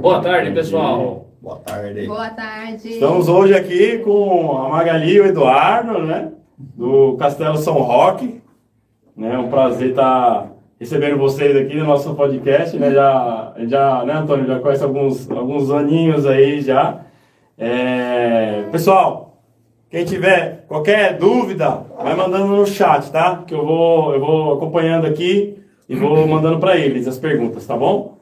Boa tarde, pessoal. Boa tarde. Boa tarde. Estamos hoje aqui com a Magali e o Eduardo, né? Do Castelo São Roque. Né? Um prazer estar recebendo vocês aqui no nosso podcast, né? Já, já né, Antônio? Já conhece alguns, alguns aninhos aí já. É... Pessoal, quem tiver qualquer dúvida, vai mandando no chat, tá? Que eu vou, eu vou acompanhando aqui e vou mandando para eles as perguntas, tá bom?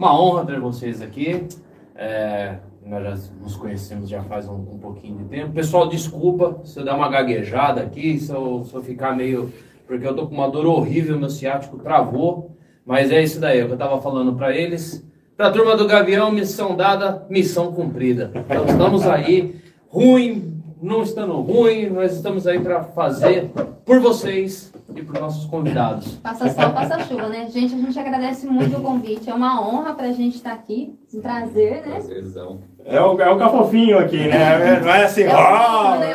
Uma honra ter vocês aqui. É, nós já nos conhecemos já faz um, um, pouquinho de tempo. Pessoal, desculpa se eu dar uma gaguejada aqui, se eu, se eu ficar meio. Porque eu tô com uma dor horrível, meu ciático travou. Mas é isso daí, é o que eu tava falando para eles. Para a turma do Gavião, missão dada, missão cumprida. Então estamos aí, ruim, não estando ruim, nós estamos aí para fazer por vocês e por nossos convidados. Passa sol, passa chuva, né? Gente, a gente agradece muito o convite. É uma honra para a gente estar aqui. Um prazer, né? Prazerzão. É o, é o cafofinho aqui, né? Não é assim, é ó. O, né?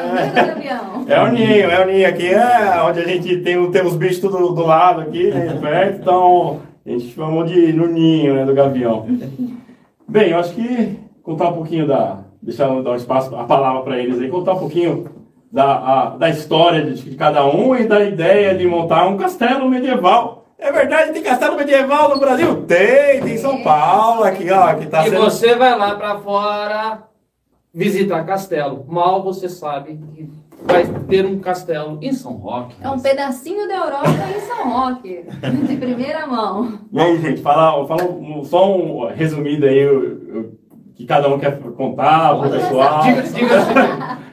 é o ninho, é o ninho aqui, é onde a gente tem, tem os bichos tudo do lado aqui, né, perto, então a gente chamou de no ninho, né, do gavião. Bem, eu acho que contar um pouquinho da, deixar dar um espaço, a palavra para eles aí, contar um pouquinho da, a, da história de, de, cada um e da ideia de montar um castelo medieval. É verdade, tem castelo medieval no Brasil? Tem, tem em São Paulo, aqui, ó, que tá E sendo... você vai lá para fora visitar castelo. Mal você sabe que vai ter um castelo em São Roque. É um pedacinho da Europa em São Roque, de primeira mão. E aí, gente, fala, fala só um resumido aí, eu, eu que cada um quer contar para o pessoal. Diga, diga assim,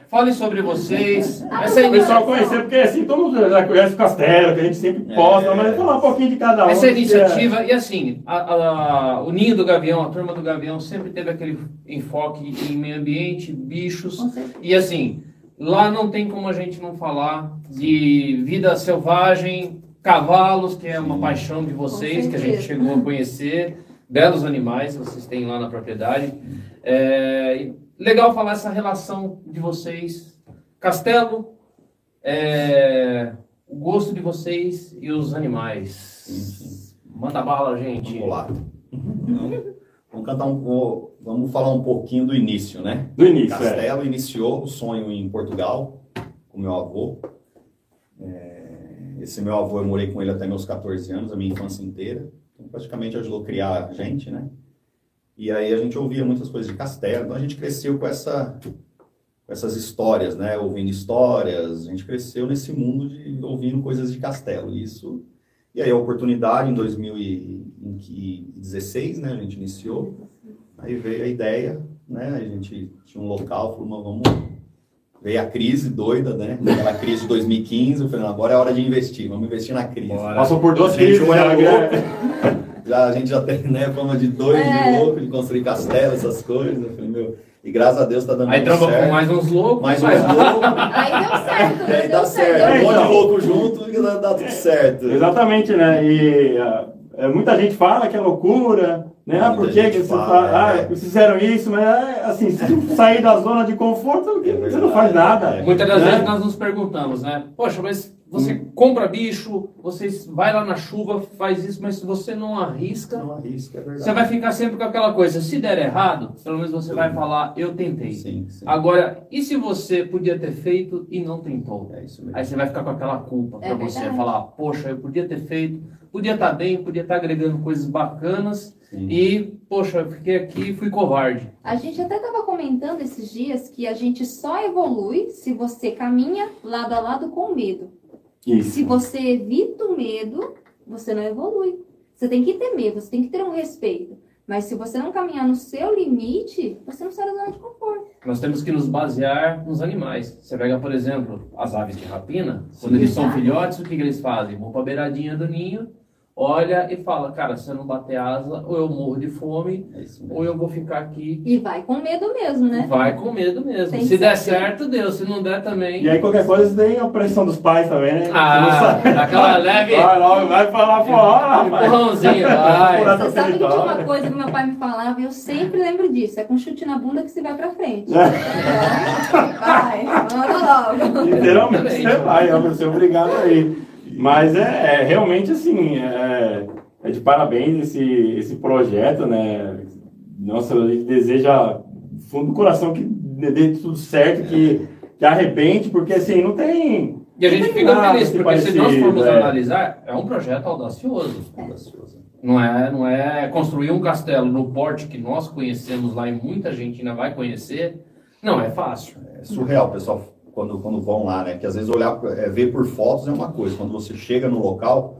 fale sobre vocês. Essa é o pessoal conhecer, porque assim, todo mundo já conhece o Castelo, que a gente sempre posta, é, mas falar um pouquinho de cada um. Essa iniciativa, é... e assim, a, a, o Ninho do Gavião, a turma do Gavião, sempre teve aquele enfoque em meio ambiente, bichos, e assim, lá não tem como a gente não falar de vida selvagem, cavalos, que é uma Sim. paixão de vocês, que a gente chegou a conhecer belos animais vocês têm lá na propriedade. É, legal falar essa relação de vocês, castelo, é, o gosto de vocês e os animais. Manda bala, gente. Vamos lá. Então, vamos cantar um, vamos falar um pouquinho do início, né? Do início. É. Castelo é. iniciou o sonho em Portugal com meu avô. É, esse meu avô eu morei com ele até meus 14 anos, a minha infância inteira praticamente ajudou a criar a gente, né? E aí a gente ouvia muitas coisas de castelo, então a gente cresceu com essa com essas histórias, né? Ouvindo histórias, a gente cresceu nesse mundo de ouvindo coisas de castelo. Isso e aí a oportunidade em 2016, né? A gente iniciou, aí veio a ideia, né? A gente tinha um local, falou, vamos Veio a crise doida, né? Aquela crise de 2015. Eu falei, agora é hora de investir, vamos investir na crise. Bora. Passou por duas crises, né? Já, a gente já tem né, fama de dois é. de louco, de construir castelo, essas coisas. Eu falei, meu. E graças a Deus tá dando Aí trava com mais uns loucos. Mais uns loucos. Aí deu certo. Aí dá certo. certo. Um monte de louco junto e dá, dá tudo certo. Exatamente, né? E uh, muita gente fala que é loucura, né? Ah, por que, que você fala, ah, é. vocês fizeram isso? Mas é, assim, se sair da zona de conforto, é você não faz nada. É. Muitas das né? vezes nós nos perguntamos, né? Poxa, mas você hum. compra bicho, você vai lá na chuva, faz isso, mas se você não arrisca, não arrisca é você vai ficar sempre com aquela coisa. Se der errado, pelo menos você sim. vai falar, eu tentei. Sim, sim. Agora, e se você podia ter feito e não tentou? É isso mesmo. Aí você vai ficar com aquela culpa é para você falar, poxa, eu podia ter feito, podia estar tá bem, podia estar tá agregando coisas bacanas e, poxa, eu fiquei aqui e fui covarde. A gente até estava comentando esses dias que a gente só evolui se você caminha lado a lado com medo. Isso. Se você evita o medo, você não evolui. Você tem que ter medo, você tem que ter um respeito. Mas se você não caminhar no seu limite, você não sai da zona de conforto. Nós temos que nos basear nos animais. Você pega, por exemplo, as aves de rapina, quando eles são filhotes, o que, que eles fazem? Vão para a beiradinha do ninho olha e fala, cara, se eu não bater asa, ou eu morro de fome, é ou eu vou ficar aqui. E vai com medo mesmo, né? Vai com medo mesmo. Tem se der certo, deu. Se não der também. E aí qualquer coisa tem a pressão dos pais também, né? Ah, aquela leve. Vai logo, vai falar fora, rapaz. Empurrãozinho, vai. Você sabe que tinha uma coisa que meu pai me falava e eu sempre lembro disso. É com chute na bunda que você vai pra frente. É. vai, manda logo. Literalmente você vai, ó, você é obrigado aí. Mas é, é realmente assim, é, é de parabéns esse, esse projeto, né? Nossa, a gente deseja, fundo do coração, que dê tudo certo, que, que arrebente, porque assim, não tem. E a gente fica feliz, porque parecido, se nós formos é. analisar, é um projeto audacioso. audacioso. Não é, não é construir um castelo no porte que nós conhecemos lá e muita gente ainda vai conhecer. Não é fácil. É surreal, pessoal, quando, quando vão lá, né? Que às vezes olhar, é, ver por fotos é uma coisa. Quando você chega no local,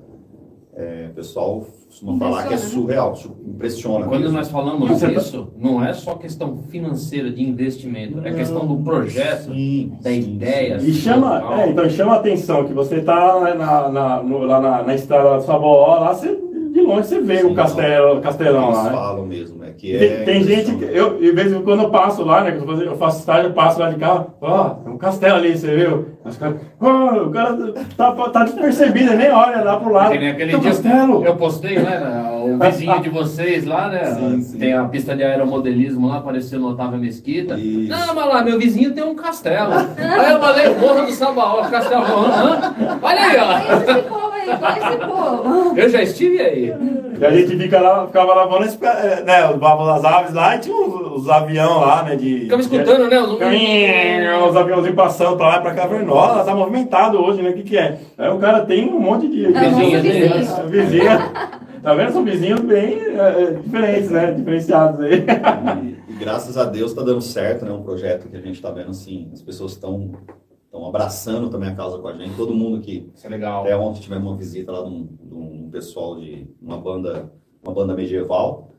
é, o pessoal costuma falar que é surreal, impressiona. Quando mesmo. nós falamos isso, não é só questão financeira de investimento, não, é questão do projeto, sim, da sim, ideia. Sim. E chama, é, então chama a atenção que você está na, na, no, lá na, na estrada do Saboó, lá você de longe você vê o castelo, castelão lá. Eles né? falam mesmo, né? Que é tem, tem gente que, eu, de vez em quando eu passo lá, né? Eu faço estágio, eu passo lá de carro, ó, oh, tem um castelo ali, você viu? Mas, oh, o cara tá, tá despercebido, nem olha lá pro lado. Tem aquele dia castelo. eu postei, né? O vizinho de vocês lá, né? Sim, sim. Tem a pista de aeromodelismo lá, apareceu Otávio Mesquita. Isso. Não, mas lá, meu vizinho tem um castelo. aí eu falei, Morro do Sabaó, castelo. Olha aí, ó. Eu já estive aí. E a gente fica lá, ficava lavando eh, né, os babos das aves lá e tinha os, os aviões lá, né? De, Ficava escutando, né? Os, os aviãozinhos passando pra lá pra cá. Falei, nossa, tá movimentado hoje, né? O que, que é? Aí o cara tem um monte de é, vizinhos. Vizinha. vizinha. Tá vendo? São vizinhos bem é, diferentes, né? Diferenciados aí. E, e, graças a Deus tá dando certo, né? Um projeto que a gente tá vendo assim, as pessoas estão estão abraçando também a causa com a gente. Todo mundo que. Isso é legal. Até ontem tivemos uma visita lá de um, de um pessoal de uma banda, uma banda medieval.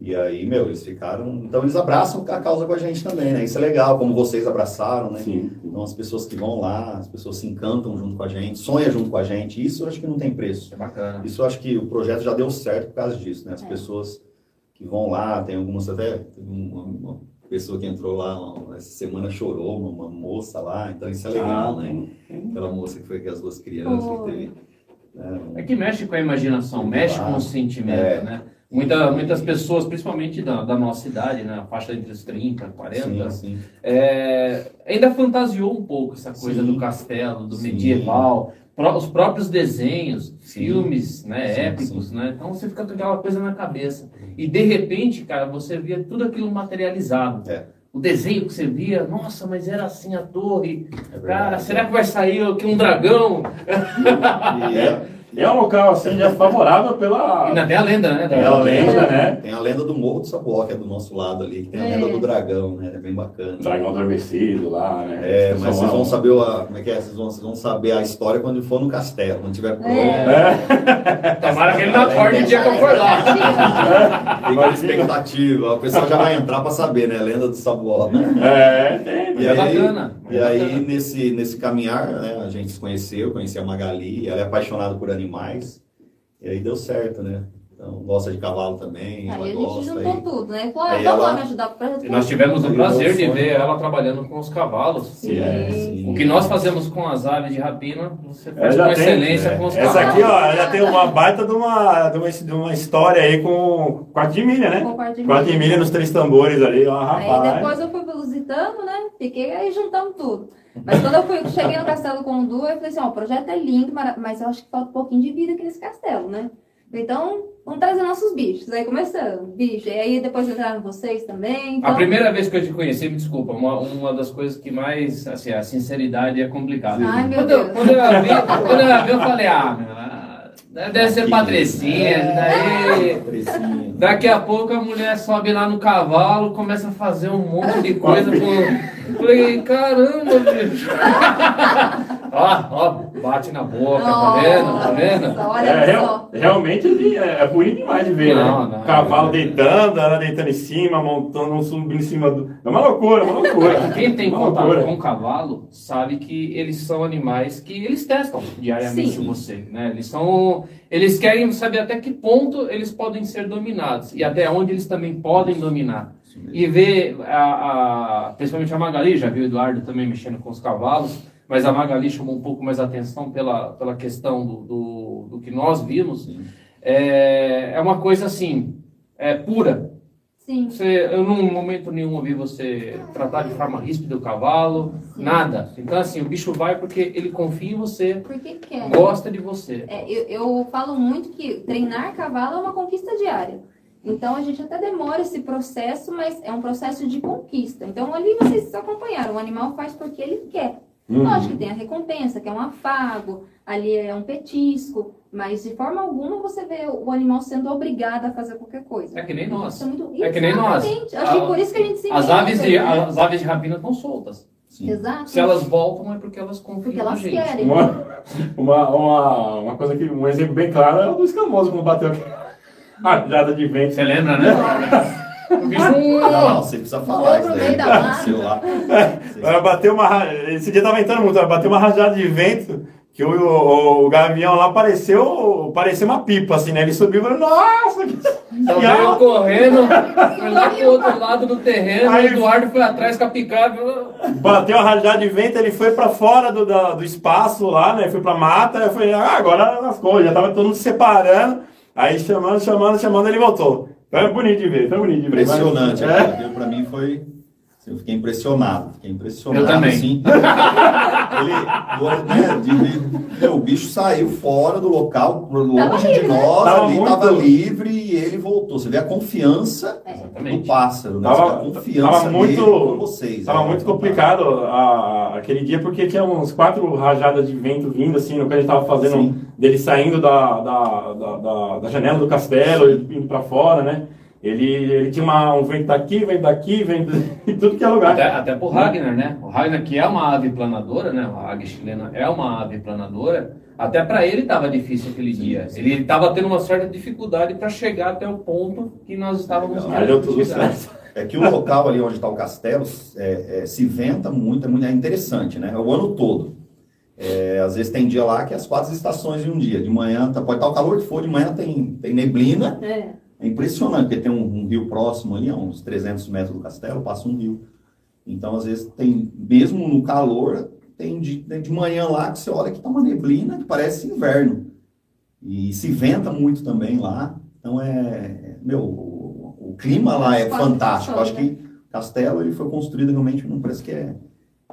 E aí, meu, eles ficaram. Então eles abraçam a causa com a gente também, né? Isso é legal, como vocês abraçaram, né? Sim. Então as pessoas que vão lá, as pessoas se encantam junto com a gente, sonham junto com a gente. Isso eu acho que não tem preço. É bacana. Isso eu acho que o projeto já deu certo por causa disso, né? As é. pessoas que vão lá, tem algumas até. Uma, uma, pessoa que entrou lá essa semana chorou, uma, uma moça lá, então isso é legal, ah, né? Aquela moça que foi com as duas crianças oh. que teve. Né? É que mexe com a imaginação, mexe com o sentimento, é. né? Muita, muitas pessoas, principalmente da, da, nossa idade, né? A faixa entre os 30, 40, sim, sim. É, ainda fantasiou um pouco essa coisa sim. do castelo, do medieval, os próprios desenhos, filmes né, épicos, né? Então você fica com aquela coisa na cabeça. E de repente, cara, você via tudo aquilo materializado. É. O desenho que você via, nossa, mas era assim a torre. É cara, será que vai sair aqui um dragão? E é, é um local assim já favorável pela. Ainda tem a lenda, né? Tem a lenda, né? Tem a lenda do Morro do Sabuó, que é do nosso lado ali, que tem a lenda é. do dragão, né? É bem bacana. Dragão adormecido lá, né? É, mas vocês vão saber a, como é que é? Vocês vão, vocês vão saber a história quando for no castelo, quando tiver pronto. É. é. Tomara que ele não acorde o dia que eu for lá. Fica expectativa, o pessoal já vai entrar pra saber, né? A lenda do Sabuó, né? É, tem. E é aí, bacana. E aí, nesse, nesse caminhar, né? A gente se conheceu, conheci a Magali, ela é apaixonada por animais animais. E aí deu certo, né? Então, gosta de cavalo também. Aí a gente juntou aí, tudo, né? Vamos ela... me ajudar pra nós tivemos o prazer de ver ela trabalhando com os cavalos. Sim. É, sim. O que nós fazemos com as aves de rapina, você faz com excelência é. com os Essa cavalos. Essa aqui, ó, já tem uma baita de uma, de uma, de uma história aí com quarto de milha, né? Com quarto de milha. Quarto de milha nos três tambores ali, ó, rapaz. Aí depois eu fui visitando, né? Fiquei aí juntando tudo. Mas quando eu fui, cheguei no Castelo Condu, eu falei assim, ó, o projeto é lindo, mas eu acho que falta um pouquinho de vida aqui nesse castelo, né? Então, vamos trazer nossos bichos. Aí começando, bicho. E aí depois entraram vocês também. Então... A primeira vez que eu te conheci, me desculpa, uma, uma das coisas que mais, assim, a sinceridade é complicada. Ai, meu quando, Deus. Quando eu vi, quando eu vi, eu falei, ah, meu, deve ser Patricinha, é, daí... Daqui a pouco a mulher sobe lá no cavalo, começa a fazer um monte de coisa. Com... Falei, caramba, bicho. ó, ó, bate na boca, tá vendo? Tá vendo? Olha é, real, realmente é, é bonito demais de ver, não, né? Não, cavalo é deitando, ela deitando em cima, montando um subindo em cima do. É uma loucura, é uma loucura. Quem tem contato loucura. com cavalo sabe que eles são animais que eles testam diariamente Sim. você. Né? Eles são. Eles querem saber até que ponto eles podem ser dominados e até onde eles também podem dominar. E ver, a, a, principalmente a Magali, já viu o Eduardo também mexendo com os cavalos, mas a Magali chamou um pouco mais atenção pela, pela questão do, do, do que nós vimos. É, é uma coisa assim, é pura. Sim. Você, eu, num momento nenhum, ouvi você tratar de forma ríspida o cavalo, Sim. nada. Então, assim, o bicho vai porque ele confia em você, porque quer. gosta de você. É, eu, eu falo muito que treinar cavalo é uma conquista diária. Então, a gente até demora esse processo, mas é um processo de conquista. Então, ali vocês acompanharam, o animal faz porque ele quer. Uhum. Lógico que tem a recompensa, que é um afago, ali é um petisco, mas de forma alguma você vê o animal sendo obrigado a fazer qualquer coisa. É que nem nós. É, muito... é que nem nós. Acho que por isso que a gente se as aves de, As aves de rapina estão soltas. Sim. Exato. Se elas voltam é porque elas confiam porque elas gente. Querem. Uma, uma, uma, uma coisa que, um exemplo bem claro é o do escamoso quando bateu a rajada de vento. Você lembra, né? Não, você precisa falar isso daí. Lá. É, bateu uma, esse dia tava entrando muito, bateu uma rajada de vento que o, o, o, gavião lá pareceu, parecia uma pipa, assim, né? Ele subiu e falou, nossa! Que... Então veio correndo, foi lá pro outro lado do terreno, Aí, o Eduardo foi atrás com a picape. Bateu a rajada de vento, ele foi pra fora do, do, do espaço lá, né? Foi pra mata, eu falei, ah, agora lascou, já tava todo mundo separando. Aí chamando, chamando, chamando, ele voltou. Foi bonito de ver, foi bonito de ver. Impressionante, mas... é. pra mim foi eu fiquei impressionado, fiquei impressionado. Eu também. Assim. ele, né, de, de, o bicho saiu fora do local, longe de nós, tava ali estava livre e ele voltou. Você vê a confiança é. do pássaro, né? Tava, a confiança tava muito, com vocês. Estava é, muito complicado a, aquele dia, porque tinha uns quatro rajadas de vento vindo, assim, no que a gente estava fazendo, Sim. dele saindo da, da, da, da, da janela do castelo, indo para fora, né? Ele, ele tinha uma, um vento daqui, vento daqui, vento em tudo que é lugar. Até, até pro Ragnar, né? O Ragnar, que é uma ave planadora, né? A águia chilena é uma ave planadora. Até para ele estava difícil aquele dia. Ele estava tendo uma certa dificuldade para chegar até o ponto que nós estávamos É que o local ali onde está o castelo é, é, se venta muito, é muito é interessante, né? É o ano todo. É, às vezes tem dia lá que é as quatro estações em um dia. De manhã, tá, pode estar o calor que for, de manhã tem, tem neblina. É. É impressionante, porque tem um, um, rio próximo ali, a uns 300 metros do castelo, passa um rio. Então, às vezes, tem, mesmo no calor, tem de, de manhã lá que você olha que tá uma neblina que parece inverno. E se venta muito também lá. Então, é. Meu, o, o clima lá é fantástico. Eu acho que o castelo ele foi construído realmente, não parece que é.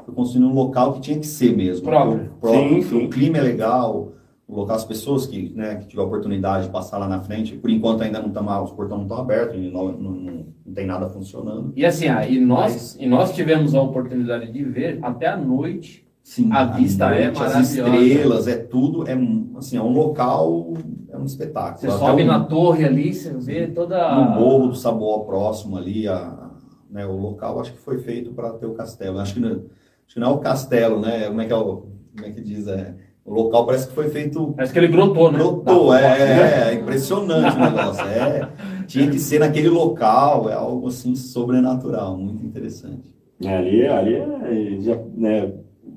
Foi construído num local que tinha que ser mesmo. Próprio. Próprio, sim, sim. o clima é legal colocar as pessoas que, né, que tiver a oportunidade de passar lá na frente. Por enquanto ainda não estão tá os portões não estão abertos, não, não, não, não, tem nada funcionando. E assim, ah, e nós, Mas, e nós tivemos a oportunidade de ver até a noite. Sim, a vista é noite, é maravilhosa. As estrelas, é tudo, é assim, é um local, é um espetáculo. Você sobe um, na torre ali, você vê toda no morro do Saboa próximo ali, a, né, o local acho que foi feito para ter o castelo. Acho que, não, acho que não é o castelo, né? Como é que é o, como é que diz, é o local parece que foi feito. Parece que ele brotou, né? Brotou, é, é, impressionante o negócio. É, tinha que ser naquele local, é algo assim sobrenatural, muito interessante. É, ali, ali é, já, né,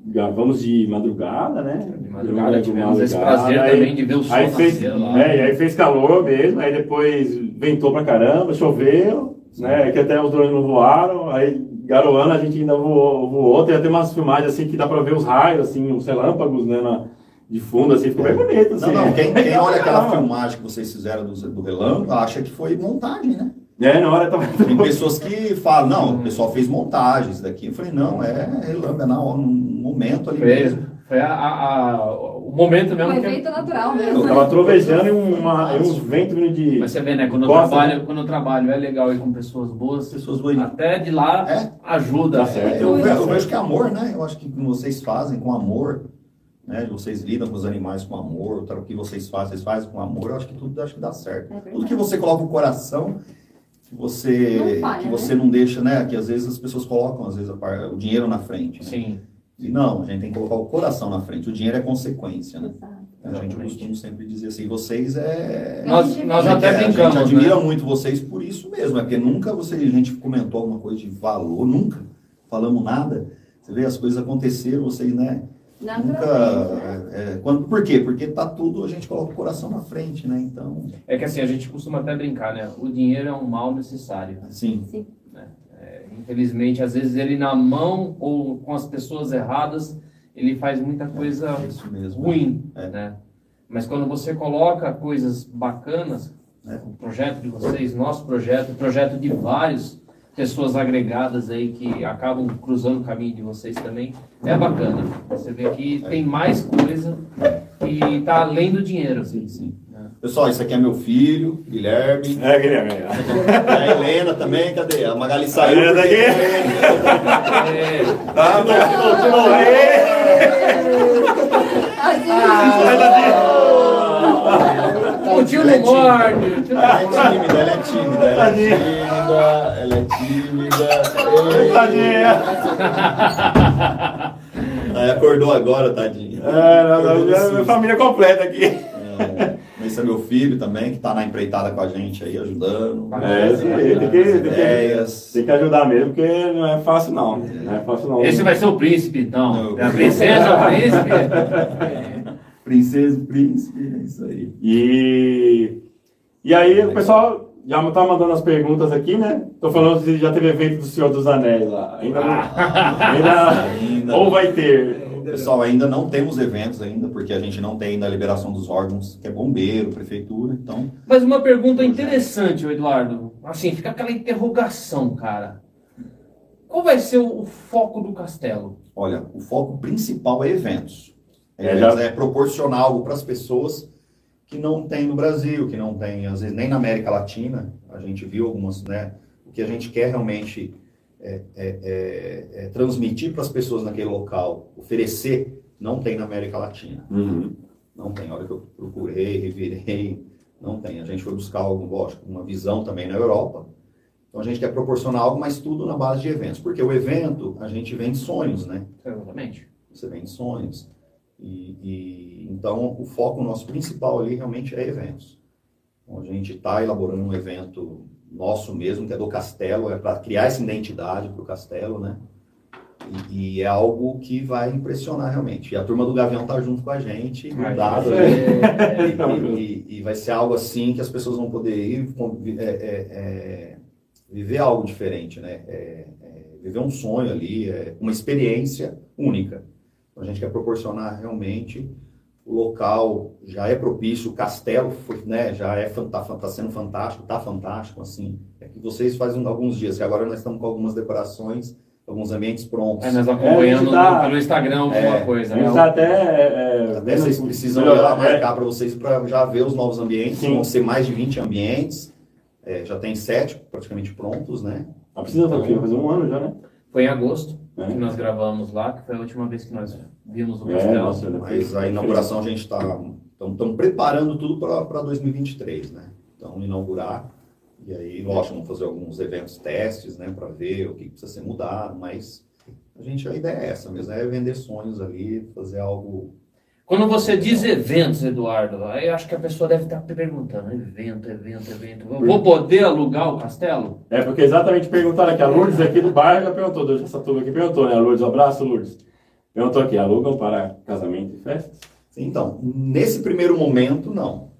gravamos de madrugada, né? De madrugada tivemos esse prazer aí, também de ver o sol aí fez, lá. É, aí fez calor mesmo, aí depois ventou pra caramba, choveu, né? Que até os drones não voaram, aí garoando a gente ainda voou, voou, tem até umas filmagens assim que dá pra ver os raios, assim, os relâmpagos, né? Na, de fundo, assim, ficou bem bonito. Assim. Não, não, quem, quem olha aquela filmagem que vocês fizeram do, do relâmpago acha que foi montagem, né? É, na hora tava... Tem pessoas que falam, não, o pessoal fez montagens daqui. Eu falei, não, é relâmpago, é no momento ali foi, mesmo. Foi a, a, a, o momento mesmo. Foi que... evento natural mesmo. Eu tava trovejando e uma, uns ventos de. Mas você vê, né? Quando eu, trabalho, quando eu trabalho é legal ir com pessoas boas, pessoas boas. Até de lá é? ajuda. Tá certo. Eu, eu, eu vejo que é amor, né? Eu acho que vocês fazem com amor né? Vocês lidam com os animais com amor, o que vocês fazem, vocês fazem com amor, eu acho que tudo acho que dá certo. É tudo que você coloca o coração, que você, falha, que você né? não deixa, né? Que às vezes as pessoas colocam, às vezes, o dinheiro na frente. Né? Sim. E não, a gente tem que colocar o coração na frente. O dinheiro é consequência, né? A gente costuma sempre dizer assim, vocês é. Nós, nós até é, brincamos. A gente admira né? muito vocês por isso mesmo, é porque nunca você, a gente comentou alguma coisa de valor, nunca falamos nada. Você vê, as coisas aconteceram, vocês, né? Nunca. É, é, quando, por quê? Porque tá tudo, a gente coloca o coração na frente, né? Então. É que assim, a gente costuma até brincar, né? O dinheiro é um mal necessário. Sim. Sim. Né? É, infelizmente, às vezes ele na mão ou com as pessoas erradas, ele faz muita coisa é, mesmo, ruim, é. né? Mas quando você coloca coisas bacanas, né? o projeto de vocês, nosso projeto, o projeto de várias pessoas agregadas aí que acabam cruzando o caminho de vocês também. É bacana. Você vê que tem mais coisa e tá além do dinheiro. Sim, sim. Pessoal, esse aqui é meu filho, Guilherme. É, Guilherme. É. A Helena também, cadê? A Magali saiu. Helena daqui. É. Tá, O tio não morde. Ela é tímida, ela é tímida. Ela é tímida, ela é tímida. Tadinha. Aí acordou agora, tadinha. É, não, não, é minha família completa aqui. É, esse é meu filho também, que está na empreitada com a gente aí, ajudando. É, sim, tem que, tem, que, tem que ajudar mesmo, porque não é fácil não. Não é fácil não. Esse vai ser o príncipe, então. É a princesa, o príncipe. Princesa, príncipe, é isso aí. E, e aí o pessoal já tá mandando as perguntas aqui, né? Tô falando se já teve evento do Senhor dos Anéis lá. Ainda não. ainda, ainda ou vai ter. Pessoal, ainda não temos eventos ainda, porque a gente não tem ainda a liberação dos órgãos, que é bombeiro, prefeitura, então... Mas uma pergunta interessante, Eduardo. Assim, fica aquela interrogação, cara. Qual vai ser o foco do castelo? Olha, o foco principal é eventos. É, já... é proporcionar algo para as pessoas que não tem no Brasil, que não tem, às vezes, nem na América Latina. A gente viu algumas, né? O que a gente quer realmente é, é, é, é transmitir para as pessoas naquele local, oferecer, não tem na América Latina. Uhum. Não tem. A hora que eu procurei, revirei, não tem. A gente foi buscar algo, lógico, uma visão também na Europa. Então a gente quer proporcionar algo, mas tudo na base de eventos. Porque o evento, a gente vende sonhos, né? Exatamente. Você vende sonhos. E, e, então, o foco nosso principal ali realmente é eventos. Então, a gente está elaborando um evento nosso mesmo, que é do Castelo, é para criar essa identidade para o Castelo, né? E, e, é algo que vai impressionar realmente. E a turma do Gavião está junto com a gente, grudado é, é, e, e, vai ser algo assim que as pessoas vão poder ir é, é, é, viver algo diferente, né? É, viver um sonho ali, uma experiência única. Então, a gente quer proporcionar realmente o local já é propício, o castelo foi, né, já é tá, tá sendo fantástico, tá fantástico assim. É que vocês fazem alguns dias, que agora nós estamos com algumas decorações, alguns ambientes prontos. É, nós acompanhando é, tá, pelo Instagram alguma é, coisa. Né? Tá até, é, até vocês precisam ir lá marcar para vocês para já ver os novos ambientes. Sim. Vão ser mais de 20 ambientes. É, já tem sete praticamente prontos, né? Não precisa estar aqui, fazer um ano já, né? Foi em agosto é. que nós gravamos lá, que foi a última vez que nós vimos o castelo. É, nossa, Mas a inauguração a gente está estamos preparando tudo para 2023, né? Então, inaugurar. E aí, lógico, vamos fazer alguns eventos testes, né? Para ver o que precisa ser mudado, mas a gente, a ideia é essa mesmo, é vender sonhos ali, fazer algo quando você diz eventos, Eduardo, aí acho que a pessoa deve estar perguntando: evento, evento, evento. Vou poder alugar o castelo? É, porque exatamente perguntaram aqui. A Lourdes aqui do bairro já perguntou, essa turma aqui perguntou, né? A Lourdes, um abraço, Lourdes. Perguntou aqui: alugam para casamento e festas? Então, nesse primeiro momento, não.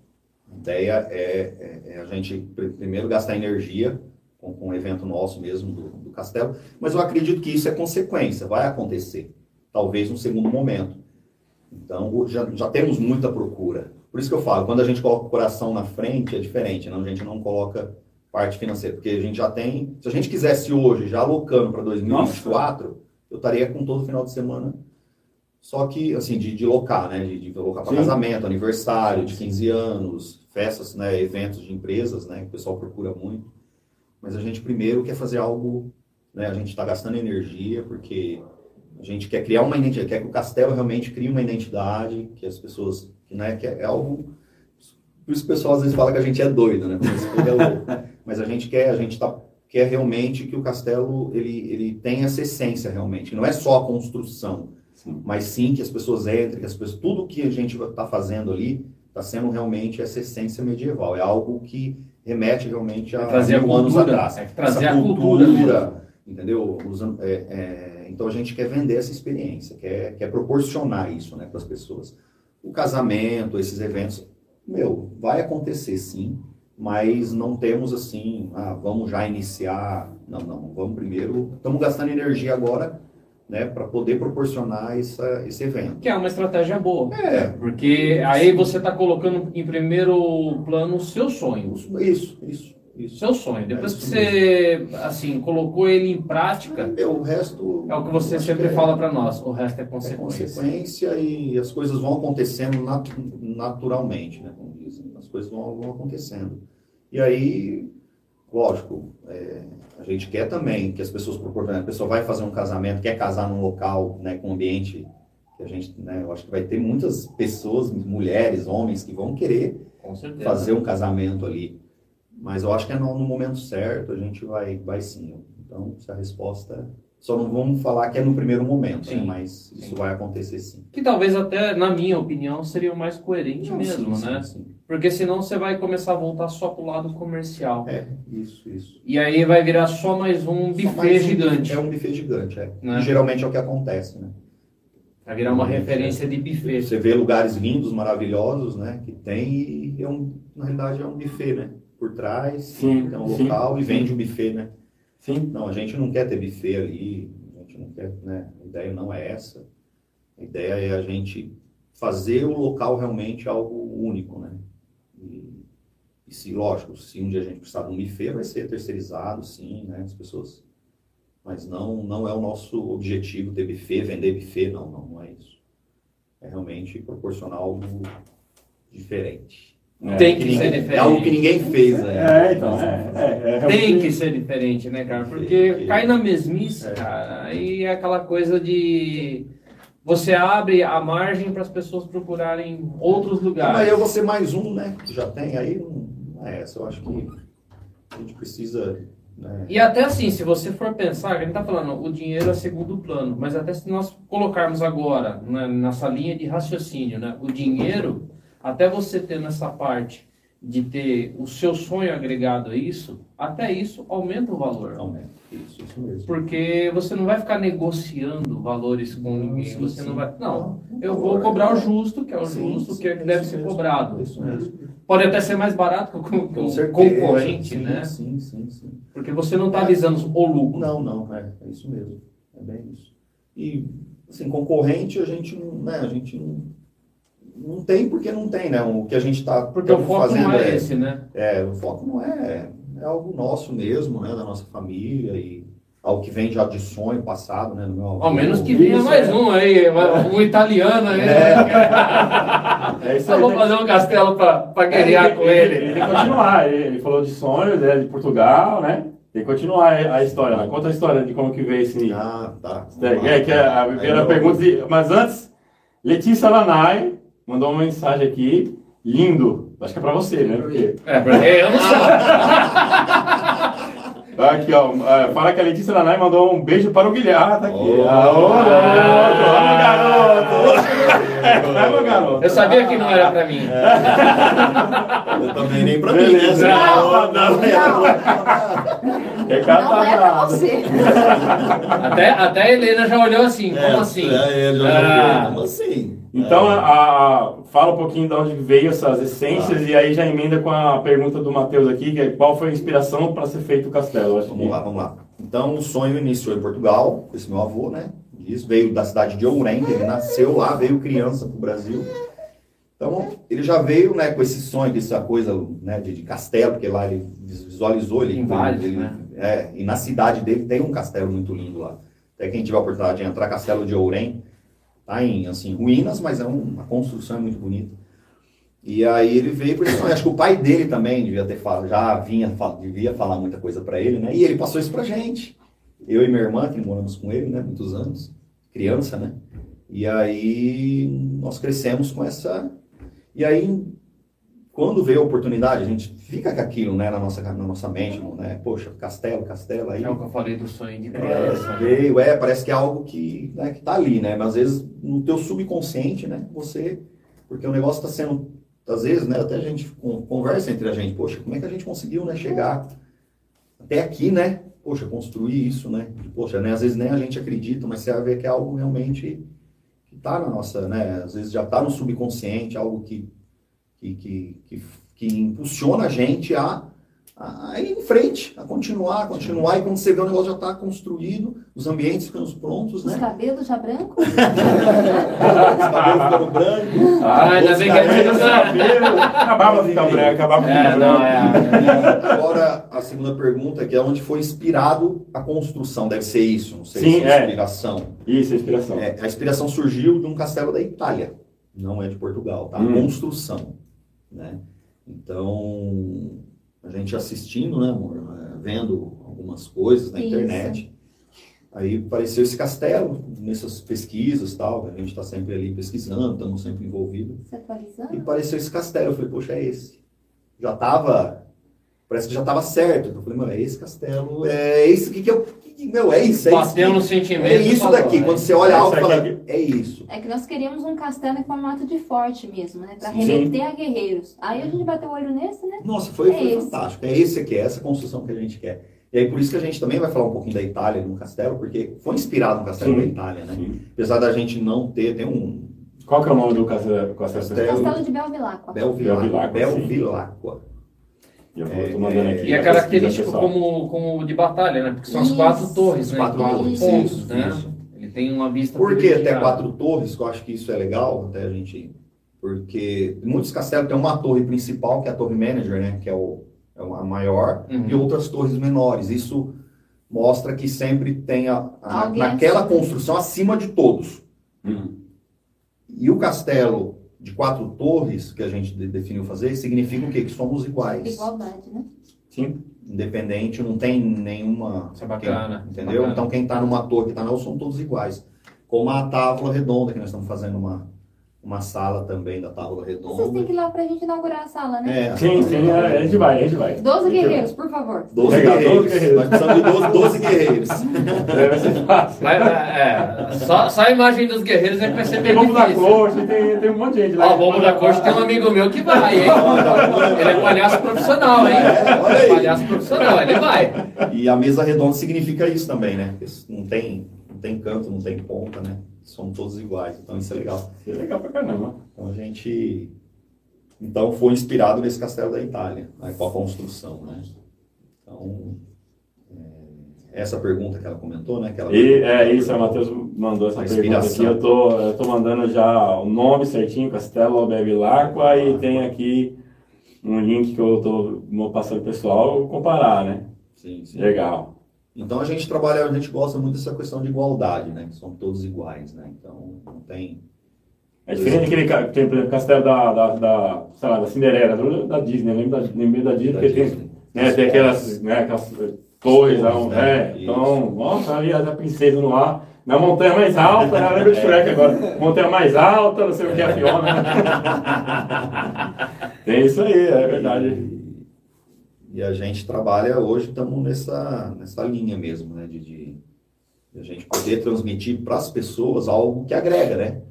A ideia é, é, é a gente primeiro gastar energia com, com um evento nosso mesmo do, do castelo, mas eu acredito que isso é consequência, vai acontecer. Talvez no segundo momento. Então, já, já temos muita procura. Por isso que eu falo, quando a gente coloca o coração na frente, é diferente, não? a gente não coloca parte financeira, porque a gente já tem, se a gente quisesse hoje, já alocando para 2024, Nossa. eu estaria com todo final de semana, só que, assim, de, de locar, né, de, de locar para casamento, aniversário, de 15 anos, festas, né, eventos de empresas, né, que o pessoal procura muito, mas a gente primeiro quer fazer algo, né, a gente está gastando energia, porque a gente quer criar uma identidade, quer que o castelo realmente crie uma identidade, que as pessoas, que, né, que é algo. Por isso o pessoal às vezes fala que a gente é doido, né? É Mas a gente quer, a gente tá, quer realmente que o castelo ele, ele tenha essa essência realmente. Não é só a construção, sim. mas sim que as pessoas entrem, que as pessoas, tudo que a gente está fazendo ali está sendo realmente essa essência medieval. É algo que remete realmente a é mil anos atrás. É trazer essa a cultura, cultura entendeu? Usando, é, é, então a gente quer vender essa experiência, quer, quer proporcionar isso né, para as pessoas. O casamento, esses eventos, meu, vai acontecer sim, mas não temos assim, ah, vamos já iniciar. Não, não, vamos primeiro. Estamos gastando energia agora né, para poder proporcionar essa, esse evento. Que é uma estratégia boa. É. Porque aí você está colocando em primeiro plano o seu sonho. Isso, isso. Isso. Seu sonho. Depois é que você assim colocou ele em prática, é, o resto é o que você sempre é, fala para nós. O resto é consequência. É consequência e as coisas vão acontecendo nat naturalmente, né? Como dizem, as coisas vão, vão acontecendo. E aí, lógico, é, a gente quer também que as pessoas proporcionem. A pessoa vai fazer um casamento, quer casar num local, né, com ambiente que a gente, né, eu acho que vai ter muitas pessoas, mulheres, homens que vão querer fazer um casamento ali mas eu acho que é no, no, momento certo, a gente vai, vai sim. Então, se a resposta. Só não vamos falar que é no primeiro momento, né? mas sim. isso vai acontecer sim. Que talvez até, na minha opinião, seria o mais coerente não, mesmo, sim, né? Sim, Porque senão você vai começar a voltar só pro lado comercial. É, isso, isso. E aí vai virar só mais um buffet mais gigante. é um buffet gigante, é. Né? geralmente é o que acontece, né? Vai virar uma referência de buffet. Você vê lugares lindos, maravilhosos, né? Que tem e é um, na realidade é um buffet, né? Por trás, sim, tem um sim, local e vende o buffet, né? Sim. Não, a gente não quer ter buffet ali, a gente não quer, né? A ideia não é essa. A ideia é a gente fazer o local realmente algo único, né? E, e se, lógico, se um dia a gente precisar de um buffet, vai ser terceirizado, sim, né? As pessoas... Mas não, não é o nosso objetivo ter buffet, vender buffet, não, não, não é isso. É realmente proporcionar algo diferente. É, tem que, que ser diferente. É algo que ninguém fez, né? É, então. É, é, é tem que ser diferente, né, cara? Porque cai na mesmice, cara. Aí é aquela coisa de. Você abre a margem para as pessoas procurarem outros lugares. Mas eu vou ser mais um, né? Que já tem aí. Não é essa. Eu acho que a gente precisa. Né? E até assim, se você for pensar, a gente está falando, o dinheiro é segundo plano, mas até se nós colocarmos agora né, nessa linha de raciocínio, né, o dinheiro até você ter nessa parte de ter o seu sonho agregado a isso, até isso aumenta o valor. Aumenta, isso, isso mesmo. Porque você não vai ficar negociando valores com ninguém. Sim, você sim. não vai. Não, eu vou cobrar o justo, que é o sim, justo, que é que deve ser cobrado. Isso mesmo. Pode até ser mais barato que o concorrente, né? Sim, sim, sim. Porque você não está visando o lucro. Não, não, é, é isso mesmo. É bem isso. E, assim, concorrente, a gente não. Né, a gente não não tem porque não tem, né? O que a gente está Porque o foco fazendo não é, é, esse, né? É, o foco não é, é algo nosso mesmo, né? Da nossa família e algo que vem já de sonho passado, né? No meu Ao menos que venha mais é. um aí, um italiano aí. É. é isso aí. Vamos fazer um castelo para guerrear é, com ele. Ele, ele continuar, ele falou de sonhos, né? De Portugal, né? Tem que continuar a história, né? Conta a história de como que veio esse... Ah, tá. É, que é a primeira pergunta, mas antes, Letícia Lanai, mandou uma mensagem aqui, lindo. Acho que é pra você, né? Porque... É, porque eu não sei. Aqui, ó. É, fala que a Letícia Lanai mandou um beijo para o Guilherme. Tá aqui. Oh, Aô, garoto! Garoto! Eu sabia que não era para mim. Eu também nem para mim, né? Não, não, não. não. É não é pra você. Até, até a Helena já olhou assim, como é, assim? É, já ah. como assim? Então, a, a, fala um pouquinho de onde veio essas essências ah. e aí já emenda com a pergunta do Matheus aqui, que é qual foi a inspiração para ser feito o castelo? vamos que... lá, vamos lá. Então, o sonho iniciou em Portugal, esse meu avô, né? Isso veio da cidade de Ourém, ele nasceu lá, veio criança para o Brasil. Então, ele já veio né, com esse sonho, com essa coisa né, de, de castelo, porque lá ele visualizou, ele, em ele, né? É, e na cidade dele tem um castelo muito lindo lá. Até quem tiver a oportunidade de entrar, Castelo de Ourém, tá em assim, ruínas, mas é uma construção muito bonita. E aí ele veio por isso, acho que o pai dele também devia ter falado, já vinha, devia falar muita coisa para ele, né? E ele passou isso pra gente. Eu e minha irmã, que moramos com ele, né, muitos anos, criança, né? E aí nós crescemos com essa e aí quando veio a oportunidade, a gente fica com aquilo, né, na nossa, na nossa mente, né? Poxa, castelo, castelo aí. É o que eu falei do sonho de criança. É, veio, é, parece que é algo que, né, que tá ali, né? Mas às vezes no teu subconsciente, né, você. Porque o negócio está sendo. Às vezes, né, até a gente conversa entre a gente, poxa, como é que a gente conseguiu, né, chegar até aqui, né? Poxa, construir isso, né? Poxa, né, às vezes nem a gente acredita, mas você vai ver que é algo realmente que tá na nossa, né? Às vezes já tá no subconsciente, algo que que, que, que, que impulsiona a gente a, a ir em frente, a continuar, a continuar, e quando você vê o negócio já está construído, os ambientes ficam prontos, né? Os cabelos já brancos? os cabelos ficando brancos. Ah, ainda bem que a gente não Acabava de ficar branco, acabava de ficar branco. Agora, a segunda pergunta, que é onde foi inspirado a construção, deve ser isso, não sei Sim, se é inspiração. Isso, a inspiração. É, a inspiração surgiu de um castelo da Itália, não é de Portugal, tá? Hum. Construção, né? Então, a gente assistindo, né, amor? É, vendo algumas coisas na Isso. internet. Aí apareceu esse castelo nessas pesquisas tal, a gente está sempre ali pesquisando, estamos sempre envolvidos. Se atualizando? E apareceu esse castelo, eu falei, poxa, é esse. Já estava, parece que já estava certo. Eu falei, mano, é esse castelo, é isso que, que eu meu, é isso. É Bateu isso, no sentimento. É isso falou, daqui. Quando você olha algo, fala, é isso. É que nós queríamos um castelo em formato de forte mesmo, né? Pra remeter a guerreiros. Aí a gente bateu o olho nesse, né? Nossa, foi, é foi fantástico. É esse aqui, é essa construção que a gente quer. E aí por isso que a gente também vai falar um pouquinho da Itália no castelo, porque foi inspirado no castelo Sim. da Itália, né? Sim. Apesar da gente não ter, tem um... Qual que é o nome do castelo? Castelo, castelo de Belvilacqua. Belvilacqua. Belvilacqua. Eu tô mandando aqui. E é característico como, como de batalha, né? Porque são as quatro torres, né? Quatro torres, pontos, isso, né? Isso. Ele tem uma vista. Por que até quatro torres? Que eu acho que isso é legal, até a gente. Porque muitos castelos têm uma torre principal, que é a torre manager, né? Que é, o, é a maior, uhum. e outras torres menores. Isso mostra que sempre tem a, a naquela construção acima de todos. Uhum. E o castelo de quatro torres que a gente definiu fazer, significa o quê? Que somos iguais. Igualdade, né? Sim. Independente, não tem nenhuma. Isso é bacana. Quem, entendeu? Bacana. Então quem está numa torre que está na são todos iguais. Como a tábua redonda, que nós estamos fazendo uma, uma sala também da Tábua Redonda. Vocês têm que ir lá pra gente inaugurar a sala, né? É, sim, sim, a gente vai, a gente vai. Doze guerreiros, por favor. Doze guerreiros. guerreiros. Nós precisamos de doze guerreiros. Vai ser fácil. É, é, só, só a imagem dos guerreiros é que vai ser bem difícil. Bombo da Coxa, tem, tem um monte de gente lá. Ó, Bombo da Coxa tem um amigo meu que vai, hein? Ele é palhaço profissional, hein? É. Palhaço profissional, ele vai. E a mesa redonda significa isso também, né? Não tem, tem canto, não tem ponta, né? somos todos iguais. Então isso é legal. Isso é legal pra caramba. Então a gente então foi inspirado nesse castelo da Itália, né, com a construção, né? Então é, essa pergunta que ela comentou, né? Que ela e, é isso, a Matheus mandou essa pergunta aqui. Eu tô, eu tô mandando já o nome certinho, Castelo Bevilacqua, ah, e tem aqui um link que eu tô passando pro pessoal comparar, né? Sim, sim. Legal. Então a gente trabalha, a gente gosta muito dessa questão de igualdade, né? Que são todos iguais, né? Então não tem. É diferente daquele tem, por exemplo, castelo da, da, da, sei lá, da Cinderela, da Disney, lembro da, lembro da Disney, da porque Disney. tem, né, tem aquelas, né, aquelas torres, torres né? É, então, nossa, ali a princesa no ar, na montanha mais alta, eu lembro do Shrek agora, montanha mais alta, não sei o que, a Fiona. tem isso aí, é verdade. E a gente trabalha hoje, estamos nessa, nessa linha mesmo, né? De, de, de a gente poder transmitir para as pessoas algo que agrega, né?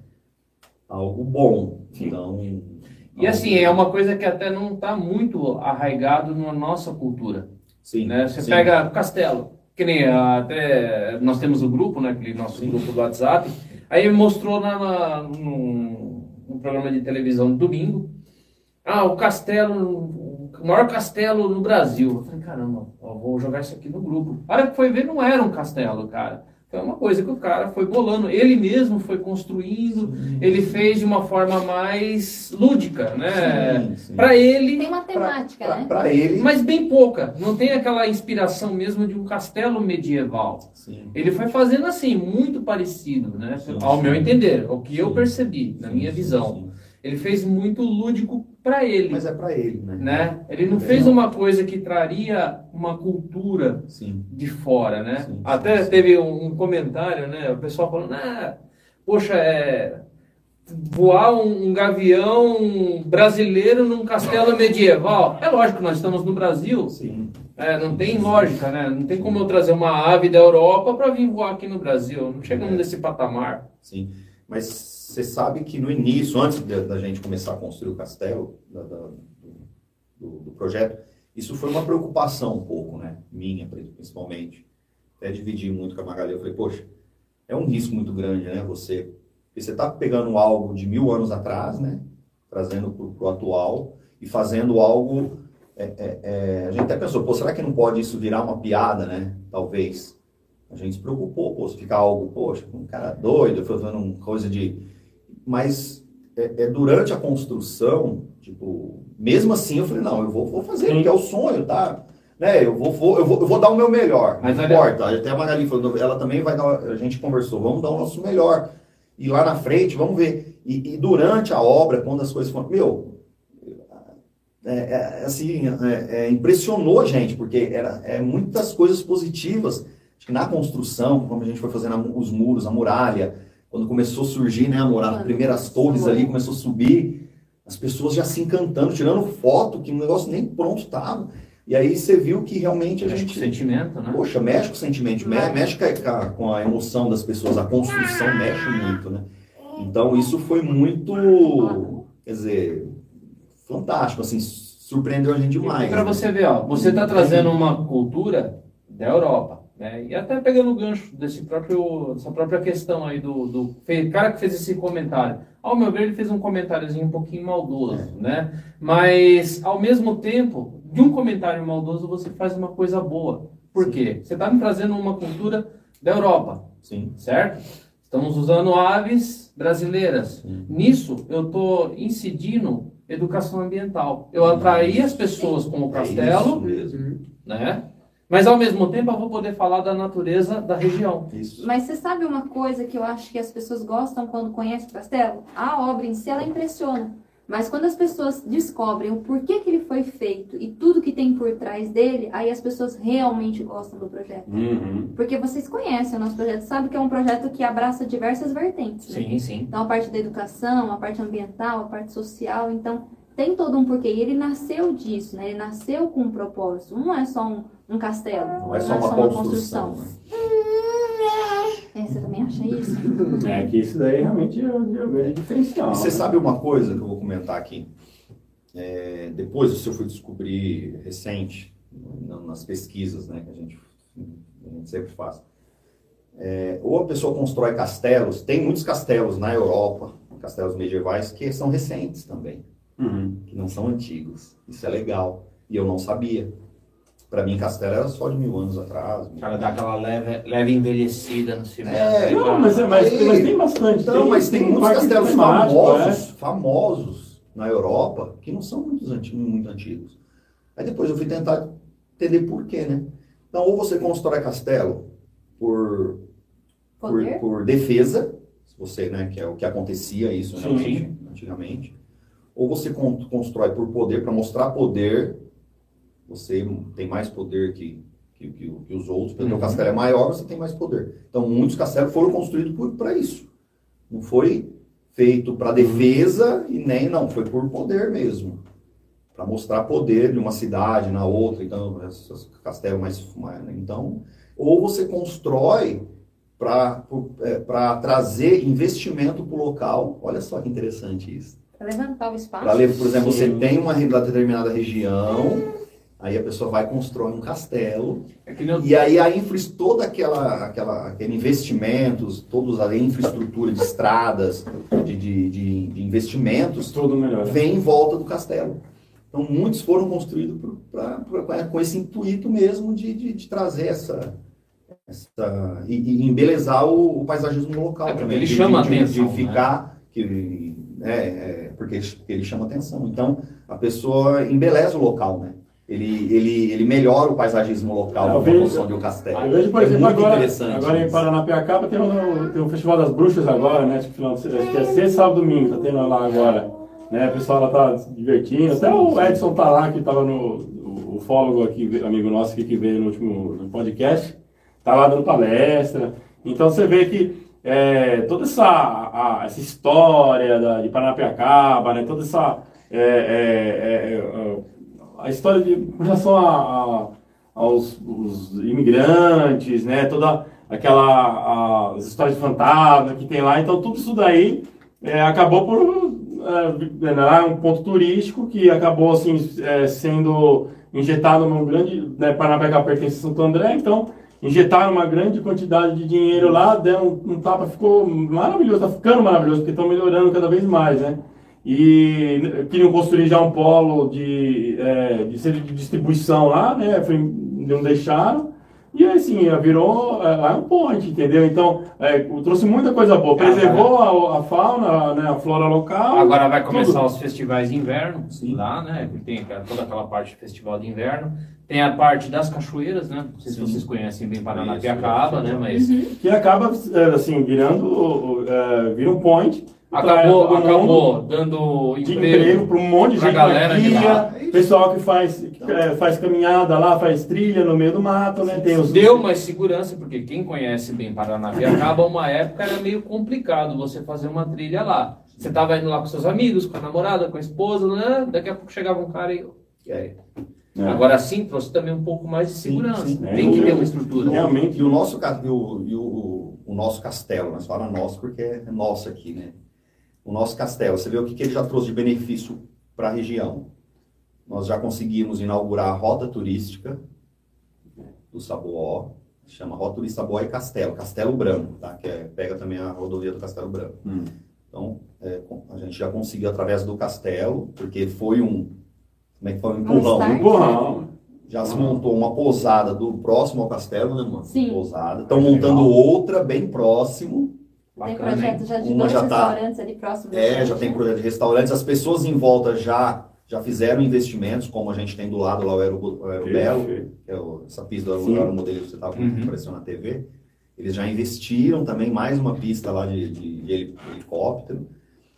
Algo bom. Então. E assim, é uma coisa que até não está muito arraigado na nossa cultura. Sim. Né? Você sim. pega Castelo, que nem até nós temos o um grupo, né? Aquele nosso sim. grupo do WhatsApp. Aí mostrou na, na, num, num programa de televisão domingo. Ah, o Castelo o maior castelo no Brasil. Eu falei, caramba, ó, vou jogar isso aqui no grupo. A hora que foi ver, não era um castelo, cara. Foi uma coisa que o cara foi bolando, ele mesmo foi construindo, sim. ele fez de uma forma mais lúdica, né? Para ele. Tem uma temática, pra, né? Para ele. Mas bem pouca. Não tem aquela inspiração mesmo de um castelo medieval. Sim. Ele foi fazendo assim, muito parecido, né? Sim, Ao meu entender, o que eu percebi, na minha visão. Ele fez muito lúdico para ele. Mas é para ele, né? né? Ele não é fez uma coisa que traria uma cultura sim. de fora, né? Sim, Até sim, teve um, um, comentário, né? O pessoal falando, ah, poxa, é voar um, um, gavião brasileiro num castelo medieval. É lógico nós estamos no Brasil. Sim. É, não tem lógica, né? Não tem como eu trazer uma ave da Europa para vir voar aqui no Brasil. Não chegamos é. nesse patamar. Sim. Mas você sabe que no início, antes da gente começar a construir o castelo, da, da, do, do, projeto, isso foi uma preocupação um pouco, né? Minha, principalmente. Até dividi muito com a Magali. Eu falei, poxa, é um risco muito grande, né? Você, você está pegando algo de mil anos atrás, né? Trazendo para o atual e fazendo algo é, é, é, a gente até pensou, pô, será que não pode isso virar uma piada, né? Talvez. A gente se preocupou, pô, se ficar algo, poxa, um cara doido, fazendo uma coisa de. Mas é, é, durante a construção, tipo, mesmo assim eu falei, não, eu vou, vou fazer, porque é o sonho, tá? Né, eu, vou, vou, eu, vou, eu vou dar o meu melhor. Mas não importa. Até a Magali falou, ela também vai dar. A gente conversou, vamos dar o nosso melhor. E lá na frente, vamos ver. E, e durante a obra, quando as coisas foram. Meu, é, é, assim, é, é, impressionou a gente, porque era é, muitas coisas positivas. Acho que na construção, como a gente foi fazendo os muros, a muralha, quando começou a surgir né, a muralha, as primeiras torres ali, começou a subir, as pessoas já se encantando, tirando foto, que o negócio nem pronto estava. E aí você viu que realmente a mexe gente. Com sentimento, né? Poxa, mexe com o sentimento, mexe com a emoção das pessoas, a construção mexe muito, né? Então isso foi muito, quer dizer, fantástico, assim, surpreendeu a gente demais. Para né? você ver, ó, você está trazendo uma cultura da Europa, né? E até pegando o gancho desse próprio, dessa própria questão aí do, do cara que fez esse comentário. Ao meu ver, ele fez um comentáriozinho um pouquinho maldoso, é. né? Mas, ao mesmo tempo, de um comentário maldoso, você faz uma coisa boa. Por Sim. quê? Você está me trazendo uma cultura da Europa, Sim. certo? Estamos usando aves brasileiras. Sim. Nisso, eu estou incidindo educação ambiental. Eu atraí as pessoas com o é castelo, é né? Mas ao mesmo tempo eu vou poder falar da natureza da região. Isso. Mas você sabe uma coisa que eu acho que as pessoas gostam quando conhecem o castelo? A obra em si ela impressiona. Mas quando as pessoas descobrem o porquê que ele foi feito e tudo que tem por trás dele, aí as pessoas realmente gostam do projeto. Uhum. Porque vocês conhecem o nosso projeto, sabem que é um projeto que abraça diversas vertentes. Né? Sim, sim. Então a parte da educação, a parte ambiental, a parte social. Então tem todo um porquê. E ele nasceu disso, né? Ele nasceu com um propósito. Não é só um, um castelo. Não é só, não é uma, só uma construção. construção. É, você também acha isso? É que isso daí realmente é, é diferencial. Você sabe uma coisa que eu vou comentar aqui? É, depois isso eu fui descobrir recente, nas pesquisas né, que a gente, a gente sempre faz. É, ou a pessoa constrói castelos, tem muitos castelos na Europa, castelos medievais, que são recentes também, uhum. que não são antigos. Isso é legal. E eu não sabia. Para mim, Castelo era só de mil anos atrás. O cara dá aquela leve, leve envelhecida no cimento. É, não, mas, é, mas, mas, tem bastante. Então, tem, mas tem, tem muitos castelos famosos, é? famosos na Europa que não são muito antigos, muito antigos. Aí depois eu fui tentar entender por quê, né? Então, ou você constrói castelo por, por, por, defesa, você, né, que é o que acontecia isso né, antigamente, ou você constrói por poder, para mostrar poder você tem mais poder que, que, que, que os outros, porque uhum. o castelo é maior, você tem mais poder. Então, muitos castelos foram construídos para isso. Não foi feito para defesa e nem, não, foi por poder mesmo. Para mostrar poder de uma cidade na outra, então, esses castelos mais, mais. Então, ou você constrói para é, trazer investimento para o local. Olha só que interessante isso. Para levantar o espaço. Pra, por exemplo, Sim. você tem uma determinada região Aí a pessoa vai construir um castelo. É e aí a infra, toda aquela, aquela aquele investimentos, todos a infraestrutura de estradas, de, de, de, de investimentos, Tudo melhor. vem em volta do castelo. Então muitos foram construídos pra, pra, pra, com esse intuito mesmo de, de, de trazer essa, essa e, e embelezar o, o, paisagismo local é, também. Ele chama de, atenção. De né? ficar, né? que, é, é, porque ele, ele chama atenção. Então a pessoa embeleza o local, né? ele, ele, ele melhora o paisagismo local com a construção de um castelo. Eu vejo, por é exemplo, agora, agora em Paranapiacaba tem um, tem um Festival das Bruxas agora, né? Acho que, acho que é sexta, sábado domingo, tá tendo lá agora. Né? O pessoal lá tá se divertindo. Até o Edson tá lá, que tava no. O ufólogo aqui, amigo nosso aqui, que veio no último podcast, tá lá dando palestra. Então você vê que é, toda essa, a, essa história da, de Paranapiacaba, né? Toda essa. É, é, é a história de, com relação a, a, aos imigrantes, né? Toda aquela a, as histórias de fantasma que tem lá. Então tudo isso daí é, acabou por é, um ponto turístico que acabou assim é, sendo injetado num grande né, Paranapiacá pertence a Santo André, então injetaram uma grande quantidade de dinheiro lá, deram um, tapa, ficou maravilhoso, está ficando maravilhoso porque estão melhorando cada vez mais, né? e queriam construir já um polo de, é, de, distribuição lá, né? Não deixaram. E assim, virou é, um point, entendeu? Então, é, trouxe muita coisa boa. Preservou a, a, fauna, né, a flora local. Agora vai começar tudo. os festivais de inverno, Sim. lá, né? Tem toda aquela parte de festival de inverno. Tem a parte das cachoeiras, né? Não sei se vocês conhecem bem Paranapiacaba, né? Mas... Que acaba, é, assim, virando, vira um point acabou, acabou dando emprego, para um monte de gente, galera guia, pessoal que faz, que, é, faz caminhada lá, faz trilha no meio do mato, né? Tem os... Deu mais segurança, porque quem conhece bem Paranapiacaba, uma época era meio complicado você fazer uma trilha lá. Você estava indo lá com seus amigos, com a namorada, com a esposa, né? daqui a pouco chegava um cara e... e aí? É. Agora sim trouxe também um pouco mais de segurança. Sim, sim. Tem que ter uma estrutura. Realmente. E o nosso, e o, e o, o nosso castelo, nós falamos nosso porque é nosso aqui, né? O nosso castelo. Você vê o que, que ele já trouxe de benefício para a região. Nós já conseguimos inaugurar a rota turística do Saboó, chama Rota Turística Saboó e Castelo, Castelo Branco, tá? que é, pega também a rodovia do Castelo Branco. Hum. Então, é, a gente já conseguiu através do castelo, porque foi um, como é que foi? Um empurrão. Um empurrão. Já se montou uma pousada do próximo ao castelo, né, mano? Sim. Pousada. Estão montando outra bem próximo Bacana, tem projeto já de Uma dois já tá, restaurantes ali próximo. É, já tem projeto de restaurantes. As pessoas em volta já já fizeram investimentos, como a gente tem do lado lá o Aero, o Aero Belo, que é o, essa pista do modelo que você estava uhum. aparecendo na TV. Eles já investiram também mais uma pista lá de, de, de helicóptero.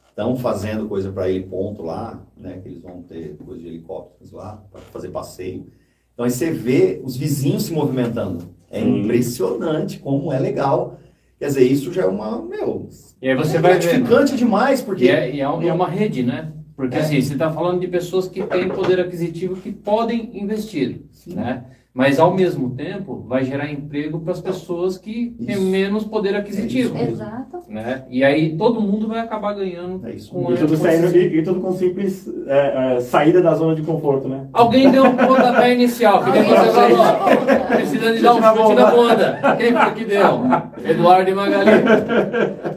Estão fazendo coisa para ele ponto lá, né? Que eles vão ter coisa de helicópteros lá para fazer passeio. Então aí você vê os vizinhos se movimentando. É impressionante como é legal Quer dizer, isso já é uma, meu, e aí você é vai gratificante ver, demais, porque... E é, e é, é uma rede, né? Porque é. assim, você está falando de pessoas que têm poder aquisitivo que podem investir, Sim. né? Mas, ao mesmo tempo, vai gerar emprego para as pessoas que isso. têm menos poder aquisitivo. É Exato. Né? E aí todo mundo vai acabar ganhando. É isso. Com e, tudo saindo, e, e, tudo com simples é, é, saída da zona de conforto, né? Alguém deu um pontapé inicial. Que você falou. Precisa de dar um chute na bunda. Quem foi que deu? Eduardo e Magali.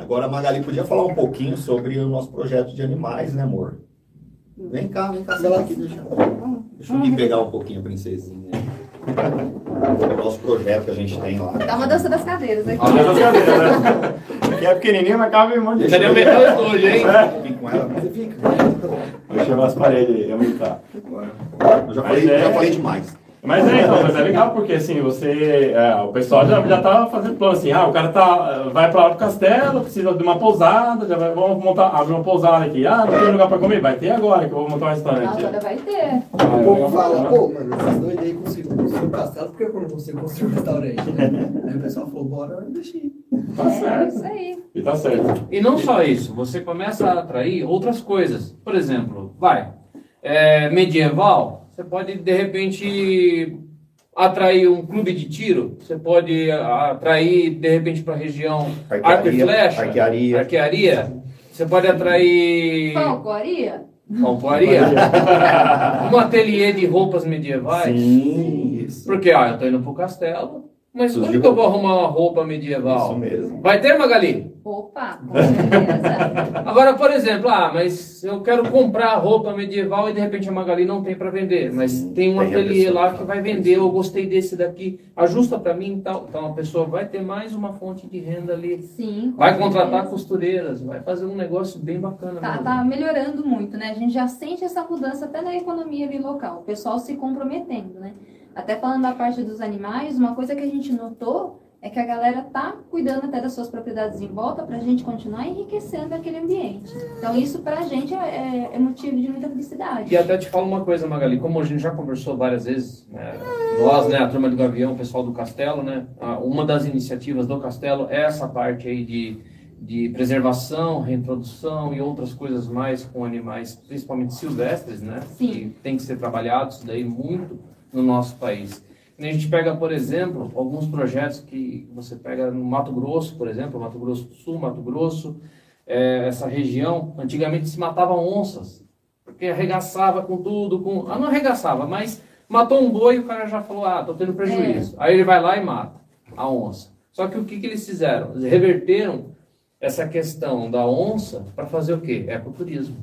Agora a Magali podia falar um pouquinho sobre o nosso projeto de animais, né, amor? Vem cá, vem cá, senta aqui, deixa, deixa eu me pegar um pouquinho a princesinha. O nosso projeto que a gente tem lá. Dá uma dança das cadeiras aqui. A dança das cadeiras, né? Que é pequenininho, mas cabe um monte de Cadê o metal hoje, hein? Fica com ela, mas fica. Deixa eu as paredes aí, aumentar. Eu já falei, é... já falei demais. Mas é, então, mas é legal porque assim, você. É, o pessoal já, já tá fazendo plano assim, ah, o cara tá, vai pra lá do castelo, precisa de uma pousada, já vai, vamos montar, abrir uma pousada aqui. Ah, não tem lugar pra comer? Vai ter agora que eu vou montar um restaurante. Agora vai ter. Ah, o povo fala, pô, mano, esses dois aí conseguiram construir um castelo, por que eu não consigo construir um restaurante? Né? aí o pessoal falou, bora investir. Tá é, certo. Isso aí. E tá certo. E não só isso, você começa a atrair outras coisas. Por exemplo, vai, é, medieval você pode, de repente, atrair um clube de tiro. Você pode atrair, de repente, para a região arco e flecha. Arquearia. Arquearia. Você pode atrair... Falcoaria. Falcoaria. um ateliê de roupas medievais. Sim, isso. Porque, ó, eu estou indo para o castelo. Mas como que eu vou arrumar uma roupa medieval? Isso mesmo. Vai ter, Magali? Opa, com certeza. Agora, por exemplo, ah, mas eu quero comprar roupa medieval e de repente a Magali não tem para vender, mas Sim, tem um tem ateliê lá que vai vender, eu gostei desse daqui, ajusta para mim e tal. Então a pessoa vai ter mais uma fonte de renda ali. Sim. Vai contratar certeza. costureiras, vai fazer um negócio bem bacana. Tá, tá melhorando muito, né? A gente já sente essa mudança até na economia ali local, o pessoal se comprometendo, né? Até falando da parte dos animais, uma coisa que a gente notou é que a galera tá cuidando até das suas propriedades em volta para a gente continuar enriquecendo aquele ambiente. Então isso para a gente é, é, é, motivo de muita felicidade. E até te falo uma coisa, Magali, como a gente já conversou várias vezes, né, nós, né, a turma do Gavião, o pessoal do Castelo, né, uma das iniciativas do Castelo é essa parte aí de, de preservação, reintrodução e outras coisas mais com animais, principalmente silvestres, né, Sim. que tem que ser trabalhados daí muito no nosso país. A gente pega, por exemplo, alguns projetos que você pega no Mato Grosso, por exemplo, Mato Grosso do Sul, Mato Grosso, é, essa região, antigamente se matavam onças, porque arregaçava com tudo, com... Ah, não arregaçava, mas matou um boi e o cara já falou, ah, tô tendo prejuízo. É. Aí ele vai lá e mata a onça. Só que o que, que eles fizeram? Eles reverteram essa questão da onça para fazer o quê? Ecoturismo.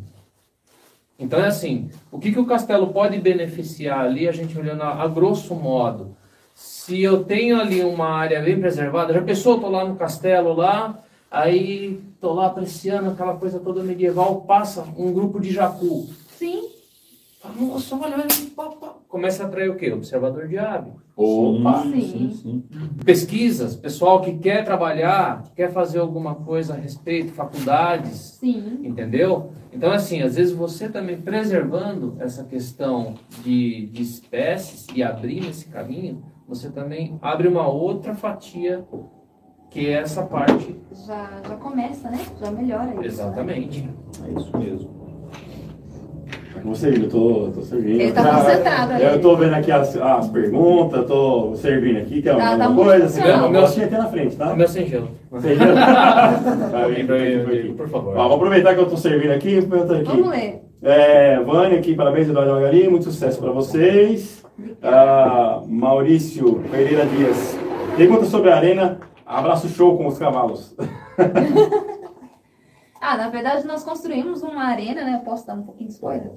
Então é assim, o que, que o castelo pode beneficiar ali, a gente olhando a, a grosso modo. Se eu tenho ali uma área bem preservada, já pensou, eu tô lá no castelo lá, aí tô lá apreciando aquela coisa toda medieval, passa um grupo de jacu. Sim. Nossa, olha, olha, começa a atrair o quê? Observador de ave. Opa! Sim. sim, sim. Pesquisas, pessoal que quer trabalhar, quer fazer alguma coisa a respeito, faculdades, Sim. entendeu? Então, assim, às vezes você também preservando essa questão de, de espécies e abrindo esse caminho, você também abre uma outra fatia que é essa parte. Já, já começa, né? Já melhora isso. né? Exatamente. É isso mesmo. Você, eu tô, tô servindo. Ele tá Já- concentrado ali. Eu tô vendo aqui as, as perguntas, tô servindo aqui, quer Tá- alguma tá coisa? Funcionando. der uma gostinha até na frente, tá? O meu sem gelo. Você já- Vai, Pra mim, por favor. Ó, vou aproveitar que eu tô servindo aqui e perguntar aqui. Vamos ler. É, Vânia aqui, parabéns, Eduardo Magali, muito sucesso para vocês. Ah, Maurício Pereira Dias, pergunta sobre a arena, abraço show com os cavalos. Ah, na verdade nós construímos uma arena, né? Posso dar um pouquinho de spoiler?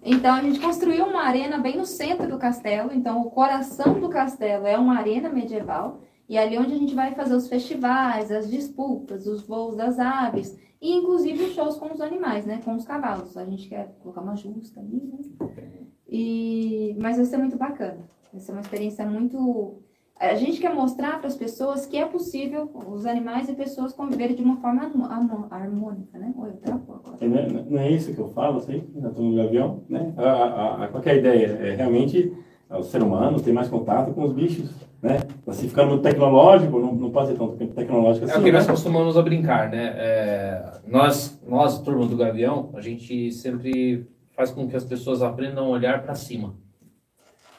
Então a gente construiu uma arena bem no centro do castelo. Então o coração do castelo é uma arena medieval. E ali onde a gente vai fazer os festivais, as disputas, os voos das aves e inclusive os shows com os animais, né? Com os cavalos. A gente quer colocar uma justa ali, né? E... Mas vai ser muito bacana. Vai ser uma experiência muito. A gente quer mostrar para as pessoas que é possível os animais e pessoas conviverem de uma forma harmônica, né? Oi, eu. Não é, não é isso que eu falo, assim, na turma do avião, né? A, a, a, qual que é a ideia? É realmente é, o ser humano ter mais contato com os bichos, né? Assim, ficando tecnológico, não, não pode ser tão tecnológico É assim, o que nós né? costumamos a brincar, né? É, nós, nós, turma do Gavião, a gente sempre faz com que as pessoas aprendam a olhar para cima.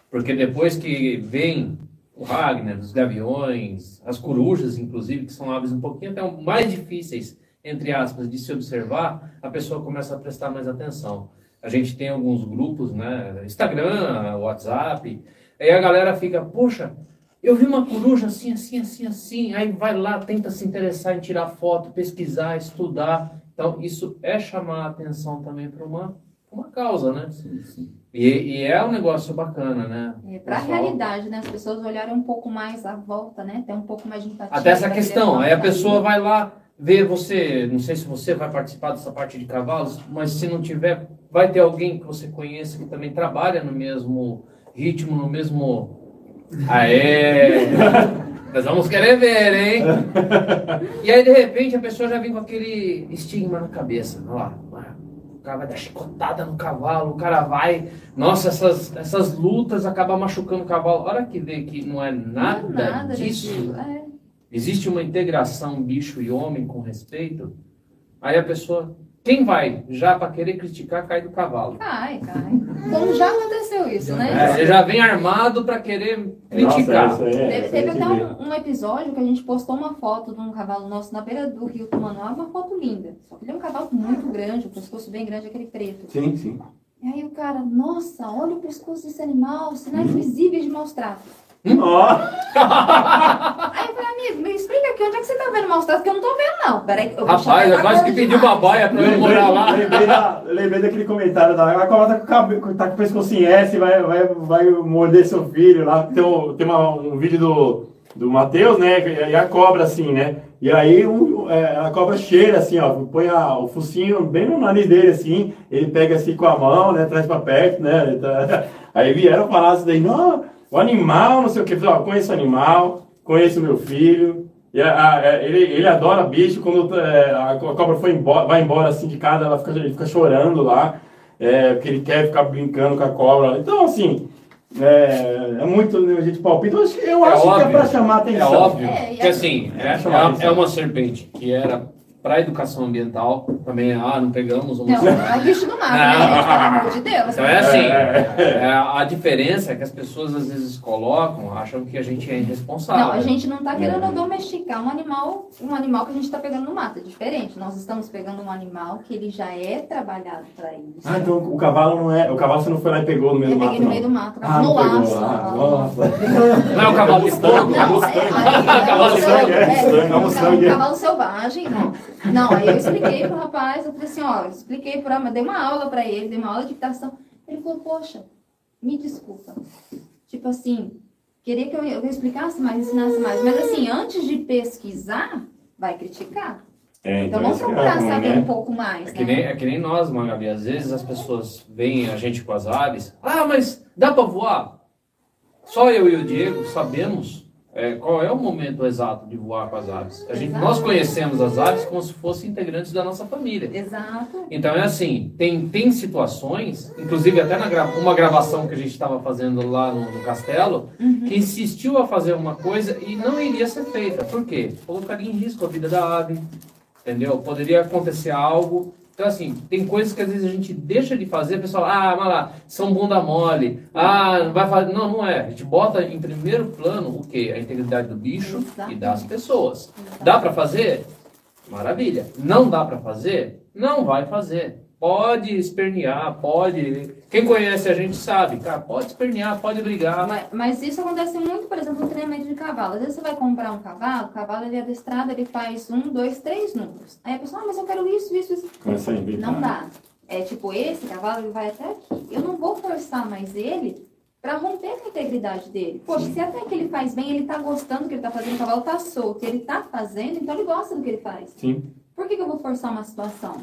Porque depois que vem o Ragnar, os gaviões, as corujas, inclusive, que são aves um pouquinho até mais difíceis, entre aspas, de se observar, a pessoa começa a prestar mais atenção. A gente tem alguns grupos, né? Instagram, WhatsApp, aí a galera fica, poxa, eu vi uma coruja assim, assim, assim, assim. Aí vai lá, tenta se interessar em tirar foto, pesquisar, estudar. Então, isso é chamar a atenção também para uma, uma causa, né? Sim, sim. E, e é um negócio bacana, né? É, para a realidade, né? As pessoas olharem um pouco mais à volta, né? Ter um pouco mais de empatia. Até essa pra questão. Aí a pessoa vai lá ver você, não sei se você vai participar dessa parte de cavalos, mas se não tiver, vai ter alguém que você conheça que também trabalha no mesmo ritmo, no mesmo. Aê! Nós vamos querer ver, hein? E aí, de repente, a pessoa já vem com aquele estigma na cabeça. Olha lá, cara vai dar chicotada no cavalo, o cara vai. Nossa, essas, essas lutas acabam machucando o cavalo. A hora que vê que não é nada, Não é nada disso. disso. É. Existe uma integração bicho e homem com respeito. Aí a pessoa, quem vai já para querer criticar, cai do cavalo. Cai, cai. Como já aconteceu isso, né? É, Você já vem armado para querer criticar. Nossa, é- Teve, isso teve até um, um episódio que a gente postou uma foto de um cavalo nosso na beira do rio Tumaná, uma foto linda. Só que ele é um cavalo muito grande, o pescoço bem grande, aquele preto. Sim, sim. E aí o cara, nossa, olha o pescoço desse animal, sinais visíveis de maus tratos. Ó, Aí eu falei, amigo, me explica aqui, onde é que você tá vendo maus tratos? Que eu não tô vendo, não. Peraí, eu vou Rapaz, eu quase que coisa pedi demais. uma baia para eu morar lá. lembrei, da- lembrei daquele comentário da a cobra tá com, o cabe- tá com o pescoço em S, vai, vai, vai morder seu filho lá. Tem, um, tem uma- um vídeo do, do Matheus, né? E a cobra assim, né? E aí o- é, a cobra cheira assim, ó, põe a- o focinho bem no nariz dele assim, ele pega assim com a mão, né? Traz pra perto, né? tá- Aí vieram falar isso daí, não, o animal, não sei o que. Ó, conheço o animal, conheço o meu filho. E a- a- ele, ele adora bicho, quando é, a, cobra foi embora, vai embora assim de casa, ela fica, ele fica chorando lá, é, porque ele quer ficar brincando com a cobra. Então, assim, é, é muito né, a gente palpita. Eu acho, que- eu É acho que é óbvio. pra chamar É atenção. óbvio É, e que assim, é, É é- é uma serpente que era para educação ambiental. Também, ah, não pegamos uma Não, não é bicho do mato, né, gente? Pelo amor de Deus. Então é assim, É, é, a diferença é que as pessoas às vezes colocam, acham que a gente é irresponsável. Não, a gente não tá querendo domesticar um animal, um animal que a gente tá pegando no mato, é diferente. Nós estamos pegando um animal que ele já é trabalhado para isso. Ah, então o cavalo não é. O cavalo você não foi lá e pegou no meio Eu do mato. peguei no não. meio do mato, Ah, no não laço. Não é o cavalo de fogo? Não, é, é, Cavalo um é, é, é um um selvagem, né? Não, aí eu expliquei pro rapaz, eu falei assim, ó, expliquei para, dei uma aula para ele, dei uma aula de equitação. Ele falou, poxa, me desculpa. Tipo assim, queria que eu, eu explicasse mais, ensinasse mais. Mas assim, antes de pesquisar, vai criticar. É, então, então vamos procurar é, saber né? um pouco mais. É que, né? nem, é que nem nós, Magabi. Às vezes as pessoas veem a gente com as aves. Ah, mas dá para voar? Só eu e o Diego sabemos é, qual é o momento exato de voar com as aves. A gente, nós conhecemos as aves como se fossem integrantes da nossa família. Exato. Então é assim, tem, tem situações, inclusive até na gra uma gravação que a gente estava fazendo lá no, no castelo, uhum. que insistiu a fazer uma coisa e não iria ser feita. Por quê? Colocaria em risco a vida da ave, entendeu? Poderia acontecer algo então, assim, tem coisas que às vezes a gente deixa de fazer, o pessoal, ah, mas lá, são bunda mole, ah, vai fazer. Não, não é. A gente bota em primeiro plano o quê? A integridade do bicho Exatamente. e das pessoas. Exatamente. Dá para fazer? Maravilha. Não dá para fazer? Não vai fazer. Pode espernear, pode. Quem conhece a gente sabe, cara, pode espernear, pode brigar. Mas, mas, isso acontece muito, por exemplo, no treinamento de cavalo. Às vezes você vai comprar um cavalo, o cavalo ele é adestrado, ele faz um, dois, três números. Aí a pessoa, ah, mas eu quero isso, isso, isso. Começa a Não dá. É tipo, esse cavalo ele vai até aqui. Eu não vou forçar mais ele para romper com a integridade dele. Poxa, Sim. se até que ele faz bem, ele tá gostando do que ele tá fazendo, o cavalo tá solto, ele tá fazendo, então ele gosta do que ele faz. Sim. Por que, que eu vou forçar uma situação?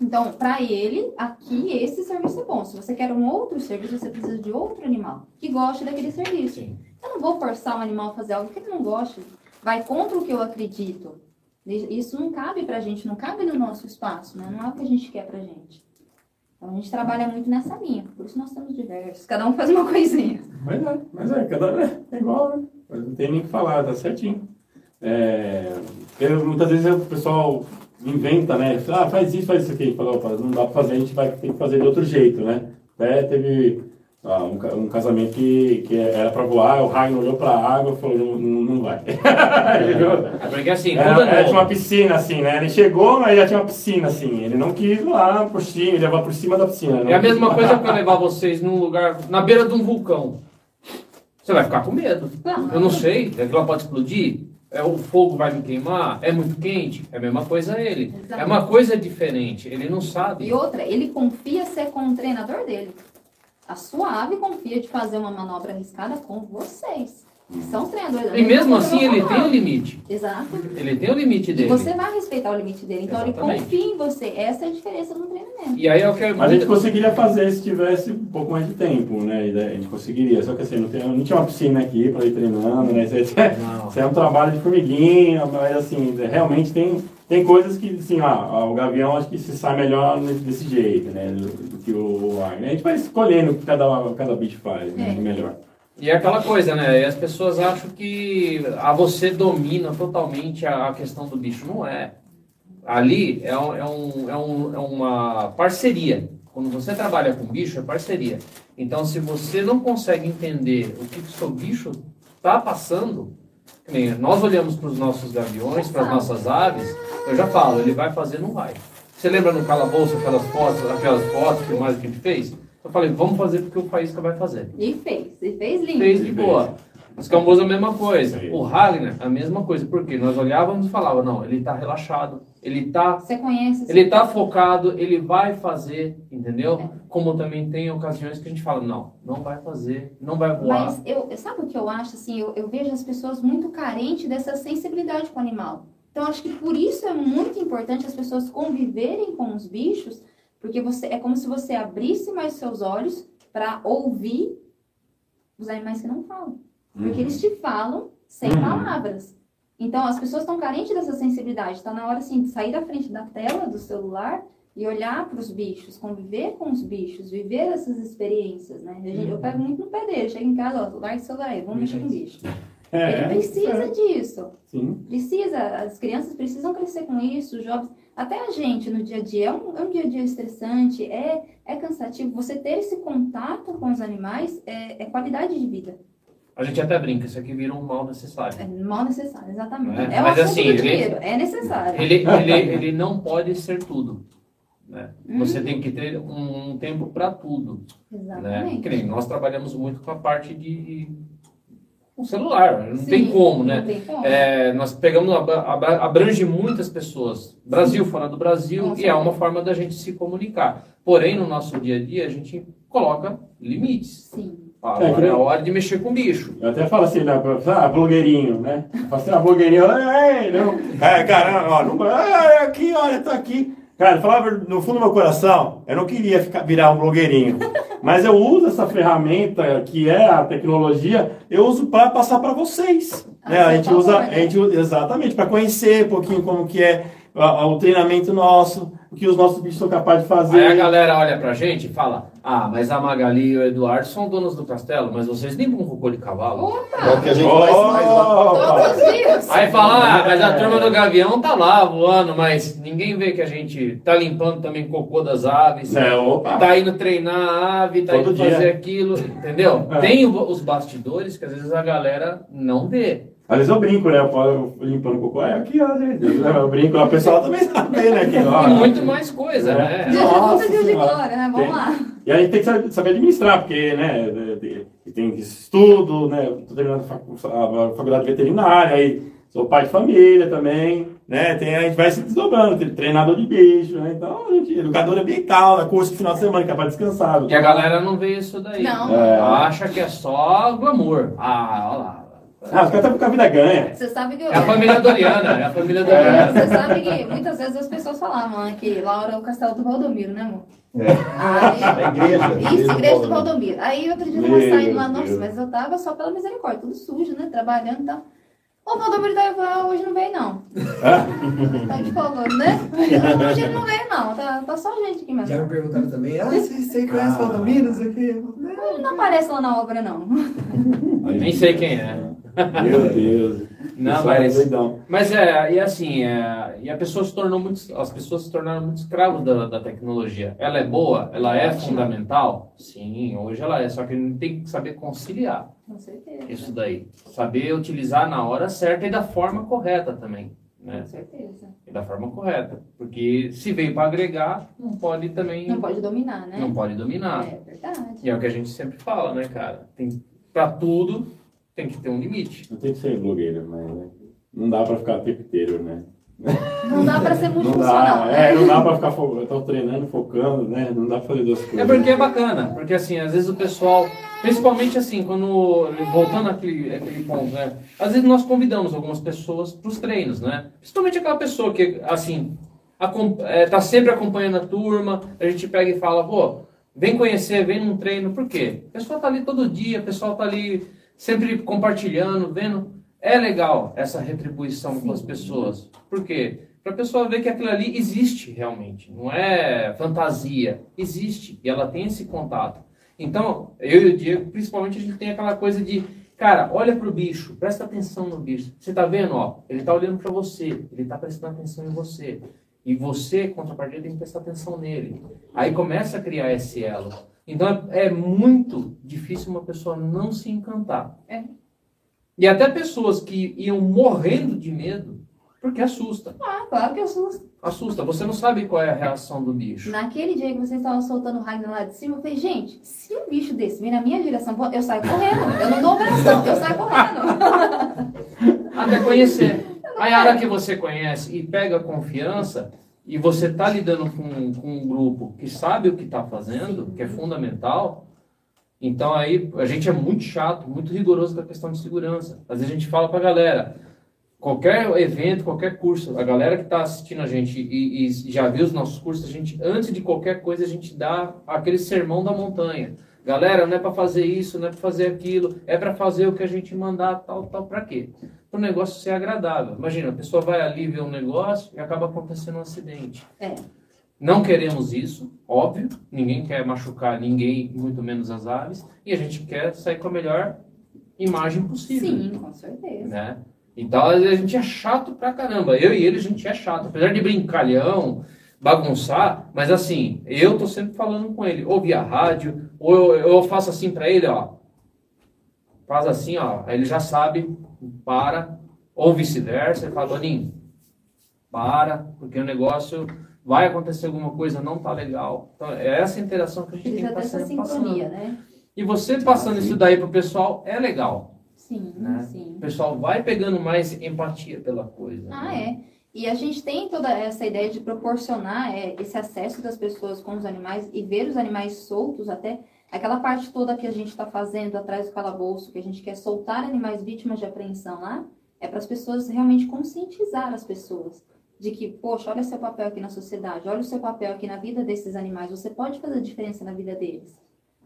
Então, para ele, aqui, esse serviço é bom. Se você quer um outro serviço, você precisa de outro animal que goste daquele serviço. Sim. Eu não vou forçar um animal a fazer algo que ele não goste. Vai contra o que eu acredito. Isso não cabe pra gente, não cabe no nosso espaço, né? Não é o que a gente quer pra gente. Então a gente trabalha muito nessa linha, por isso nós temos diversos. Cada um faz uma coisinha. Mas é, mas é, cada um é igual, né? Não tem nem o que falar, tá certinho. É, eu, muitas vezes o pessoal inventa, né? Ah, faz isso, faz isso aqui. Falou, opa, não dá pra fazer, a gente vai ter que fazer de outro jeito, né? Até teve ah, um, um, casamento que, que era pra voar, o Ragnar olhou pra água e falou, não, não, vai. É porque assim, era, era tinha uma piscina, assim, né? Ele chegou, mas já tinha uma piscina, assim. Ele não quis ir lá por cima, ele levar por cima da piscina. É a mesma coisa que eu levar vocês num lugar, na beira de um vulcão. Você vai ficar com medo. Eu não sei, aquilo pode explodir é, o fogo vai me queimar? É muito quente? É a mesma coisa ele. Exatamente. É uma coisa diferente. Ele não sabe. E outra, ele confia ser com o treinador dele. A sua ave confia de fazer uma manobra arriscada com vocês. São treinadores. E mesmo assim ele tem o um limite. Exato. Ele tem o um limite dele. E você vai respeitar o limite dele. Então Exatamente. ele confia em você. Essa é a diferença no treinamento. E aí eu quero. Mas a gente conseguiria fazer se tivesse um pouco mais de tempo, né? A gente conseguiria. Só que assim, não, tem, não tinha uma piscina aqui para ir treinando, né? Isso é, é um trabalho de formiguinha, mas assim, realmente tem, tem coisas que, assim, ó, o Gavião acho que se sai melhor desse jeito, né? Do, do que o Wagner. A gente vai escolhendo o que cada, cada bicho faz, né? É. Melhor. E é aquela coisa, né? E as pessoas acham que a você domina totalmente a, questão do bicho. Não é. Ali é, um, é, um, é, um, é uma parceria. Quando você trabalha com bicho, é parceria. Então, se você não consegue entender o que o seu bicho está passando, nós olhamos para os nossos gaviões, para as nossas aves, eu já falo, ele vai fazer, não vai. Você lembra no calabouço aquelas fotos, aquelas fotos que mais que a gente fez? Eu falei, vamos fazer porque o Faísca vai fazer. E fez, e fez lindo. Fez de boa. Os Cambosos a mesma coisa. O Ragnar, a mesma coisa. Porque nós olhávamos e falávamos, não, ele está relaxado, ele está... Você conhece. Ele está focado, ele vai fazer, entendeu? É. Como também tem ocasiões que a gente fala, não, não vai fazer, não vai voar. Mas eu, sabe o que eu acho, assim, eu, eu vejo as pessoas muito carentes dessa sensibilidade com o animal. Então, acho que por isso é muito importante as pessoas conviverem com os bichos, porque você é como se você abrisse mais seus olhos para ouvir os animais que não falam. Porque uhum. eles te falam sem uhum. palavras. Então, as pessoas estão carentes dessa sensibilidade. Está na hora, assim, de sair da frente da tela do celular e olhar para os bichos, conviver com os bichos, viver essas experiências, né? Eu, pego uhum. muito no pé dele. Chega em casa, ó, larga o celular aí, vamos mexer com o bicho. É, Ele precisa é. disso. Sim. Precisa. As crianças precisam crescer com isso, os jovens até a gente no dia a dia, é um, é um dia a dia estressante, é, é cansativo. Você ter esse contato com os animais é, é qualidade de vida. A gente até brinca, isso aqui vira um mal necessário. É mal necessário, exatamente. É, é Mas assim, ele, é necessário. Ele, ele, ele não pode ser tudo. Né? Hum. Você tem que ter um, um tempo para tudo. Exatamente. Né? nós trabalhamos muito com a parte de um celular, não Sim, tem como, né? Tem como. É, nós pegamos, abrange muitas pessoas, Brasil Sim. fora do Brasil, e é uma forma da gente se comunicar. Porém, no nosso dia a dia, a gente coloca limites. Sim. Fala, é, é hora de mexer com bicho. Eu até falo assim, né, ah, blogueirinho, né? Falo assim, ah, blogueirinho, é, não. É, cara, ó, não, é, aqui, olha, tá aqui. Cara, falava no fundo do meu coração, eu não queria ficar, virar um blogueirinho. Mas eu uso essa ferramenta que é a tecnologia, eu uso para passar para vocês. Ah, né? A gente usa, a gente, exatamente, para conhecer um pouquinho como que é o treinamento nosso, o que os nossos bichos são capazes de fazer. Aí a galera olha pra gente e fala: Ah, mas a Magali e o Eduardo são donos do castelo, mas vocês nem com cocô de cavalo. Opa! É o que a gente faz mais lá. Todos. Aí fala: Ah, mas a turma do Gavião tá lá voando, mas ninguém vê que a gente tá limpando também cocô das aves. É, opa. Tá indo treinar a ave, tá Todo indo dia. fazer aquilo, entendeu? É. Tem os bastidores que às vezes a galera não vê. Às vezes eu brinco, né? Eu limpando o cocô, é aqui, ó, gente. Eu brinco, a pessoa também sabe, né? Que, ó, e muito mais coisa, é. né? Nossa, Deus de glória, né? Vamos tem, lá. E aí tem que saber administrar, porque, né? Tem estudo, né? Estou terminando a faculdade veterinária, aí sou pai de família também, né? Tem, a gente vai se desdobrando, tem treinador de bicho, né? Então, a gente, educador ambiental, né? curso de final de semana, que é para descansar. E a galera não vê isso daí. Não. É. Acha que é só glamour. Ah, olha lá. Ah, os caras estão com a vida ganha. Você sabe que eu... É a família Doriana, é a família Doriana. Você sabe que muitas vezes as pessoas falavam né, que Laura é o castelo do Valdomiro, né, amor? É. Aí, a igreja. Isso, igreja do Valdomiro. Aí outro dia eu tava saindo lá, nossa, mas eu tava só pela misericórdia, tudo sujo, né? Trabalhando e tal. O Valdomiro tá falando, ah, hoje não veio não. tá de folga, né? Hoje ele não veio não, tá, tá só gente aqui mesmo. Já me perguntaram também, ah, você, conhece o Valdomiro, não sei o quê? Ele não aparece lá na obra não. Nem sei quem é. Meu Deus. Não, mas, mas é, e assim, é, e a pessoa se tornou muito, as pessoas se tornaram muito escravos da, da tecnologia. Ela é boa, ela é fundamental? Sim, hoje ela é, só que tem que saber conciliar. Com certeza. Isso daí. Saber utilizar na hora certa e da forma correta também. Né? Com certeza. E da forma correta. Porque se veio para agregar, não pode também. Não pode dominar, né? Não pode dominar. É verdade. E é o que a gente sempre fala, né, cara? Tem para tudo tem que ter um limite. Não tem que ser blogueiro, mas né? não dá para ficar o tempo inteiro, né? Não dá para ser multifuncional. Né? É, não dá para ficar fo... tô treinando, focando, né? Não dá para fazer duas coisas. É porque é bacana, porque assim, às vezes o pessoal, principalmente assim, quando voltando àquele, àquele ponto, né? Às vezes nós convidamos algumas pessoas para os treinos, né? Principalmente aquela pessoa que assim, é, tá sempre acompanhando a turma, a gente pega e fala, pô, vem conhecer, vem num treino, por quê? A pessoa tá ali todo dia, o pessoal tá ali sempre compartilhando, vendo. É legal essa retribuição Sim. com as pessoas. Por quê? Para a pessoa ver que aquilo ali existe realmente, não é fantasia, existe e ela tem esse contato. Então, eu e o Diego, principalmente, a gente tem aquela coisa de, cara, olha para o bicho, presta atenção no bicho. Você está vendo, ó, ele está olhando para você, ele está prestando atenção em você. E você, contrapartida, tem que prestar atenção nele. Aí começa a criar esse elo. Então é, é muito difícil uma pessoa não se encantar. É. E até pessoas que iam morrendo de medo, porque assusta. Ah, claro que assusta. Assusta, você não sabe qual é a reação do bicho. Naquele dia que vocês estavam soltando o raio lá de cima, eu falei, gente, se um bicho desse vem na minha direção, eu saio correndo. Eu não dou operação, eu saio correndo. Até conhecer. Aí a hora que você conhece e pega confiança, e você está lidando com, com um grupo que sabe o que está fazendo, que é fundamental, então aí a gente é muito chato, muito rigoroso com a questão de segurança. Às vezes a gente fala para a galera, qualquer evento, qualquer curso, a galera que está assistindo a gente e, e, já viu os nossos cursos, a gente, antes de qualquer coisa, a gente dá aquele sermão da montanha. Galera, não é para fazer isso, não é para fazer aquilo, é para fazer o que a gente mandar, tal, tal, para quê? Para o negócio ser agradável. Imagina, a pessoa vai ali ver um negócio e acaba acontecendo um acidente. É. Não queremos isso, óbvio, ninguém quer machucar ninguém, muito menos as aves, e a gente quer sair com a melhor imagem possível. Sim, com certeza. Né? Então a gente é chato pra caramba. Eu e ele a gente é chato. Apesar de brincalhão, bagunçar, mas assim, eu tô sempre falando com ele, ou via rádio, ou eu, eu faço assim para ele, ó. Faz assim, ó. Aí ele já sabe, para, ou vice-versa, ele fala, Doninho, para, porque o negócio vai acontecer alguma coisa, não tá legal. Então, é essa interação que a gente tem que estar tá sempre passando. Né? E você passando isso daí pro pessoal é legal. Sim, né? sim. O pessoal vai pegando mais empatia pela coisa. Ah, né? é. E a gente tem toda essa ideia de proporcionar é, esse acesso das pessoas com os animais e ver os animais soltos até. Aquela parte toda que a gente está fazendo atrás do calabouço, que a gente quer soltar animais vítimas de apreensão lá, é para as pessoas realmente conscientizar as pessoas de que, poxa, olha seu papel aqui na sociedade, olha o seu papel aqui na vida desses animais, você pode fazer diferença na vida deles.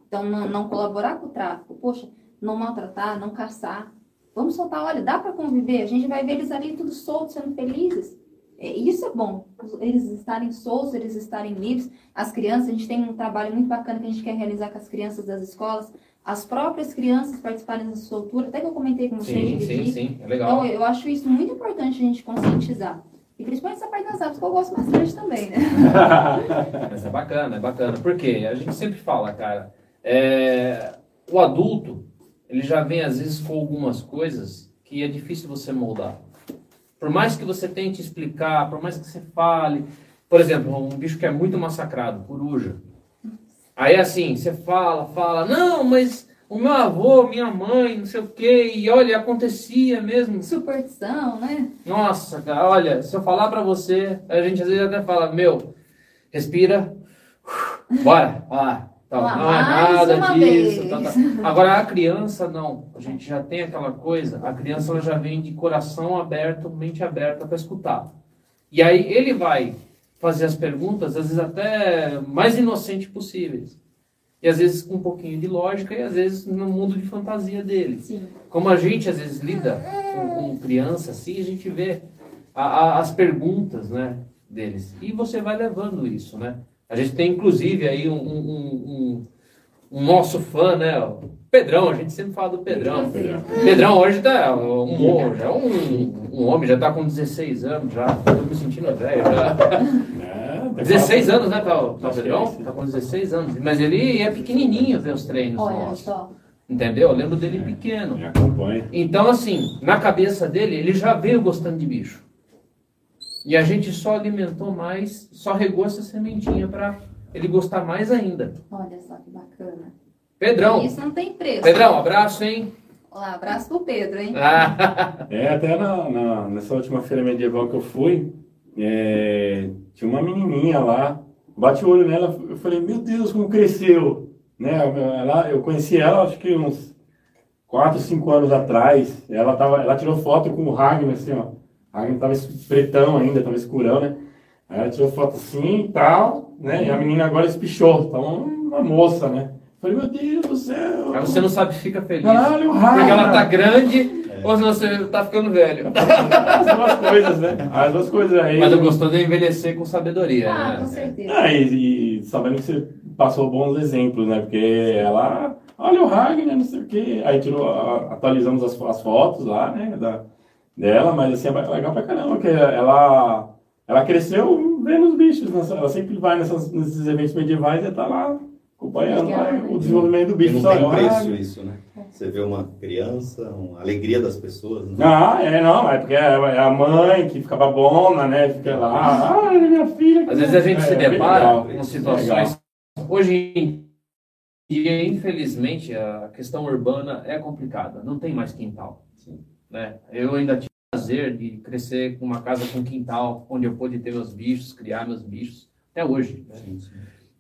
Então, não, não colaborar com o tráfico, poxa, não maltratar, não caçar. Vamos soltar, olha, dá para conviver, a gente vai ver eles ali tudo soltos, sendo felizes. É, isso é bom, eles estarem soltos, eles estarem livres. As crianças, a gente tem um trabalho muito bacana que a gente quer realizar com as crianças das escolas, as próprias crianças participarem da soltura, até que eu comentei com vocês. Sim, sim, sim, é legal. Então, eu acho isso muito importante a gente conscientizar. E principalmente essa parte das aves, que eu gosto bastante também, né? Mas é bacana, é bacana. Por quê? A gente sempre fala, cara, é, o adulto, ele já vem às vezes com algumas coisas que é difícil você moldar. Por mais que você tente explicar, por mais que você fale, por exemplo, um bicho que é muito massacrado, coruja. Aí assim, você fala, fala, não, mas o meu avô, minha mãe, não sei o quê, e olha, acontecia mesmo. Superstição, né? Nossa, cara, olha, se eu falar pra você, a gente às vezes até fala, meu, respira, bora, lá. Tal, não é nada disso. tal, tal. Agora a criança não. A gente já tem aquela coisa, a criança ela já vem de coração aberto, mente aberta para escutar. E aí ele vai fazer as perguntas, às vezes até mais inocentes possíveis. E às vezes com um pouquinho de lógica e às vezes no mundo de fantasia dele. Sim. Como a gente às vezes lida com, com criança assim, a gente vê a- a- as perguntas, né, deles. E você vai levando isso, né? A gente tem inclusive aí um, um- um- um- nosso fã, né, o Pedrão, a gente sempre fala do Pedrão. Pedrão. Pedrão hoje tá um, já é um, um homem, já tá com 16 anos, já tô me sentindo velho, já. É, tem 16 fala- anos, né, tá, o- tá é Pedrão? Tá com 16 anos. Mas ele é pequenininho ver os treinos Olha nossos. só. Entendeu? Eu lembro dele pequeno. Me acompanha. Então, assim, na cabeça dele, ele já veio gostando de bicho. E a gente só alimentou mais, só regou essa sementinha para ele gostar mais ainda. Olha só que bacana. Pedrão, Isso não tem preço. Pedrão, abraço, hein? Olá, abraço pro Pedro, hein? Ah, É, até na, na- nessa última feira medieval que eu fui, é, tinha uma menininha lá, bate o olho nela, eu falei, meu Deus, como cresceu! Né? Ela, eu conheci ela, acho que uns 4, 5 anos atrás, ela, tava, ela tirou foto com o Ragnar, assim, ó, Ragnar tava pretão ainda, tava escurão, né? Aí ela tirou foto assim e tal, né? E a menina agora espichou, tá uma moça, né? Falei, meu Deus do céu! aí você não sabe, fica feliz. Caralho, o Ragnar! Porque ela tá grande ou se você tá ficando velho. As duas coisas, né? As duas coisas aí. Mas eu gostou de envelhecer com sabedoria, Ah, com né? certeza. Ah, e, e sabendo que você passou bons exemplos, né? Porque ela, olha o Ragnar, não sei o quê. Aí tirou, atualizamos as, as fotos lá, né? Da, dela, mas assim, é legal pra caramba, porque ela, ela cresceu vendo os bichos. né? Ela sempre vai nessas, nesses eventos medievais e tá lá acompanhando Legal, lá, né? o desenvolvimento do E bicho. não tem preço isso, né? Você vê uma criança, uma alegria das pessoas. Né? Ah, é, não, é porque é é a mãe que ficava bona, né? Fica lá, ah, minha filha. Às vezes a gente É, se depara legal, com situações. Hoje em dia, infelizmente, a questão urbana é complicada. Não tem mais quintal. Né? Eu ainda tive o prazer de crescer com uma casa com quintal, onde eu pude ter meus bichos, criar meus bichos, até hoje. né? Sim, sim.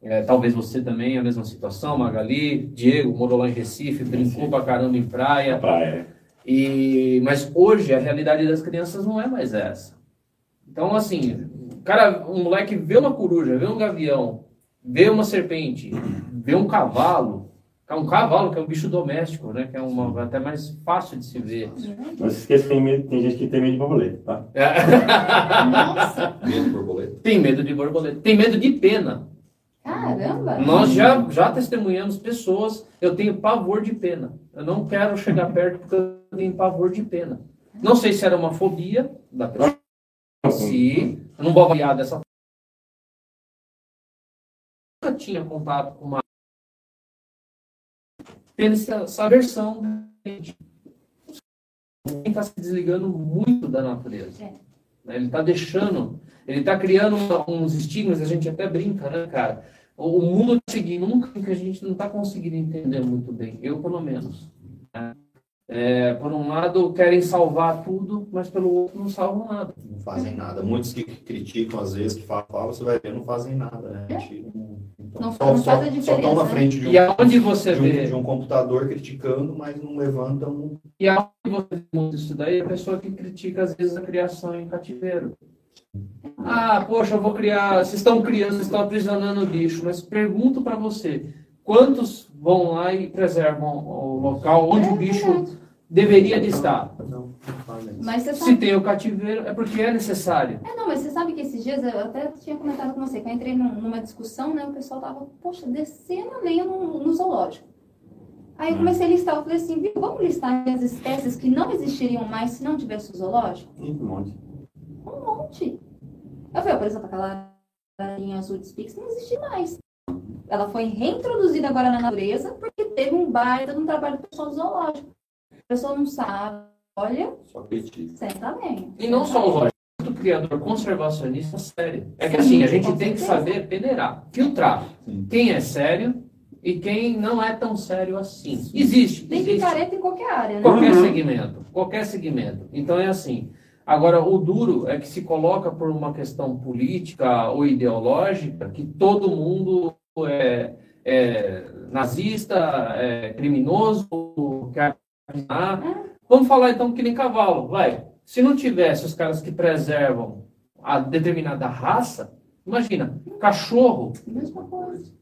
É, talvez você também, a mesma situação, Magali, Diego, morou lá em Recife, brincou pra caramba em praia. Praia. E, mas hoje a realidade das crianças não é mais essa. Então, assim, cara, um moleque vê uma coruja, vê um gavião, vê uma serpente, vê um cavalo, um cavalo que é um bicho doméstico, né? Que é uma, até mais fácil de se ver. Não se esqueça que tem, medo- tem gente que tem medo de borboleta, tá? Nossa, Medo de borboleta. Tem medo de borboleta, tem medo de pena. caramba. Nós já, já testemunhamos pessoas, eu tenho pavor de pena. Eu não quero chegar perto porque eu tenho pavor de pena. Não sei se era uma fobia da pessoa, se eu não vou avaliar dessa forma. Nunca tinha contato com uma tendo essa, essa versão Quem está se desligando muito da natureza. É. Né? Ele está deixando, ele está criando uns estigmas, a gente até brinca, né, cara? O, mundo está seguindo um caminho que a gente não está conseguindo entender muito bem, eu pelo menos. né? é, por um lado, querem salvar tudo, mas pelo outro não salvam nada. Não fazem nada. Muitos que criticam, às vezes, que falam, você vai ver, não fazem nada, né? É. Então, Não- só, não só, faz a só estão na né? frente de um, E aonde você de um, vê, de um computador criticando, mas não levantam. e aonde você vê isso daí, a pessoa que critica, às vezes, a criação em cativeiro. Ah, poxa, eu vou criar. Vocês estão criando, vocês estão aprisionando o bicho, mas pergunto para você: quantos vão lá e preservam o local onde o bicho deveria de estar? Mas você Se sabe. tem o cativeiro, é porque é necessário. É, não, mas você sabe que esses dias eu até tinha comentado com você, que eu entrei num- numa discussão, né? O pessoal tava, poxa, descendo a lenha no, no zoológico. Aí eu comecei a listar, eu falei assim, viu, vamos listar as espécies que não existiriam mais se não tivesse o zoológico? Um monte. Um monte. Eu falei, por exemplo, aquela linha azul de Spix não existe mais. Ela foi reintroduzida agora na natureza porque teve um baita de um trabalho do pessoal zoológico. A pessoa não sabe, olha, Só critica. bem. E não só o zoológico, o criador conservacionista sério. É que assim, a gente tem que saber peneirar, filtrar Sim. quem é sério e quem não é tão sério assim. Existe, Tem existe. picareta em qualquer área, né? Qualquer Uhum. segmento, qualquer segmento. Então é assim. Agora, o duro é que se coloca por uma questão política ou ideológica que todo mundo é, é nazista, é criminoso, quer assassinar. Vamos falar então que nem cavalo, vai. Se não tivesse os caras que preservam a determinada raça, imagina, cachorro, Mesma coisa.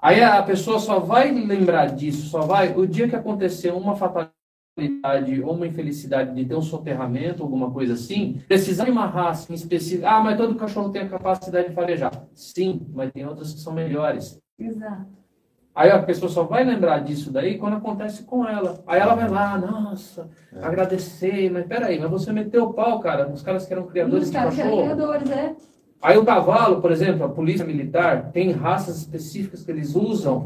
Aí a pessoa só vai lembrar disso, só vai o dia que acontecer uma fatalidade ou uma infelicidade de ter um soterramento, alguma coisa assim, precisar de uma raça em específico. Ah, mas todo cachorro tem a capacidade de farejar. Sim, mas tem outras que são melhores. Exato. Aí a pessoa só vai lembrar disso daí quando acontece com ela. Aí ela vai lá, nossa, agradecer, mas peraí, mas você meteu o pau, cara, nos caras que eram criadores Os de caras que eram cachorro. criadores, é. Aí o cavalo, por exemplo, a polícia militar, tem raças específicas que eles usam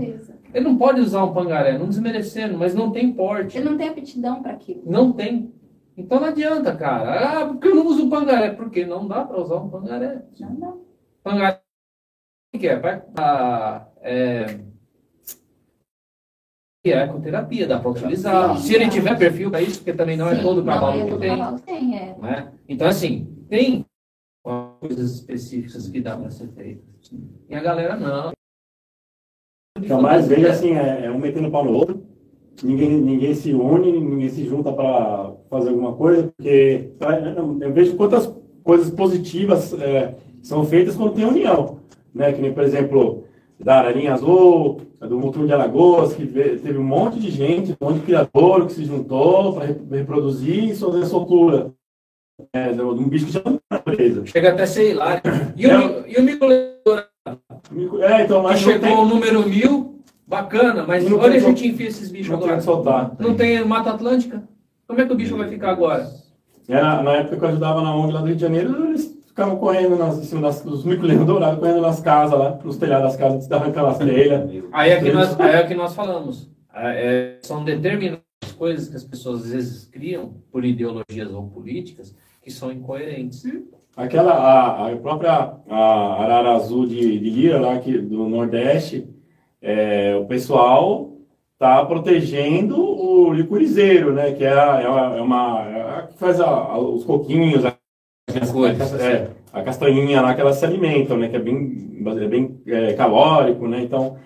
ele não pode usar um pangaré, não desmerecendo, mas não tem porte. Ele não tem aptidão para aquilo. Não tem. Então não adianta, cara. Ah, porque eu não uso um pangaré? Porque não dá para usar um pangaré. Não dá. Pangaré o que é? Vai pra, é, é ecoterapia, dá para utilizar. Sim, Se ele é. tiver perfil para isso, porque também não é Sim, todo cavalo é que tem. cavalo que tem, é. né? Então, assim, tem coisas específicas que dá para ser feito. E a galera não. Então, mais veja assim, é, é um metendo pau no outro. Ninguém, ninguém se une, ninguém se junta para fazer alguma coisa, porque é, eu vejo quantas coisas positivas é, são feitas quando tem união. Né? Que nem, por exemplo, da Ararinha Azul, do Mutum de Alagoas, que ve- teve um monte de gente, um monte de criador que se juntou para reproduzir e fazer a soltura. É, de um bicho que já não está preso. Chega até ser hilário. E o, É. mi- e o micoletor É, então, mas chegou tem, ao número mil, bacana, mas Não onde a tem gente enfia esses bichos não tem agora? que soltar. Não tem Mata Atlântica? Como é que o bicho vai ficar agora? Era, na época que eu ajudava na ONG lá do Rio de Janeiro, eles ficavam correndo nas, em cima das, dos mico-leões dourados, correndo nas casas lá, nos telhados das casas, arrancando as telhas. Aí é que nós, aí é que nós falamos. É, são determinadas coisas que as pessoas às vezes criam por ideologias ou políticas que são incoerentes. Aquela, a, a própria a arara azul de, de Lira, lá que, do Nordeste, é, o pessoal tá protegendo o licurizeiro, né? Que é, a- é uma, é uma é que faz a- a- os coquinhos, a, Cores. é, a castanhinha lá que elas se alimentam, né? Que é bem, é bem é, calórico, né? Então,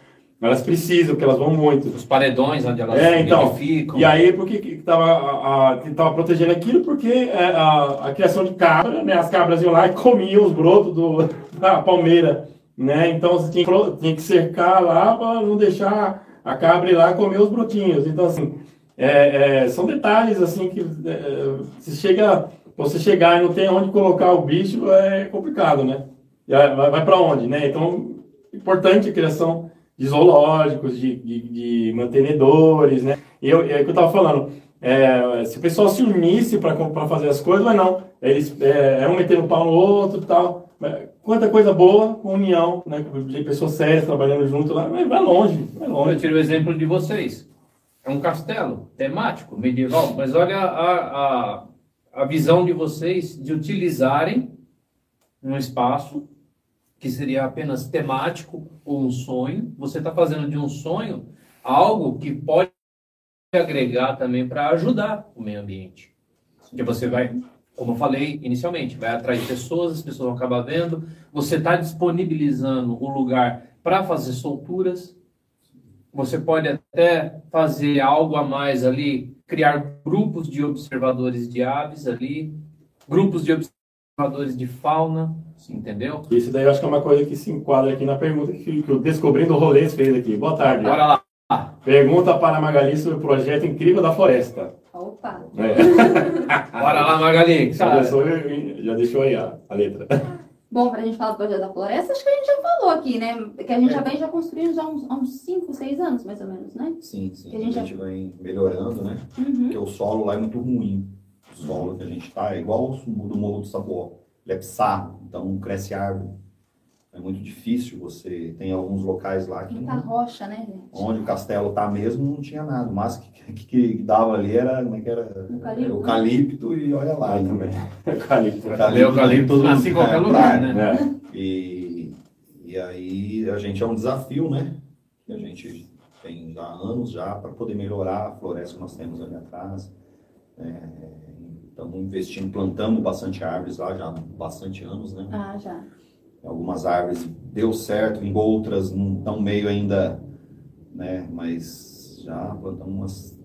elas precisam, que elas vão muito. Os paredões onde elas É, então, ficam. E aí, por que que tava, a, a- protegendo aquilo? Porque é, a, a criação de cabra, né? As cabras iam lá e comiam os brotos do, da palmeira, né? Então, você tinha, tinha que cercar lá para não deixar a cabra ir lá comer os brotinhos. Então, assim, é, é, são detalhes, assim, que é, se chega, você chegar e não tem onde colocar o bicho, é complicado, né? Vai, vai para onde, né? Então, importante a criação de zoológicos, de, de, de mantenedores, né? E eu, é o que eu estava falando, é, se o pessoal se unisse para fazer as coisas, mas não, eles é, é um metendo o pau no outro e tal. Quanta coisa boa com união, né? De pessoas sérias trabalhando junto lá, mas vai longe, vai Eu longe. tiro o exemplo de vocês. É um castelo temático, medieval, mas olha a, a, a visão de vocês de utilizarem um espaço que seria apenas temático ou um sonho. Você está fazendo de um sonho algo que pode agregar também para ajudar o meio ambiente. Porque você vai, como eu falei inicialmente, vai atrair pessoas, as pessoas vão acabar vendo, você está disponibilizando o lugar para fazer solturas, você pode até fazer algo a mais ali, criar grupos de observadores de aves ali, grupos de observadores de fauna, entendeu? Isso daí eu acho que é uma coisa que se enquadra aqui na pergunta que, que o Descobrindo Rolês fez aqui. Boa tarde. Bora lá. Pergunta para a Magali sobre o projeto incrível da floresta. Opa! É. Bora lá, Magali. Já, já deixou aí a, a letra. Bom, para a gente falar do projeto da floresta, acho que a gente já falou aqui, né? Que a gente já vem já construindo já há uns, há uns 5, 6 anos, mais ou menos, né? Sim, sim. Que a A gente gente, vem melhorando, né? Uhum. Porque o solo lá é muito ruim. O solo que a gente tá é igual o do Morro do Sabuó. Ele é psarro, então não cresce árvore. É muito difícil você... Tem alguns locais lá que Muita não, rocha, né, gente? onde o castelo tá mesmo não tinha nada. Máximo que, que, que dava ali era, como é que era? Eucalipto. Era eucalipto e olha lá também. também. Eucalipto. Cadê o eucalipto? Nasce em qualquer lugar, né? É. E, e aí a gente é um desafio, né? Que a gente tem já anos já para poder melhorar a floresta que nós temos ali atrás. Estamos investindo, plantamos bastante árvores lá já há bastante anos, né? Ah, já. Algumas árvores deu certo, em outras não estão meio ainda, né? Mas já plantamos umas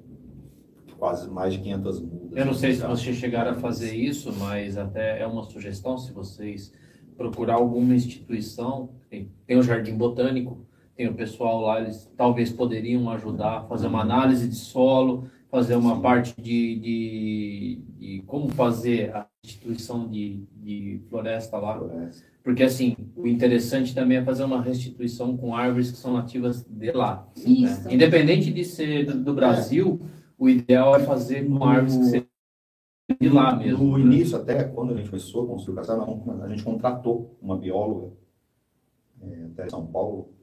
quase mais de 500 mudas. Eu não sei se já. vocês chegaram a fazer isso, mas até é uma sugestão se vocês procurar alguma instituição, tem, tem o Jardim Botânico, tem o pessoal lá, eles talvez poderiam ajudar a fazer uma análise de solo, fazer uma Sim. parte de, de, de como fazer a instituição de, de floresta lá. Floresta. Porque assim, o interessante também é fazer uma restituição com árvores que são nativas de lá. Isso. né? Independente de ser do, do Brasil, o ideal é fazer com árvores que sejam de lá mesmo. No né? início, até quando a gente começou a construir o castelo, a gente contratou uma bióloga é, até São Paulo.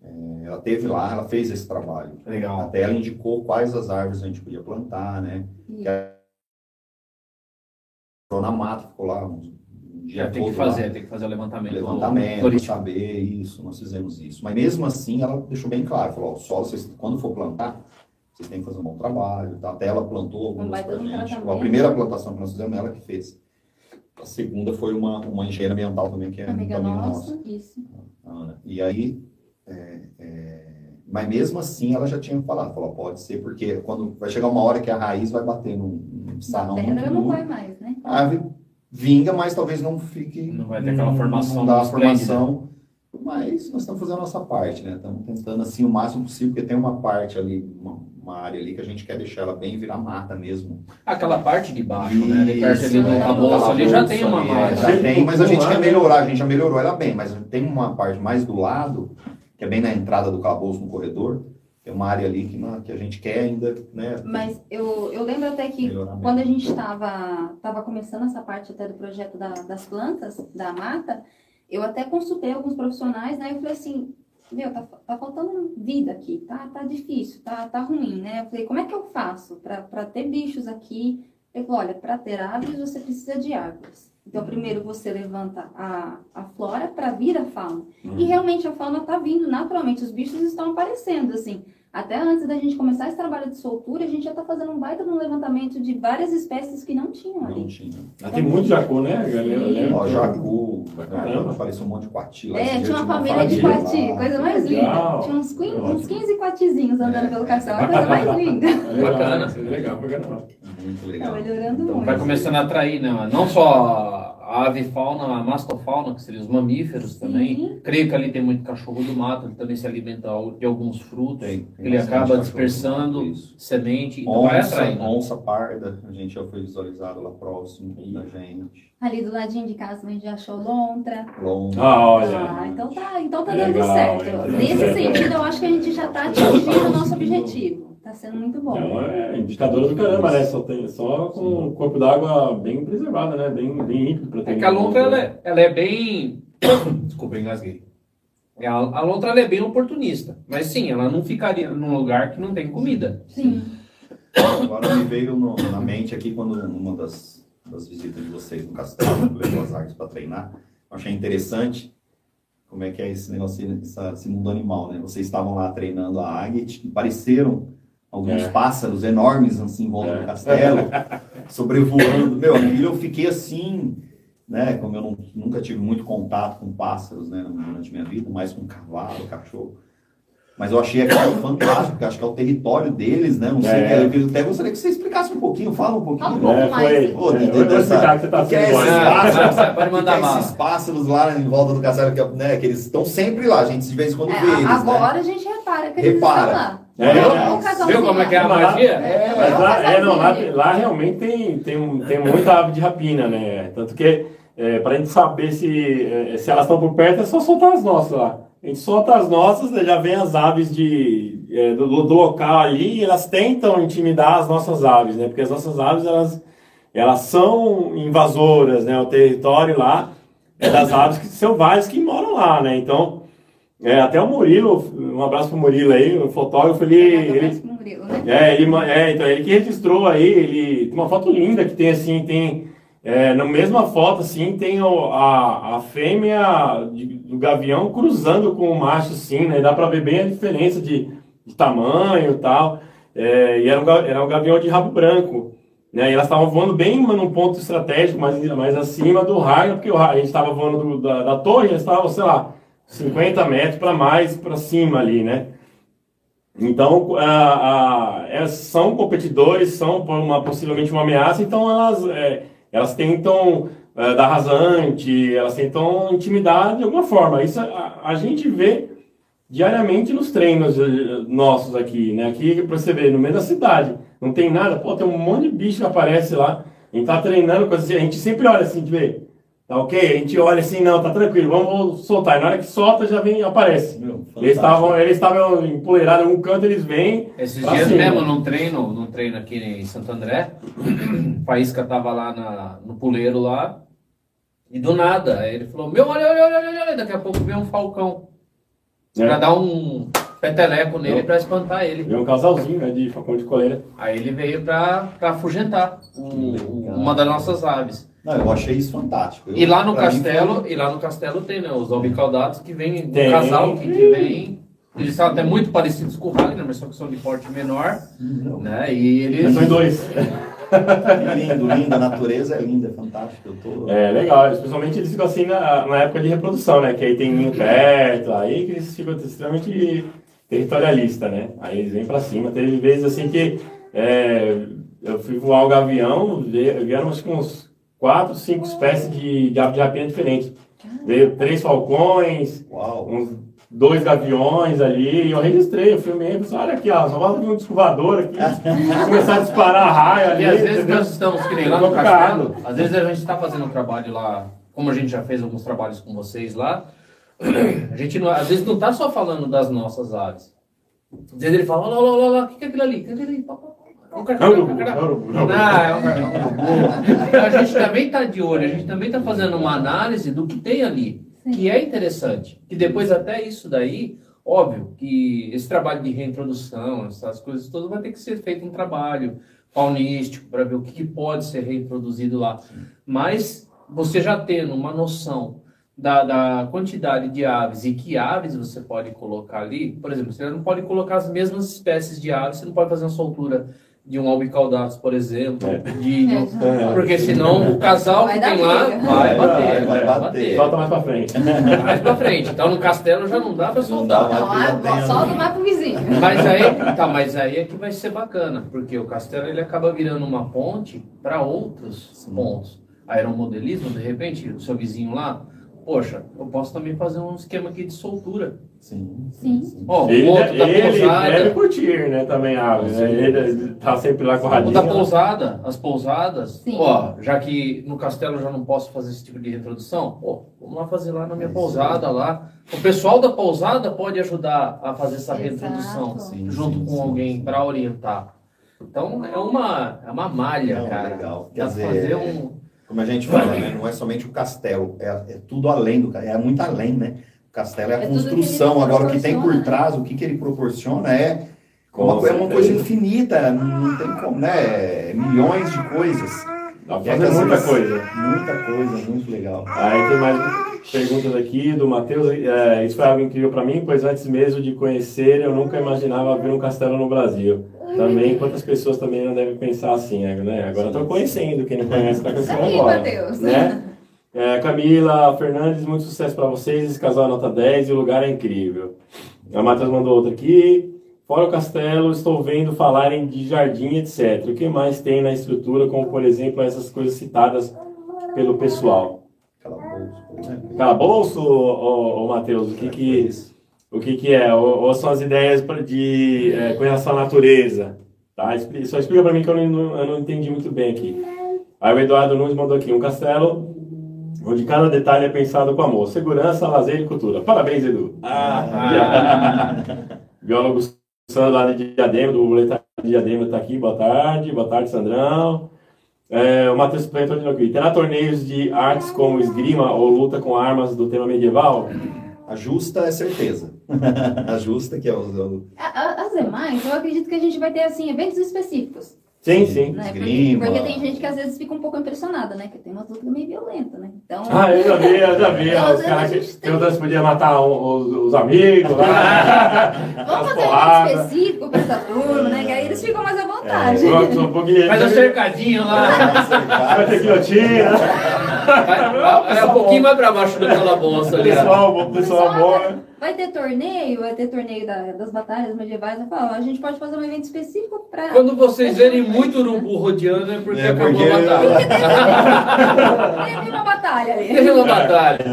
É, ela teve lá, ela fez esse trabalho. Legal. Até ela indicou quais as árvores a gente podia plantar, né? Ficou na mata, ficou lá um dia tem que todo lá. fazer, tem que fazer o levantamento. levantamento, florístico. saber isso, nós fizemos isso. Mas mesmo assim, ela deixou bem claro, falou, ó, o solo, vocês, quando for plantar, vocês têm que fazer um bom trabalho, tá? Até ela plantou algumas vai pra gente. A primeira plantação que nós fizemos, ela que fez. A segunda foi uma, uma engenheira ambiental também, que é Amiga amiga nossa, isso. a Ana. E aí, é, é, mas mesmo assim, ela já tinha falado, falou, pode ser, porque quando vai chegar uma hora que a raiz vai bater num, num sarrão terra não vai mais, né? a árvore vinga, mas talvez não fique. Não vai ter aquela formação Não dá a formação. Mas nós estamos fazendo a nossa parte, né? Estamos tentando assim o máximo possível, porque tem uma parte ali, uma, uma área ali que a gente quer deixar ela bem virar mata mesmo. Aquela parte de baixo, né? De perto ali Isso, do é, calabouço ali já tem uma é, margem. Já tem, mas a gente Lá, quer né? melhorar, a gente já melhorou ela bem, mas tem uma parte mais do lado, que é bem na entrada do calabouço no corredor, tem uma área ali que, que a gente quer ainda, né? Mas eu, eu lembro até que quando a gente estava tava começando essa parte até do projeto da- das plantas, da mata, eu até consultei alguns profissionais, né? Eu falei assim, meu, tá, tá faltando vida aqui, tá, tá difícil, tá, tá ruim, né? Eu falei, como é que eu faço para ter bichos aqui? Ele falou, olha, para ter aves você precisa de árvores. Então, primeiro você levanta a, a flora para vir a fauna. E realmente a fauna está vindo naturalmente, os bichos estão aparecendo, assim. Até antes da gente começar esse trabalho de soltura, a gente já está fazendo um baita de um levantamento de várias espécies que não tinham Não ali. tinha. Ah, Tem muito jacu, né, galera? Lembra? Ó, jacu, Caramba. apareceu um monte de coati lá. É, tinha uma tive família de lá. coisa mais linda. Legal. Tinha uns, quin- uns Ótimo. 15 coatizinhos andando É. pelo castelo, a coisa mais linda. Bacana. Legal, caramba. Muito Tá legal. melhorando Então muito. vai começando a atrair, né? Não só a avifauna, a mastofauna, que seriam os mamíferos também. Sim. Creio que ali tem muito cachorro do mato, ele também se alimenta de alguns frutos. Tem, tem Ele acaba dispersando isso. semente, então vai Onça, atraindo. onça parda, a gente já foi visualizado lá próximo da gente. Ali do ladinho de casa a gente já achou lontra. Longa. Ah, olha. Ah, então tá, então tá dando certo. legal. Nesse sentido, eu acho que a gente já tá atingindo o nosso objetivo. Tá sendo muito bom. Não, é indicadora do caramba, né? Só, tem, só com o corpo d'água bem preservado, né? Bem, bem límpido para ter. É que a lontra, ela é, ela é bem... Desculpa, engasguei. É, A, a lontra ela é bem oportunista. Mas sim, ela não ficaria num lugar que não tem comida. Sim. Agora me veio no- na mente aqui, quando numa das, das visitas de vocês no castelo, eu levei as árvores para treinar, eu achei interessante como é que é esse negócio, essa- esse mundo animal, né? Vocês estavam lá treinando a águia e pareceram alguns é. pássaros enormes assim em volta é. do castelo, sobrevoando. Meu, aquilo eu fiquei assim, né? Como eu não, nunca tive muito contato com pássaros, né, durante minha vida, mais com cavalo, cachorro. Mas eu achei aquilo fantástico, porque acho que é o território deles, né? Não sei, é. eu até gostaria que você explicasse um pouquinho, fala um pouquinho. Fala um é, foi, Pô, é, de, de, dessa, que você tá que é esses pássaros, pode mandar que é esses pássaros lá em volta do castelo, que, né, que eles estão sempre lá, a gente de vez em quando é, vê eles, Agora né? a gente repara que eles repara. estão lá. É, é, viu como é que é a magia? É, mas lá, é, não, lá, lá realmente tem, tem, tem muita ave de rapina, né? Tanto que, é, pra gente saber se, se elas estão por perto, é só soltar as nossas lá. A gente solta as nossas, né, já vem as aves de, é, do, do, local ali e elas tentam intimidar as nossas aves, né? Porque as nossas aves, elas, elas são invasoras, né? O território lá é das aves que, selvagens que moram lá, né? Então, é, até o Murilo, um abraço pro Murilo aí, o fotógrafo, ele... ele Murilo, né? é, ele, é, então, ele que registrou aí, ele tem uma foto linda que tem assim, tem é, na mesma foto, assim, tem o, a, a fêmea de, do gavião cruzando com o macho, assim, né? Dá para ver bem a diferença de, de tamanho e tal. É, e era um, era um gavião de rabo branco. Né? E elas estavam voando bem num ponto estratégico, mais, mais acima do raio, porque o raio, a gente estava voando do, da, da torre, eles estavam, sei lá, 50 metros para mais para cima ali, né? Então, a, a, são competidores, são uma, possivelmente uma ameaça, então elas... É, elas tentam uh, dar rasante, elas tentam intimidar de alguma forma. Isso a, a gente vê diariamente nos treinos eh, nossos aqui, né? Aqui, para você ver, no meio da cidade, não tem nada, pô, tem um monte de bicho que aparece lá. A gente tá treinando, a gente sempre olha assim, de ver, Tá ok? A gente olha assim, não, tá tranquilo, vamos soltar. E na hora que solta, já vem aparece. Meu, eles estavam eles estavam empoleirados em um canto, eles vêm. Esses dias cima. mesmo, num treino, num treino aqui em Santo André, Faísca tava lá na, no puleiro lá, e do nada, aí ele falou, meu, olha, olha, olha, olha, olha, daqui a pouco vem um falcão. É. Pra dar um peteleco nele para espantar ele. Veio um casalzinho né, de falcão de coleira. Aí ele veio para afugentar um, uma das nossas aves. Não, eu achei isso fantástico. Eu, e lá no castelo, foi... e lá no castelo tem, né, os albicaudados que vêm, um casal que, que vem, eles são até muito parecidos com o Ragnar, mas só que são de porte menor, Não. né, e eles... São dois. lindo, lindo, a natureza é linda, é fantástica. Eu tô... É legal, especialmente eles ficam assim na, na época de reprodução, né? Que aí tem ninho perto, aí que eles ficam extremamente territorialista, né? Aí eles vêm pra cima. Teve vezes assim que é, eu fui voar o gavião, vieram acho que uns quatro, cinco espécies de, de ave de rapina diferentes. Veio três falcões, Uau. uns dois gaviões ali, e eu registrei, eu filmei, pessoal, olha aqui, ó, só falta um descovador aqui, começar a disparar raio ali. E às vezes nós estamos, que nem lá no castelo, às vezes a gente está fazendo um trabalho lá, como a gente já fez alguns trabalhos com vocês lá, a gente não, às vezes não está só falando das nossas aves. Às vezes ele fala, olha lá, olha lá, o que é aquilo ali? O que é aquilo ali? Não, a gente também está de olho, a gente também está fazendo uma análise do que tem ali, que é interessante. Que depois até isso daí, óbvio, que esse trabalho de reintrodução, essas coisas todas, vai ter que ser feito um trabalho faunístico para ver o que, que, pode ser reintroduzido lá. Mas você já tendo uma noção da, da, quantidade de aves e que aves você pode colocar ali, por exemplo, você não pode colocar as mesmas espécies de aves, você não pode fazer uma soltura de um albicaudatus, por exemplo, é. de, de, é. porque senão o casal vai que tem lá vai bater, vai, vai bater. Solta mais pra frente. Mais pra frente. Então no castelo já não dá pra soltar. Não, não, solta mais pro vizinho. Mas aí, tá, mas aí é que vai ser bacana, porque o castelo ele acaba virando uma ponte para outros Sim. pontos. Aeromodelismo, de repente, o seu vizinho lá, poxa, eu posso também fazer um esquema aqui de soltura. Sim. Sim. Ó, ele, o outro da ele pousada. deve curtir, né, também aves, né? Ele tá sempre lá com a radinha. O da pousada, as pousadas, Sim. ó, já que no castelo eu já não posso fazer esse tipo de reprodução, ó, vamos lá fazer lá na minha é pousada lá. O pessoal da pousada pode ajudar a fazer essa reprodução sim, junto sim, com sim, alguém para orientar. Então é uma, é uma malha, não, cara. Legal. Quer dizer, fazer um como a gente fala, né? não é somente o castelo, é, é tudo além do é muito além, né? O castelo é a é construção, agora o que tem por trás, o que, que ele proporciona é uma, é uma coisa infinita, não tem como, né? É milhões de coisas. Dá pra fazer muita coisa. Muita coisa, muito legal. Aí tem mais perguntas aqui do Matheus. É, isso foi algo incrível para mim, pois antes mesmo de conhecer, eu nunca imaginava ver um castelo no Brasil. Também quantas pessoas também não devem pensar assim, né? Agora estou conhecendo, quem não conhece está conhecendo Aí, agora. Matheus. Né? É, Camila Fernandes, muito sucesso para vocês. Esse casal é nota 10 e o lugar é incrível. A Matheus mandou outra aqui. Fora o castelo, estou vendo falarem de jardim, etc. O que mais tem na estrutura, como por exemplo essas coisas citadas pelo pessoal? Calabouço, por exemplo. Calabouço, ô, ô, Matheus, o que que, o que que é? Ou, ou são as ideias pra- de, é, com relação à natureza? Tá? Expli- Só explica para mim que eu não, eu não entendi muito bem aqui. Aí o Eduardo Nunes mandou aqui, um castelo onde cada detalhe é pensado com amor. Segurança, lazer e cultura. Parabéns, Edu. Ah, Biólogo Sandro lá de Diadema, do Boleta de Diadema está aqui. Boa tarde. Boa tarde, Sandrão. É, o Matheus dizendo aqui. Terá torneios de artes como esgrima ou luta com armas do tema medieval? A justa é certeza. a justa que é o, As demais, eu acredito que a gente vai ter, assim, eventos específicos. Sim, sim. Né? Porque, Esgrima. porque tem gente que às vezes fica um pouco impressionada, né? Que tem umas lutas meio violentas, né? Então. Ah, eu já vi, eu já vi. Então, Os às vezes caras que tem- perguntando se podia matar os, os amigos lá. Vamos fazer um porradas. evento específico pra essa turma, né? Que aí eles ficam mais à vontade. É, Pronto, um pouquinho. faz um cercadinho lá. Vai ter guilhotina. Vai, vai- vai um pouquinho mais pra baixo do calabouço ali. Pessoal, o pessoal bom, né? Vai ter torneio, vai ter torneio da- das batalhas medievais. Eu falo, a gente pode fazer um evento específico pra. Quando vocês verem muito urubu rodeando é porque É, acabou porque- a batalha. Teve uma batalha ali. Teve uma batalha.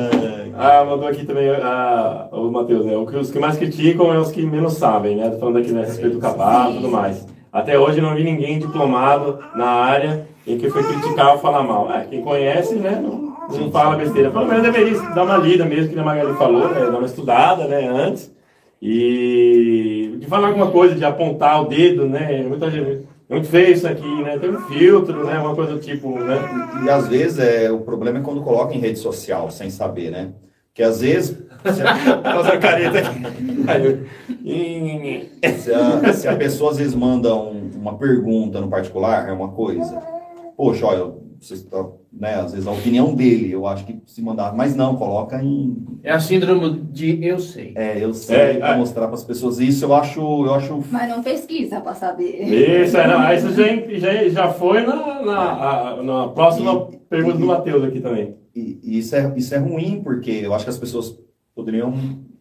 Ah, mandou aqui também ah, o Matheus, né? Os que mais criticam é os que menos sabem, né? Tô falando aqui né, a respeito do cavalo e tudo mais. Até hoje não vi ninguém diplomado na área em que foi criticar ou falar mal. É, quem conhece, né? Não, não fala besteira. Pelo menos deveria dar uma lida mesmo, que a Magali falou, né? Dar uma estudada, né? Antes. E de falar alguma coisa, de apontar o dedo, né? Muita gente. É muito feio isso aqui, né? Tem um filtro, né? Uma coisa do tipo, né? E às vezes é, o problema é quando coloca em rede social, sem saber, né? Que às vezes, se a, careta aqui. Se a- se a pessoa às vezes manda um- uma pergunta no particular, é uma coisa. Poxa, olha, né, às vezes a opinião dele, eu acho que se mandar, mas não, coloca em. É a síndrome de eu sei. É, eu sei, É, para é. mostrar para as pessoas. Isso eu acho, eu acho Mas não pesquisa pra saber. Isso, é, não, isso já, já, já foi na, na, a- na próxima pergunta do Matheus aqui também. E, e isso, é, isso é ruim, porque eu acho que as pessoas poderiam,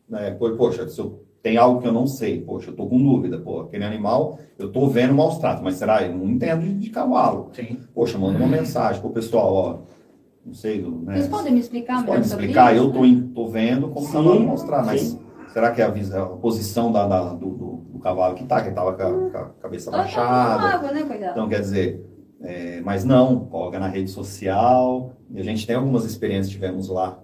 né, poxa, se eu tem algo que eu não sei, poxa, eu tô com dúvida, pô, aquele animal, eu tô vendo maus tratos, mas será? Eu não entendo de, de cavalo. Sim. Poxa, manda uma mensagem pro pessoal, ó, não sei, né, Vocês podem me explicar vocês melhor podem sobre explicar, isso? eu tô, em- tô vendo como tá lá mostrar, mas sim. será que é a, a posição da, da- do, do- do cavalo que tá, que tava com a, com a cabeça baixada, água, né, então, quer dizer, é, mas não, coloca na rede social. E a gente tem algumas experiências, tivemos lá,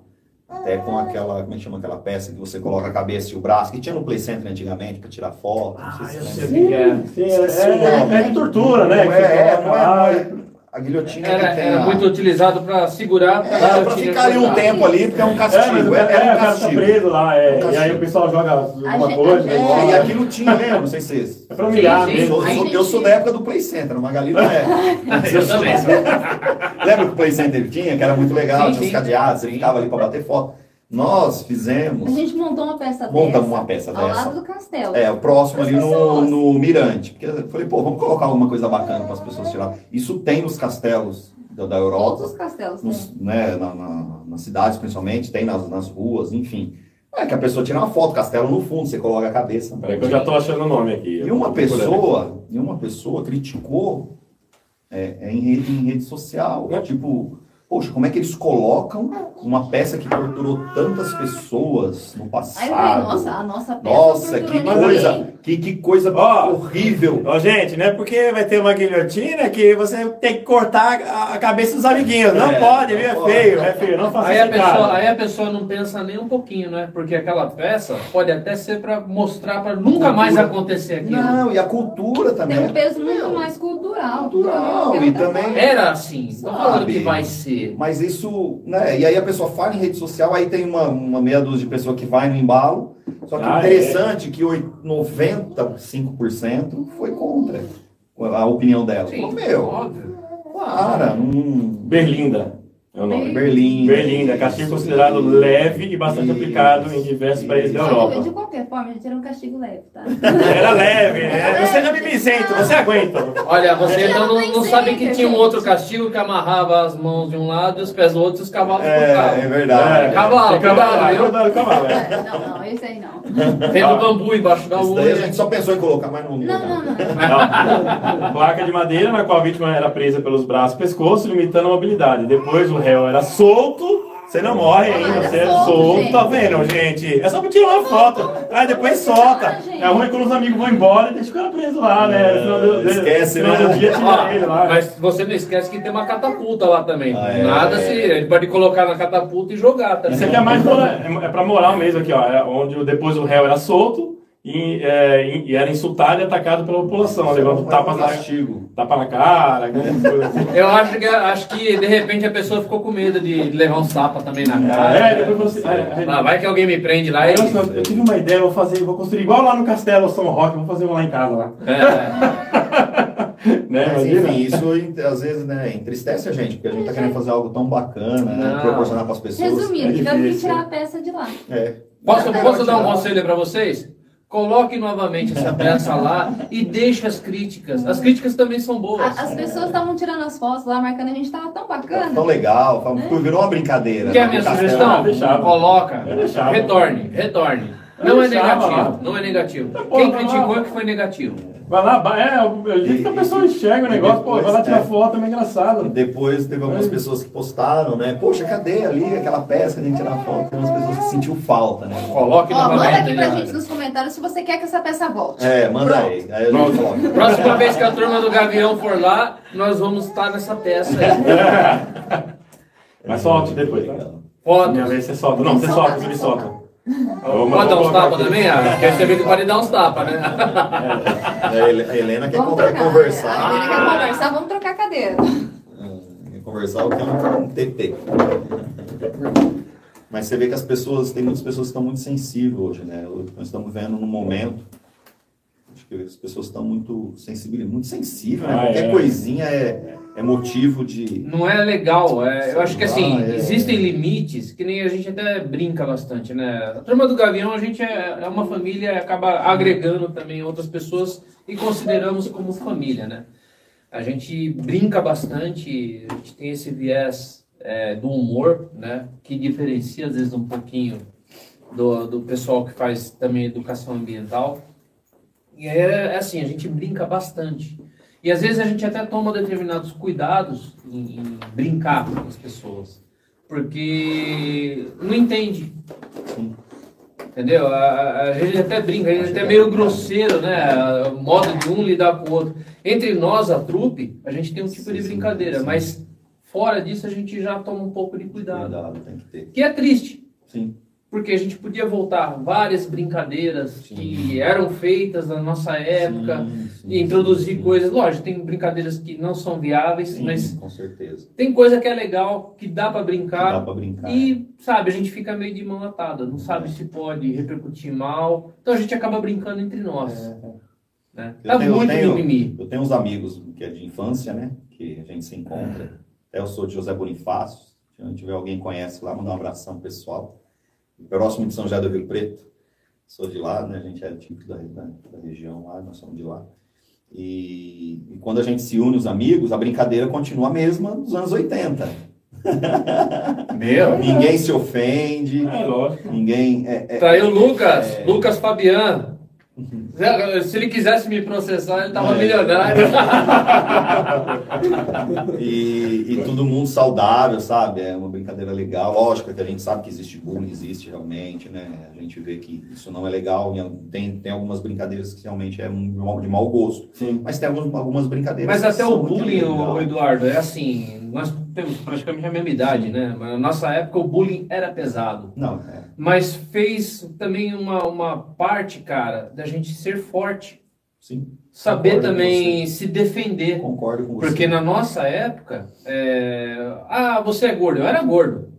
até com aquela, como é que chama aquela peça que você coloca a cabeça e o braço, que tinha no Play Center antigamente para tirar foto. Ah, se eu sei o que é. Sim, é, é, é de tortura, né? É, é, é, é. A guilhotina Era, que tem era a- muito utilizado para segurar. pra É, guilhotina ficar ali um tempo ali, porque é um É, castigo. É, é, cara, é, um tá castigo. preso lá, é, Um e aí o pessoal joga alguma coisa. né? É, e aquilo tinha mesmo, não sei se vocês. É pra humilhar Sim, sim. Eu mesmo. sou, eu sou- eu sou da época do Play Center, uma Magali não é. Eu também. Lembra que o Play Center tinha, que era muito legal, Sim, tinha os cadeados, você ficava ali para bater foto. Nós A fizemos, gente montou uma peça montamos dessa uma peça ao dessa. lado do castelo. É, o próximo ali no, pessoas. no Mirante. Porque eu falei, pô, vamos colocar alguma coisa bacana para as pessoas tirar. Isso tem nos castelos da, da Todos Europa, os castelos nos, né, na, na- nas cidades principalmente, tem nas, nas ruas, enfim. É que a pessoa tira uma foto, castelo no fundo, você coloca a cabeça. Peraí que eu já tô achando o nome aqui. E uma pessoa, e uma pessoa criticou é, é, em, rede, em rede social, É. tipo, poxa, como é que eles colocam uma peça que torturou tantas pessoas no passado? falei, nossa, a nossa peça Nossa, que coisa, ninguém. que, que coisa Ó. horrível. Ó, gente, não é porque vai ter uma guilhotina que você tem que cortar a- cabeça dos amiguinhos. Não É, pode, não? É pode. feio, é feio. Não faça Aí a, isso, pessoa, cara. aí a pessoa não pensa nem um pouquinho, né? Porque aquela peça pode até ser para mostrar para nunca mais acontecer aquilo. Não, e a cultura também. Tem um peso muito mais cultural. Cultural, e também-. Era assim. Não falando que vai ser. Mas isso, né? E aí a pessoa fala em rede social, aí tem uma, uma meia dúzia de pessoa que vai no embalo. Só que Ah, interessante que oit- 95% foi contra a opinião dela. Sim, meu, óbvio. para, não. Berlinda. É o nome. Berlim. Berlim, né? Castigo considerado leve e bastante Isso. aplicado em diversos países da Europa. De qualquer forma, a gente era um castigo leve, tá? Era leve, né? Não seja mimizento, você aguenta. Olha, você então não, não sei, sabe que tinha um outro castigo que amarrava as mãos de um lado e os pés do outro e os cavalos É, é verdade. Cavalo, Tem cavalo, cuidado, viu? cuidado, cavalo. é. É, Não, não, esse aí não. Tem o bambu embaixo da Isso daí a gente só pensou em colocar, mas não. Não, não, não. Não. Placa de madeira na qual a vítima era presa pelos braços e pescoço, limitando a mobilidade. Depois o réu era solto. Você não morre ainda, você é Solto, tá vendo, gente? É só pra tirar uma foto. Aí depois solta. É ruim quando os amigos vão embora e deixa o cara preso lá, né? É, esquece, né? mas você não esquece que tem uma catapulta lá também. Ah, é. Nada se. Ele pode colocar na catapulta e jogar também. Isso aqui é mais pra, é pra moral mesmo aqui, ó. É onde depois o réu era solto e, é, e era insultado e atacado pela população, levando tapas na, castigo. tapa na cara, assim. Eu acho que, acho que de repente a pessoa ficou com medo de levar uns tapas também na cara. É, depois você. é, é, Ah, vai que alguém me prende lá e. Nossa, eu tive uma ideia, eu vou fazer, vou construir igual lá no Castelo São Roque, vou fazer um lá em casa lá. É, Né, Mas enfim, isso às vezes né, entristece a gente, porque a gente tá querendo fazer algo tão bacana, né, proporcionar para as pessoas. Resumindo, é tivemos que difícil. tirar a peça de lá. É. Posso, posso dar um conselho pra vocês? Coloque novamente essa peça lá e deixe as críticas. As críticas também são boas. A- As pessoas estavam tirando as fotos lá, marcando a gente, tava tão bacana. tão legal, tá- virou uma brincadeira. Quer a né, minha sugestão? Coloca. Retorne, retorne. Eu Não é negativo, não é negativo. Quem criticou é que foi negativo. Vai lá, é, ali que a pessoa enxerga o negócio, pô, vai lá tirar É. foto, é meio engraçado. Depois teve algumas pessoas que postaram, né? Poxa, cadê ali aquela peça que a gente tirar foto? Tem umas pessoas que sentiu falta, né? Coloque Ó, manda aqui pra gente nos comentários se você quer que essa peça volte. É, manda Pronto. aí. Aí. Próxima vez que a turma do Gavião for lá, nós vamos estar nessa peça aí. Mas solte depois, tá? Fotos. Minha vez você solta. Não, você solta, você me solta. Pode dar uns tapas também? Ah, você vê que pode dar uns tapas, né? A Hel- a Helena quer Vamos trocar. conversar. A Helena quer conversar, vamos trocar a cadeira. Quer conversar o que é um, TT. Mas você vê que as pessoas, tem muitas pessoas que estão muito sensíveis hoje, né? Nós estamos vendo num momento, acho que as pessoas estão muito sensíveis, muito sensíveis, né? Ah, Qualquer é. coisinha é, é motivo de. Não é legal. é, eu acho que assim, Ah, é. existem limites que nem a gente até brinca bastante, né? A turma do Gavião, a gente é, é uma família acaba agregando também outras pessoas e consideramos como família, né? A gente brinca bastante, a gente tem esse viés é, do humor, né? Que diferencia às vezes um pouquinho do, do pessoal que faz também educação ambiental. E é, é assim, a gente brinca bastante. E às vezes a gente até toma determinados cuidados em, em brincar com as pessoas. Porque não entende. Entendeu? A, a- gente até brinca, a gente até é meio grosseiro, né? O modo de um lidar com o outro. Entre nós, a trupe, a gente tem um tipo Sim, de sim, brincadeira, sim. mas fora disso a gente já toma um pouco de cuidado. Cuidado, tem que ter. Que é triste. Sim. Porque a gente podia voltar várias brincadeiras Sim. que eram feitas na nossa época Sim, sim, e introduzir coisas. Lógico, tem brincadeiras que não são viáveis, mas com certeza. tem coisa que é legal, que dá pra brincar. Dá pra brincar. E, sabe, a gente fica meio de mão atada, não sabe se pode repercutir mal. Então a gente acaba brincando entre nós. Né? Eu Tá tenho- muito tenho- mimimi. Eu tenho uns amigos que é de infância, né? Que a gente se encontra. Até eu sou de José Bonifácio. Se tiver alguém conhece lá, mandar um abração pessoal. Próximo de São José do Rio Preto. Sou de lá, né? A gente é típico da, da, da região lá, nós somos de lá. E, e quando a gente se une, os amigos, a brincadeira continua a mesma dos anos 80. Meu. Ninguém se ofende, É lógico. ninguém. É, é- Tá aí o Lucas, É. Lucas Fabiano. Se ele quisesse me processar, ele tava É. milionário. E, e todo mundo saudável, sabe? É uma brincadeira legal. Lógico que a gente sabe que existe bullying, existe realmente, né? A gente vê que isso não é legal. Tem, tem algumas brincadeiras que realmente é um- de mau gosto. Sim. Mas tem algumas, algumas brincadeiras Mas até o bullying, o Eduardo, é assim, nós temos praticamente a mesma idade, né? Mas na nossa época o bullying era pesado. Não, é. Mas fez também uma, uma parte, cara, da gente ser forte. Sim. Saber também se defender. Concordo com você. Porque na nossa época, é, ah, você é gordo. Eu era gordo.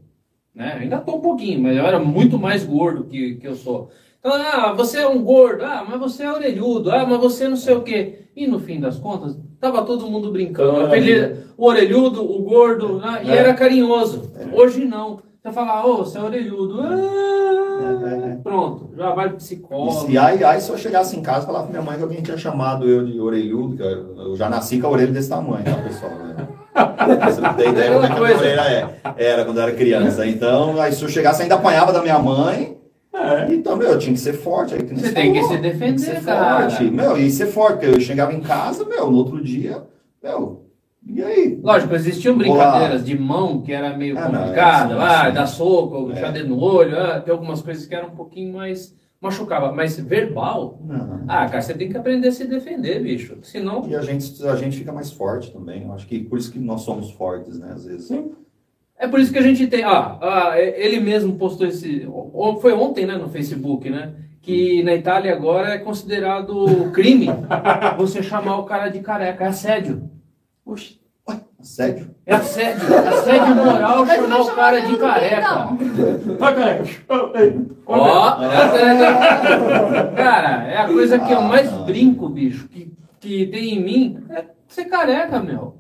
Né? Ainda tô um pouquinho, mas eu era muito mais gordo que, que eu sou. Então, ah, você é um gordo, ah, mas você é orelhudo, ah, mas você não sei o quê. E no fim das contas, tava todo mundo brincando. Apelido, o orelhudo, o gordo, né? e é. era carinhoso. É. Hoje não. Você fala, ô, oh, você é orelhudo. Ah, pronto, já vai pro psicólogo. E aí, aí se eu chegasse em casa e falar pra minha mãe que alguém tinha chamado eu de orelhudo, que eu já nasci com a orelha desse tamanho, tá, pessoal? Né? Você não tem ideia como é que a minha orelha é. Era quando eu era criança. Então, aí se eu chegasse, ainda apanhava da minha mãe. É. Então, meu, eu tinha que ser forte. Aí, você tem que se defender, que ser cara. forte. Meu, e ser forte, porque eu chegava em casa, meu, no outro dia, meu, e aí? Lógico, existiam brincadeiras de mão que era meio ah, complicada, não, é assim, ah, dar soco, é. dedo no olho, ah, tem algumas coisas que eram um pouquinho mais machucava, mas verbal, não. ah, cara, você tem que aprender a se defender, bicho, senão... E a gente, a gente fica mais forte também, eu acho que por isso que nós somos fortes, né, às vezes. Sim. É por isso que a gente tem, ah, ah ele mesmo postou esse, foi ontem, né, no Facebook, né, que na Itália agora é considerado crime você chamar o cara de careca, é assédio. Oxi. Assédio? É assédio. Assédio moral chamar o cara de careca. Vai, careca. Ó, cara, é a coisa que eu mais brinco, bicho, que, que tem em mim, é ser careca, meu.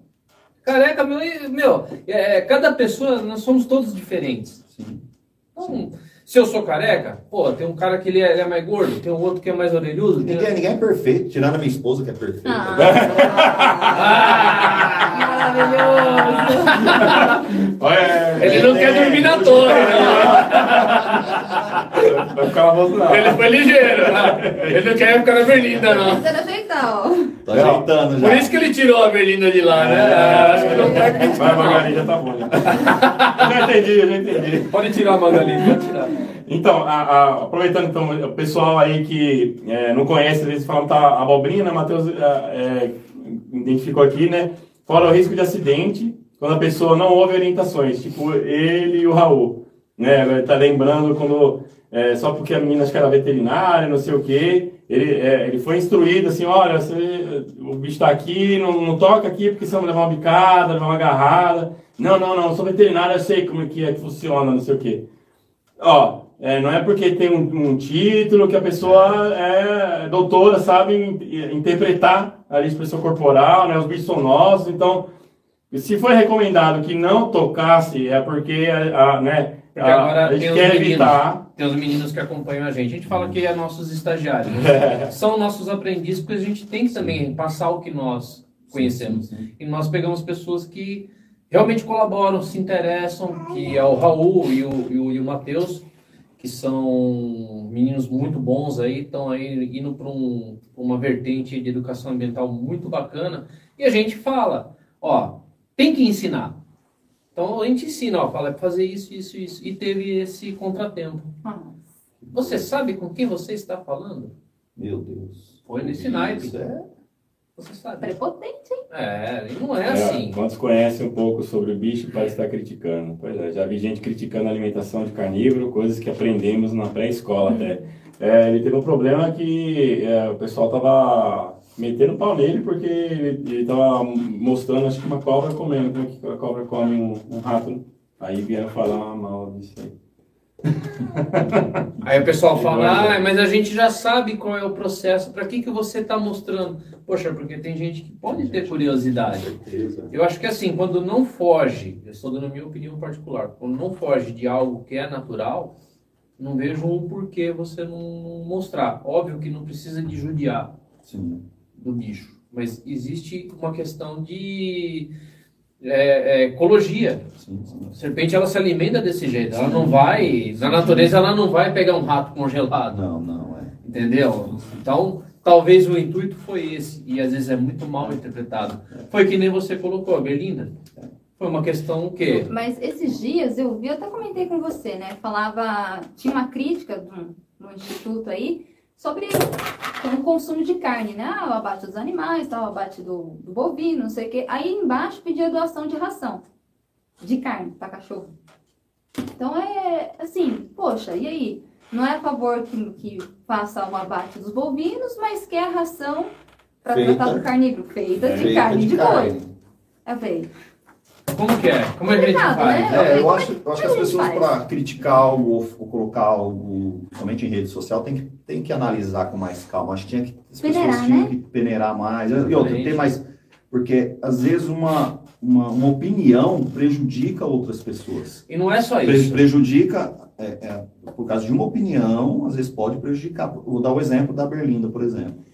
Careca, meu, meu, é, cada pessoa, nós somos todos diferentes. Sim. Então, se eu sou careca, pô, tem um cara que ele é, ele é mais gordo, tem um outro que é mais orelhudo. Ninguém, tem... ninguém é perfeito, tirando a minha esposa que é perfeita. Ah, maravilhoso! ele não quer dormir na torre, né? Vai ficar não. Ele foi ligeiro. Ele não quer ficar na berlinda, não. Você ó. Tá ajeitando já. Por isso que ele tirou a berlinda de lá, né? É, acho que não vai. Vai, Magali, já tá bom. Já, já entendi, já entendi. Pode tirar a Magali, pode tirar. Então, a, a, aproveitando então, o pessoal aí que é, não conhece, às vezes falam que tá abobrinha, né? Matheus é, é, identificou aqui, né? Fora o risco de acidente, quando a pessoa não ouve orientações, tipo ele e o Raul, né? Tá lembrando quando, é, só porque a menina acho que era veterinária, não sei o quê, ele, é, ele foi instruído assim, olha, você, o bicho tá aqui, não, não toca aqui porque senão vai levar uma bicada, levar uma agarrada. Não, não, não, sou veterinário, eu sei como é que, é que funciona, não sei o quê. Ó, é, não é porque tem um, um, título que a pessoa é doutora, sabe interpretar a expressão corporal, né? Os bichos são nossos, então se foi recomendado que não tocasse é porque a, a né, a, a gente quer meninos, evitar. Tem os meninos que acompanham a gente. A gente fala que é nossos estagiários. Né? São nossos aprendizes, porque a gente tem que também passar o que nós conhecemos. Sim, sim. E nós pegamos pessoas que realmente colaboram, se interessam, que é o Raul e o, e o, e o Matheus que são meninos muito bons aí, estão aí indo para um, uma vertente de educação ambiental muito bacana. E a gente fala, ó, tem que ensinar. Então a gente ensina, ó, fala fazer isso, isso, isso. E teve esse contratempo. Ah. Você sabe com quem você está falando? Meu Deus. Foi nesse naipe. É você sabe. Prepotente, hein? É, não é, é assim. Quantos conhecem um pouco sobre o bicho parece estar criticando? Pois é, já vi gente criticando a alimentação de carnívoro, coisas que aprendemos na pré-escola até. É, ele teve um problema que é, o pessoal tava metendo pau nele porque ele, estava mostrando, acho que uma cobra comendo, como é que a cobra come um, um rato. Né? Aí vieram falar mal disso aí. Aí o pessoal fala, ah, mas a gente já sabe qual é o processo, para que, que você está mostrando? Poxa, porque tem gente que pode ter curiosidade. Eu acho que assim, quando não foge, eu estou dando a minha opinião particular, quando não foge de algo que é natural, não vejo o porquê você não mostrar. Óbvio que não precisa de judiar Sim. Do bicho, mas existe uma questão de é, é, ecologia. Sim, sim. A serpente ela se alimenta desse jeito. Ela não vai, na natureza ela não vai pegar um rato congelado. Não, não é. Entendeu? Então, talvez o intuito foi esse e às vezes é muito mal interpretado. Foi que nem você colocou, Belinda. Foi uma questão que. Mas esses dias eu vi, eu até comentei com você, né? Falava, tinha uma crítica no, no instituto aí sobre o consumo de carne, né? Ah, o abate dos animais, tal, o abate do, do bovino, não sei o quê. Aí embaixo pedia doação de ração de carne para cachorro. Então é assim, poxa, e aí? Não é a favor que, que faça o abate dos bovinos, mas quer a ração para tratar do carnívoro, feita de carne de, de boi. É feio. Como que é? Como é que a gente faz? né? É, eu acho, eu acho que as pessoas, para criticar algo ou, ou colocar algo somente em rede social, tem que, tem que analisar com mais calma. Acho que, tinha que as pessoas Peneirar, tinham né? que peneirar mais. E outra, ter mais. Porque, às vezes, uma, uma, uma opinião prejudica outras pessoas. E não é só Pre- isso. prejudica, é, é, por causa de uma opinião, às vezes pode prejudicar. Vou dar o exemplo da Berlinda, por exemplo.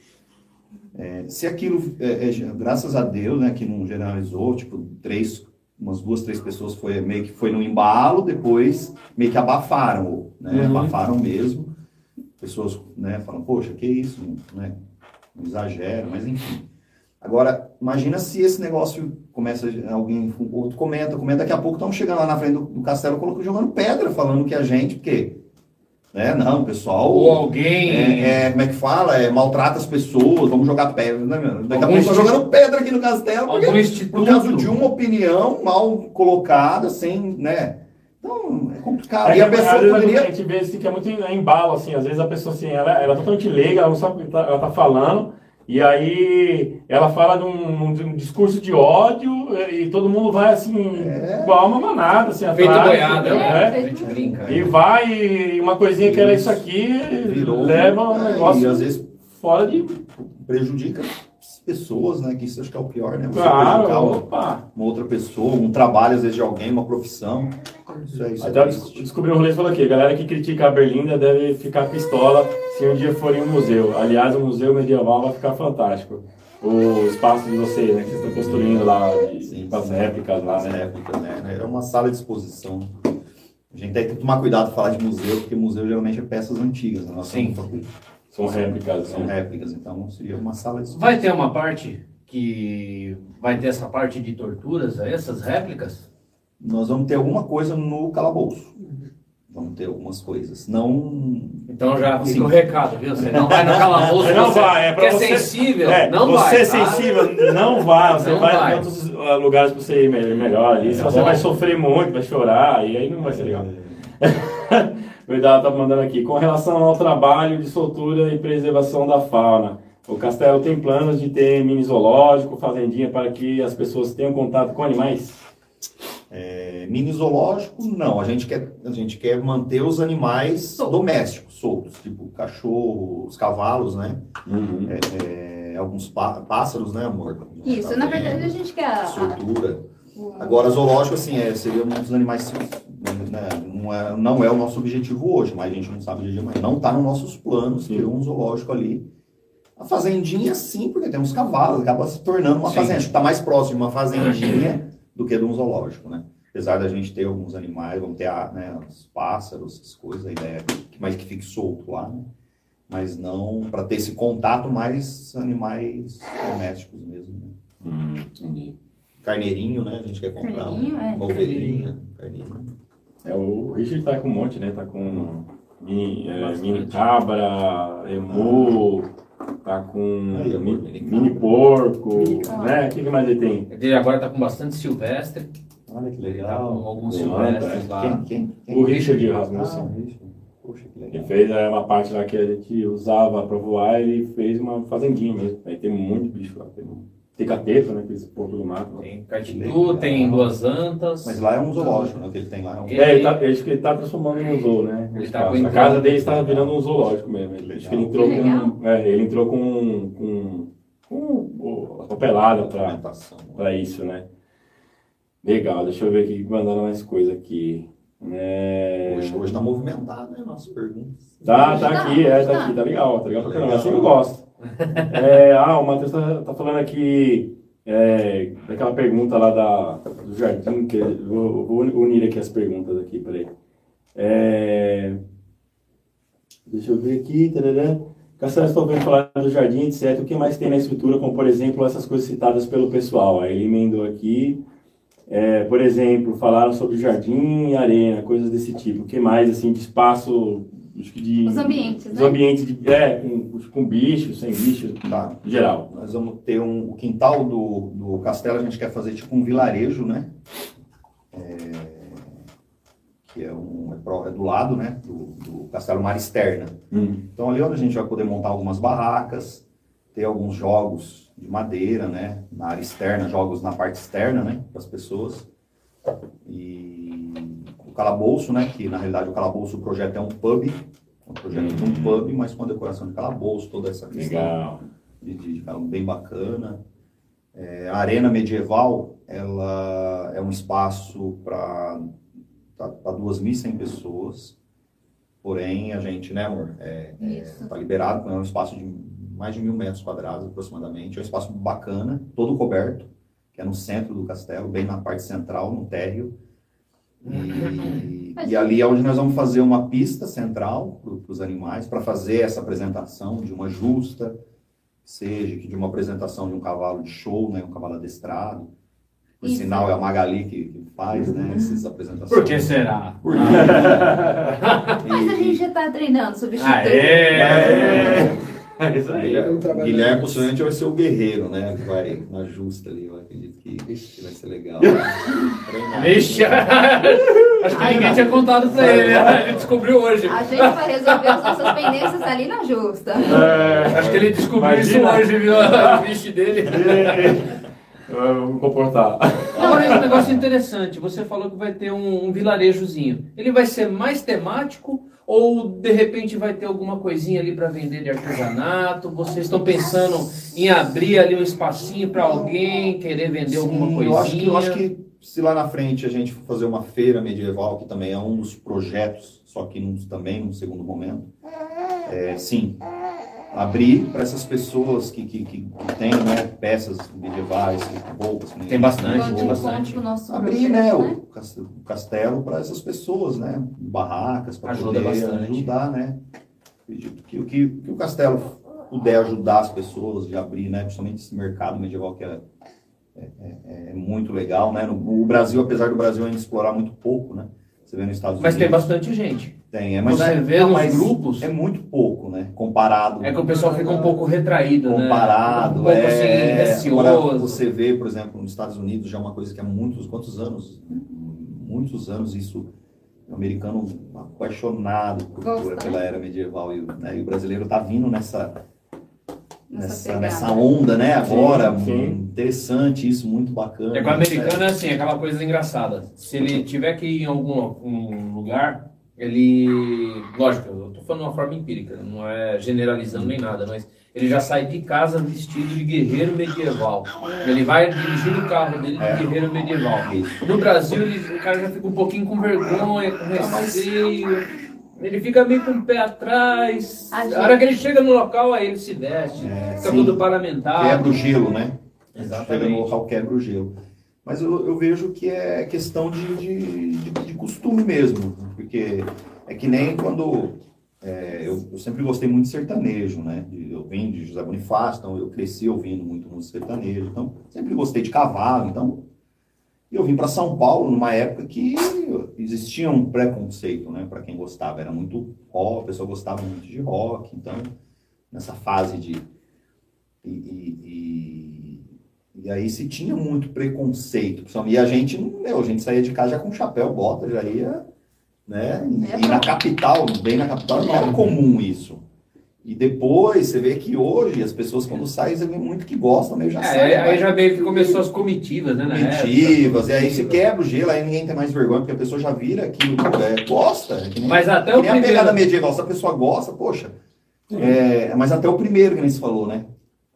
É, se aquilo, é, é, graças a Deus, né, que não generalizou, tipo, três, umas duas, três pessoas foi meio que foi no embalo, depois meio que abafaram, né, Uhum. abafaram mesmo. Pessoas, né, falam, poxa, que isso, né, não exagero, mas enfim. Agora, imagina se esse negócio começa, alguém, outro comenta, comenta, daqui a pouco estão chegando lá na frente do, do castelo, colocando, jogando pedra, falando que a gente, porque, né, não, o pessoal... Ou alguém. É, é, como é que fala? É, maltrata as pessoas, vamos jogar pedra, né, meu? Daqui a pouco estão instituto- jogando pedra aqui no castelo, porque, algum instituto. por causa de uma opinião mal colocada, sem, né? Então, é complicado. É e a pessoa às poderia... A gente vê assim, que é muito em embalo, assim, às vezes a pessoa assim, ela, ela é totalmente leiga, ela não sabe o que tá- ela tá falando, e aí ela fala de um, de um discurso de ódio e todo mundo vai assim, É. igual uma manada, assim, Feito atrás, boiada, entendeu? né? É. A gente brinca. E vai, e uma coisinha que era isso aqui, Virou, leva um negócio E às vezes fora de. prejudica pessoas, né? Que isso acho que é o pior, né? Você Claro, opa. uma outra pessoa, um trabalho, às vezes, de alguém, uma profissão. Isso é isso. Até é triste. des- descobri um rolê e falou aqui, a galera que critica a Berlinda deve ficar pistola se um dia for em um museu. Aliás, o museu medieval vai ficar fantástico. O espaço de vocês, né, que vocês estão construindo lá, de, Sim, com as réplicas lá, né? réplicas, né? É uma sala de exposição. A gente tem que tomar cuidado falar de museu, porque museu geralmente é peças antigas. Né? Nós Sim. São réplicas, São né? réplicas, então seria uma sala de. Vai ter uma parte que vai ter essa parte de torturas, essas réplicas? Nós vamos ter alguma coisa no calabouço. Vamos ter algumas coisas. Não. Então já fica o recado, viu? Você não vai no calabouço, Não você vai, é pra é você- sensível, É, não você vai. é tá? sensível, não vai. Você Não vai, vai. em outros uh, lugares pra você ir me- melhor ali. Tá você bom. vai sofrer muito, vai chorar, e aí não vai ser legal. Verdade, tá mandando aqui. Com relação ao trabalho de soltura e preservação da fauna, o Castelo tem planos de ter mini zoológico, fazendinha para que as pessoas tenham contato com animais? É, mini zoológico, não. A gente, quer, a gente quer manter os animais Soltos. domésticos, soltos. Tipo cachorro, os cavalos, né? É, alguns pá- pássaros, né, amor? Isso, Tá na vendo? verdade a gente quer. a- Soltura. Agora, zoológico, assim, é, seria um dos animais. né, não, é, não é o nosso objetivo hoje, mas a gente não sabe o dia de amanhã. Não está nos nossos planos ter um zoológico ali. A fazendinha, sim, porque tem uns cavalos, acaba se tornando uma Sim. fazenda. Acho que está mais próximo de uma fazendinha do que de um zoológico, né? Apesar da gente ter alguns animais, vamos ter a, né, os pássaros, essas coisas, a ideia é que, mais que fique solto lá, né? Mas não para ter esse contato mais animais domésticos mesmo. Né? Hum, entendi. Carneirinho, né? A gente quer comprar Carneirinho, é. uma ovelhinha, carneirinho. É, o Richard tá com um monte, né? Tá com mini, é, mini cabra, emu, tá com Aí, amor, mini, mini mini porco, Mini né? O que, que mais ele tem? Ele agora tá com bastante silvestre. Olha que Ele tá com legal. alguns Legal, silvestres é. lá. Quem, quem, quem? O Richard Ah, Rasmussen. o Richard. Poxa, que Ele legal. fez é, uma parte lá que a gente usava pra voar, ele fez uma fazendinha mesmo. Aí tem muito bicho lá. Tem, tem cateto, né? Aqueles porcos do mato. Tem cartitu, Legal. tem duas antas. Mas lá é um zoológico, né? O que ele tem lá é um... Ele- É, ele tá, ele, acho que ele tá transformando em um zoo, né? Ele tá a casa dele está virando um zoológico mesmo. Ele, acho que ele entrou com. É, ele entrou com. com, com papelada pra isso, né? Legal, deixa eu ver aqui mandando mais coisa aqui. É... Hoje, hoje tá movimentado, né? Nossas perguntas. Tá, tá aqui, é, tá Tá. aqui, tá legal, tá legal pra caramba, assim eu gosto. É, ah, o Matheus tá, tá falando aqui é, daquela pergunta lá da, do jardim, que eu vou, vou unir aqui as perguntas aqui, peraí. É, deixa eu ver aqui, tarará. Castelo, estou ouvindo falar do jardim, etc. O que mais tem na estrutura, como por exemplo essas coisas citadas pelo pessoal? Aí ele emendou aqui. É, por exemplo, falaram sobre jardim e arena, coisas desse tipo. O que mais, assim, de espaço, de... Os ambientes, Os né? ambientes, de, é, com, com bicho, sem bicho, Tá. geral. Nós vamos ter um, o quintal do, do castelo, a gente quer fazer tipo um vilarejo, né? É, que é, um, é, pro- é do lado, né? Do, do castelo Mar Externa. Então ali onde a gente vai poder montar algumas barracas, ter alguns jogos de madeira, né? Na área externa, jogos na parte externa, né? Para as pessoas. E calabouço, né, que na realidade o calabouço, o projeto é um pub, um projeto de um pub, mas com a decoração de calabouço, toda essa questão Legal. de, de, de bem bacana. É, a Arena Medieval, ela é um espaço para tá, tá 2.100 pessoas, porém a gente, né, amor, é, é, Isso. tá liberado, é um espaço de mais de mil metros quadrados aproximadamente, é um espaço bacana, todo coberto, que é no centro do castelo, bem na parte central, no térreo. E, e ali é onde nós vamos fazer uma pista central para os animais, para fazer essa apresentação de uma justa, seja que de uma apresentação de um cavalo de show, né, um cavalo adestrado. Por Isso. sinal, é a Magali que, que faz né, essas apresentações. Por que será? Por quê? Mas a gente já tá treinando, substituindo. Aê! É isso aí. Trabalho- Guilherme possivelmente vai ser o guerreiro, né? Que vai na justa ali, eu acredito que, que vai ser legal. Vixe! Acho que ninguém tinha contado pra ele, né? Ele descobriu hoje. A gente vai resolver as nossas pendências ali na justa. É, Acho que ele descobriu Imagina. isso hoje, viu? O bicho dele. Eu vou me comportar. Agora, é um negócio interessante. Você falou que vai ter um, um vilarejozinho. Ele vai ser mais temático ou de repente vai ter alguma coisinha ali para vender de artesanato? Vocês estão pensando em abrir ali um espacinho para alguém querer vender alguma Sim, coisinha? eu acho, que, eu acho que se lá na frente a gente for fazer uma feira medieval, que também é um dos projetos, só que num, também num segundo momento, é, sim, abrir para essas pessoas que, que, que, que têm né, peças medievais, roupas. que nem- Tem bastante, tem de bastante. Abrir né, né? o o castelo para essas pessoas, né? Barracas, para Ajuda poder bastante. ajudar, né? Acredito que o que, que o castelo puder ajudar as pessoas de abrir, né? Principalmente esse mercado medieval que é, é, é- é muito legal, né? No, o Brasil, apesar do Brasil ainda explorar muito pouco, né? Você vê nos Estados Mas tem Unidos. bastante gente. Tem, é, mas Você é, vê não, nos grupos- É muito pouco, né? Comparado. É que o pessoal fica um pouco retraído, né? comparado, Um pouco é, assim, agora você vê, por exemplo, nos Estados Unidos já é uma coisa que há muitos, quantos anos? Muitos anos isso, o americano apaixonado por Gosta, cultura né? pela era medieval e, o- né, e o brasileiro tá vindo nessa, Nessa nessa onda, né, agora, Sim, sim. interessante isso, muito bacana. É que o americano é assim, aquela coisa engraçada. Se ele tiver que ir em algum um lugar, ele. Lógico, eu tô falando de uma forma empírica, não é generalizando nem nada, mas ele já sai de casa vestido de guerreiro medieval. Ele vai dirigir o carro dele de É. guerreiro medieval. No Brasil, ele- o cara já fica um pouquinho com vergonha, com receio. Ele fica meio com o pé atrás. A gente- A hora que ele chega no local, aí ele se veste. É, fica sim. tudo parlamentar. Quebra o gelo, né? Exatamente. Chega no local, quebra o gelo. Mas eu, eu vejo que é questão de, de, de- de costume mesmo, porque é que nem quando é, eu, eu sempre gostei muito de sertanejo, né? Eu vim de José Bonifácio, então eu cresci ouvindo muito música sertanejo, então sempre gostei de cavalo, então eu vim para São Paulo numa época que existia um preconceito, né? Para quem gostava, era muito rock, a pessoa gostava muito de rock, então nessa fase de e, e- e- e aí se tinha muito preconceito. E a gente, meu, a gente saía de casa já com chapéu, bota, já ia, né? É E na capital, bem na capital, não era comum isso. E depois você vê que hoje as pessoas quando saem, você vê muito que gostam, né? Já É, saem, aí já meio que começou as comitivas, né? na época. Comitivas, e aí se quebra o gelo, aí ninguém tem mais vergonha, porque a pessoa já vira aquilo, é, gosta. É que nem, Mas até que o nem a primeiro. pegada medieval, se a pessoa gosta, poxa. É, mas até o primeiro que nem se falou, né?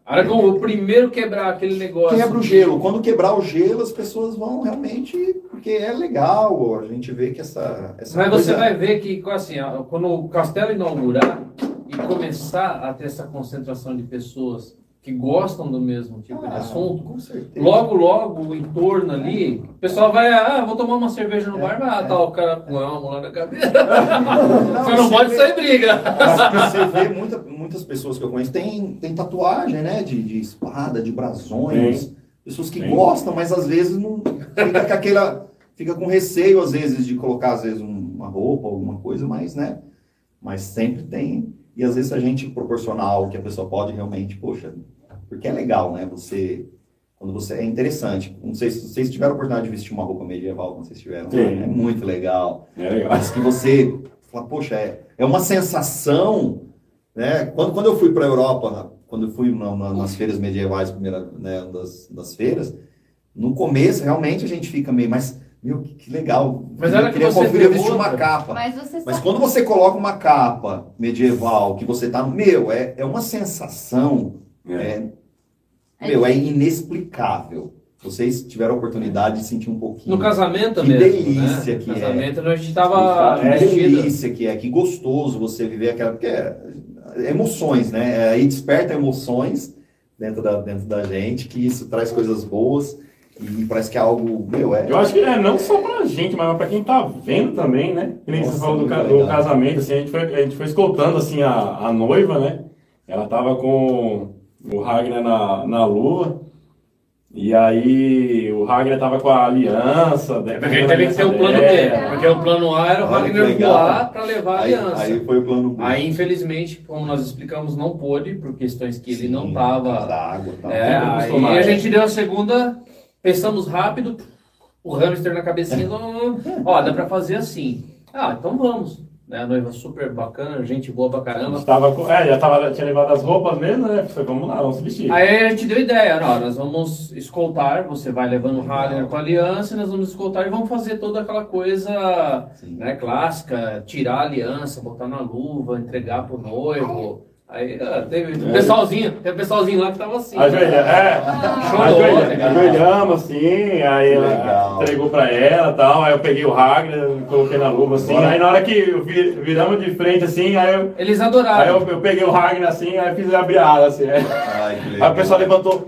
A que o primeiro quebrar aquele negócio. Quebra o gelo. Quando quebrar o gelo, as pessoas vão realmente. Porque é legal, a gente vê que essa. essa Mas você coisa- vai ver que, assim, quando o castelo inaugurar e começar a ter essa concentração de pessoas que gostam do mesmo tipo de Ah, assunto, Com certeza. logo, logo, o entorno ali, o pessoal vai, ah, vou tomar uma cerveja no bar, vai, ah, tá o cara com elmo lá na cabeça. Não você pode vê- sair briga. Mas Você vê muita- muitas pessoas que eu conheço tem, tem tatuagem, né? De, de espada, de brasões. Pessoas que Sim. gostam, mas às vezes não. Fica com aquela. Fica com receio, às vezes, de colocar, às vezes, um- uma roupa, alguma coisa, mas, né? Mas sempre tem. E às vezes a gente proporcionar algo que a pessoa pode realmente, poxa, porque é legal, né? Você. Quando você. É interessante. Não sei se vocês tiveram a oportunidade de vestir uma roupa medieval quando vocês tiveram. Sim. É muito legal. É legal. Mas que você fala, poxa, é, é uma sensação, né? Quando, quando eu fui para a Europa, quando eu fui na- na- nas feiras medievais, primeira, né, das, das feiras, no começo realmente a gente fica meio, mas Meu, que, que legal. Mas era que queria, você vê vestir uma capa. Mas você Mas quando você coloca uma capa medieval, que você tá. Meu, é, é uma sensação. É, É meu, é inexplicável. Vocês tiveram a oportunidade de sentir um pouquinho. No casamento Que mesmo. delícia né? que No é. casamento a gente tava Que vestido. delícia que é, que gostoso você viver aquela. Porque é, emoções, né? É, Aí desperta emoções dentro da, dentro da gente, que isso traz coisas boas e parece que é algo. Meu, é. Eu acho que é não só pra gente, mas pra quem tá vendo também, né? Que nem você Nossa, falou do, ca- muito do casamento, assim, a gente foi, a gente foi escoltando assim a, a noiva, né? Ela tava com o Ragnar na, na lua. E aí o Ragnar tava com a aliança. né? É porque teve que ter o plano B. Porque o plano A era o Olha legal. voar para levar a Aí, aliança. aí foi o plano B. Aí, infelizmente, como nós explicamos, não pôde, por questões que ele Sim, não por causa estava. Da água, tá? É, aí a gente deu a segunda, pensamos rápido, o hamster na cabecinha, ó, dá pra fazer assim. Ah, então vamos. Né, a noiva super bacana, gente boa pra caramba. tava com, é, já tava, tinha levado as roupas mesmo, né? Foi, vamos lá, vamos se vestir. Aí a gente deu ideia, não, nós vamos escoltar, você vai levando o Ragnar com a aliança, e nós vamos escoltar e vamos fazer toda aquela coisa Sim. né, clássica, tirar a aliança, botar na luva, entregar pro noivo. Aí ah, teve um É. pessoalzinho, tem um pessoalzinho lá que tava assim. Ajoelha, é. Chorou, Ajoelha-. Ajoelhamos assim, aí ela Legal. entregou pra ela e tal, aí eu peguei o Ragnar, coloquei na luva assim, Bora. aí na hora que vi- viramos de frente assim, aí eu, Eles aí adoraram. eu, eu peguei o Ragnar assim, aí fiz abrir a asa assim, aí, Ai, que aí o pessoal levantou,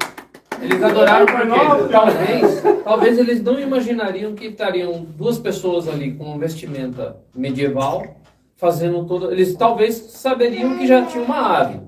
Eles adoraram Nossa. porque talvez, talvez eles não imaginariam que estariam duas pessoas ali com vestimenta medieval fazendo todo. Eles talvez saberiam que já tinha uma ave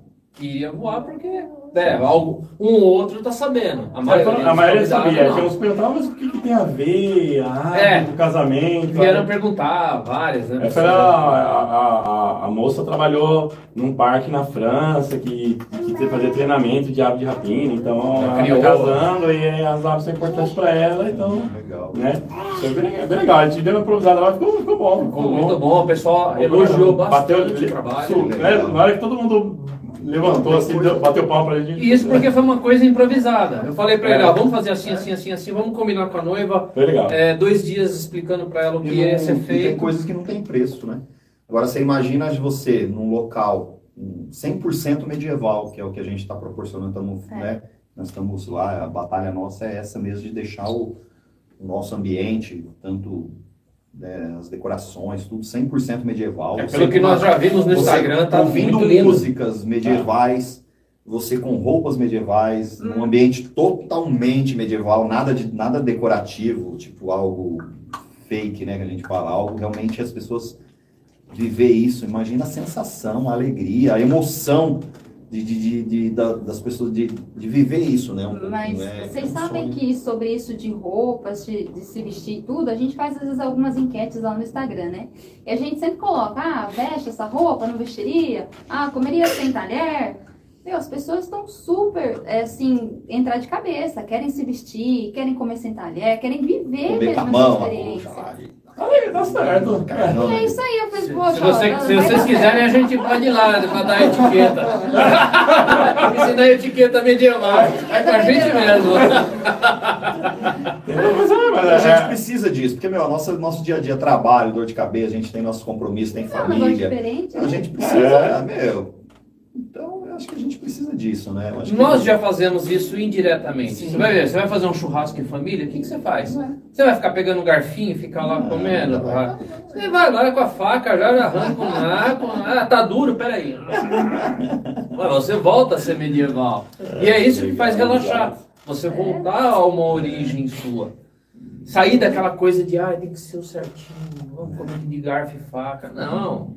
iria voar porque né, algo, um ou outro tá sabendo. A Aí maioria, a maioria sabia, tinha não. uns perguntavam, mas o que, que tem a ver, a É. do casamento? Vieram perguntar várias, né? Essa era a, a, a, a moça trabalhou num parque na França que, que fazia treinamento de ave de rapina, então Ela ela tá criou. casando e as aves são importantes para ela, então, Legal. né? Foi bem, bem legal, a gente deu uma improvisada lá, ficou, ficou bom. Ficou muito bom, o pessoal elogiou bastante o trabalho. Su- né, Na hora que todo mundo levantou assim, deu- bateu palma pra gente. E isso porque foi uma coisa improvisada. Eu falei pra ele, É. ó, vamos fazer assim, assim, assim, assim, vamos combinar com a noiva. Foi legal. É, dois dias explicando pra ela o E, que não- ia ser e tem feito. coisas que não tem preço, né? Agora, você imagina de você num local um 100% medieval, que é o que a gente está proporcionando, tamo, É. né? Nós estamos lá, a batalha nossa é essa mesmo, de deixar o, o nosso ambiente, tanto né, as decorações, tudo 100% medieval. É pelo que nós já vimos no Instagram, tá ouvindo muito lindo. músicas medievais, você com roupas medievais, num ambiente totalmente medieval, nada de nada decorativo, tipo algo fake, né, que a gente fala, algo realmente as pessoas viver isso, imagina a sensação, a alegria, a emoção de, de, de- de- da- das pessoas de, de viver isso, né? um Mas né? vocês É um sabem sonho. que sobre isso de roupas, de, de se vestir e tudo, a gente faz às vezes algumas enquetes lá no Instagram, né? E a gente sempre coloca, ah, veste essa roupa, não vestiria? Ah, comeria sem talher? Meu, as pessoas estão super, é, assim, entrar de cabeça, querem se vestir, querem comer sem talher, querem viver Comer com a mesmo mão, essa a experiência. Aí, tá certo. E é isso aí, eu Se, poxa, se você- se vocês quiserem, a gente pode ir lá pra dar a etiqueta. Ensinar a etiqueta medieval. É com a gente mesmo. Mas, é, A gente é, precisa disso, porque, meu, nosso, nosso dia a dia, trabalho, dor de cabeça, a gente tem nossos compromissos, tem. É um família. diferente, A gente precisa, É. meu. Então, acho que a gente precisa disso, né? Nós já fazemos isso indiretamente. Sim. Você vai ver, você vai fazer um churrasco em família, o que, que você faz? Ué. Você vai ficar pegando um garfinho e ficar lá Não, comendo? não vai. Você vai lá com a faca, já arranca um naco. Ah, tá duro, peraí. Você volta a ser medieval. E é isso que faz relaxar. Você voltar a uma origem sua. Sair daquela coisa de, ah, tem que ser o certinho, vamos comer de garfo e faca. Não.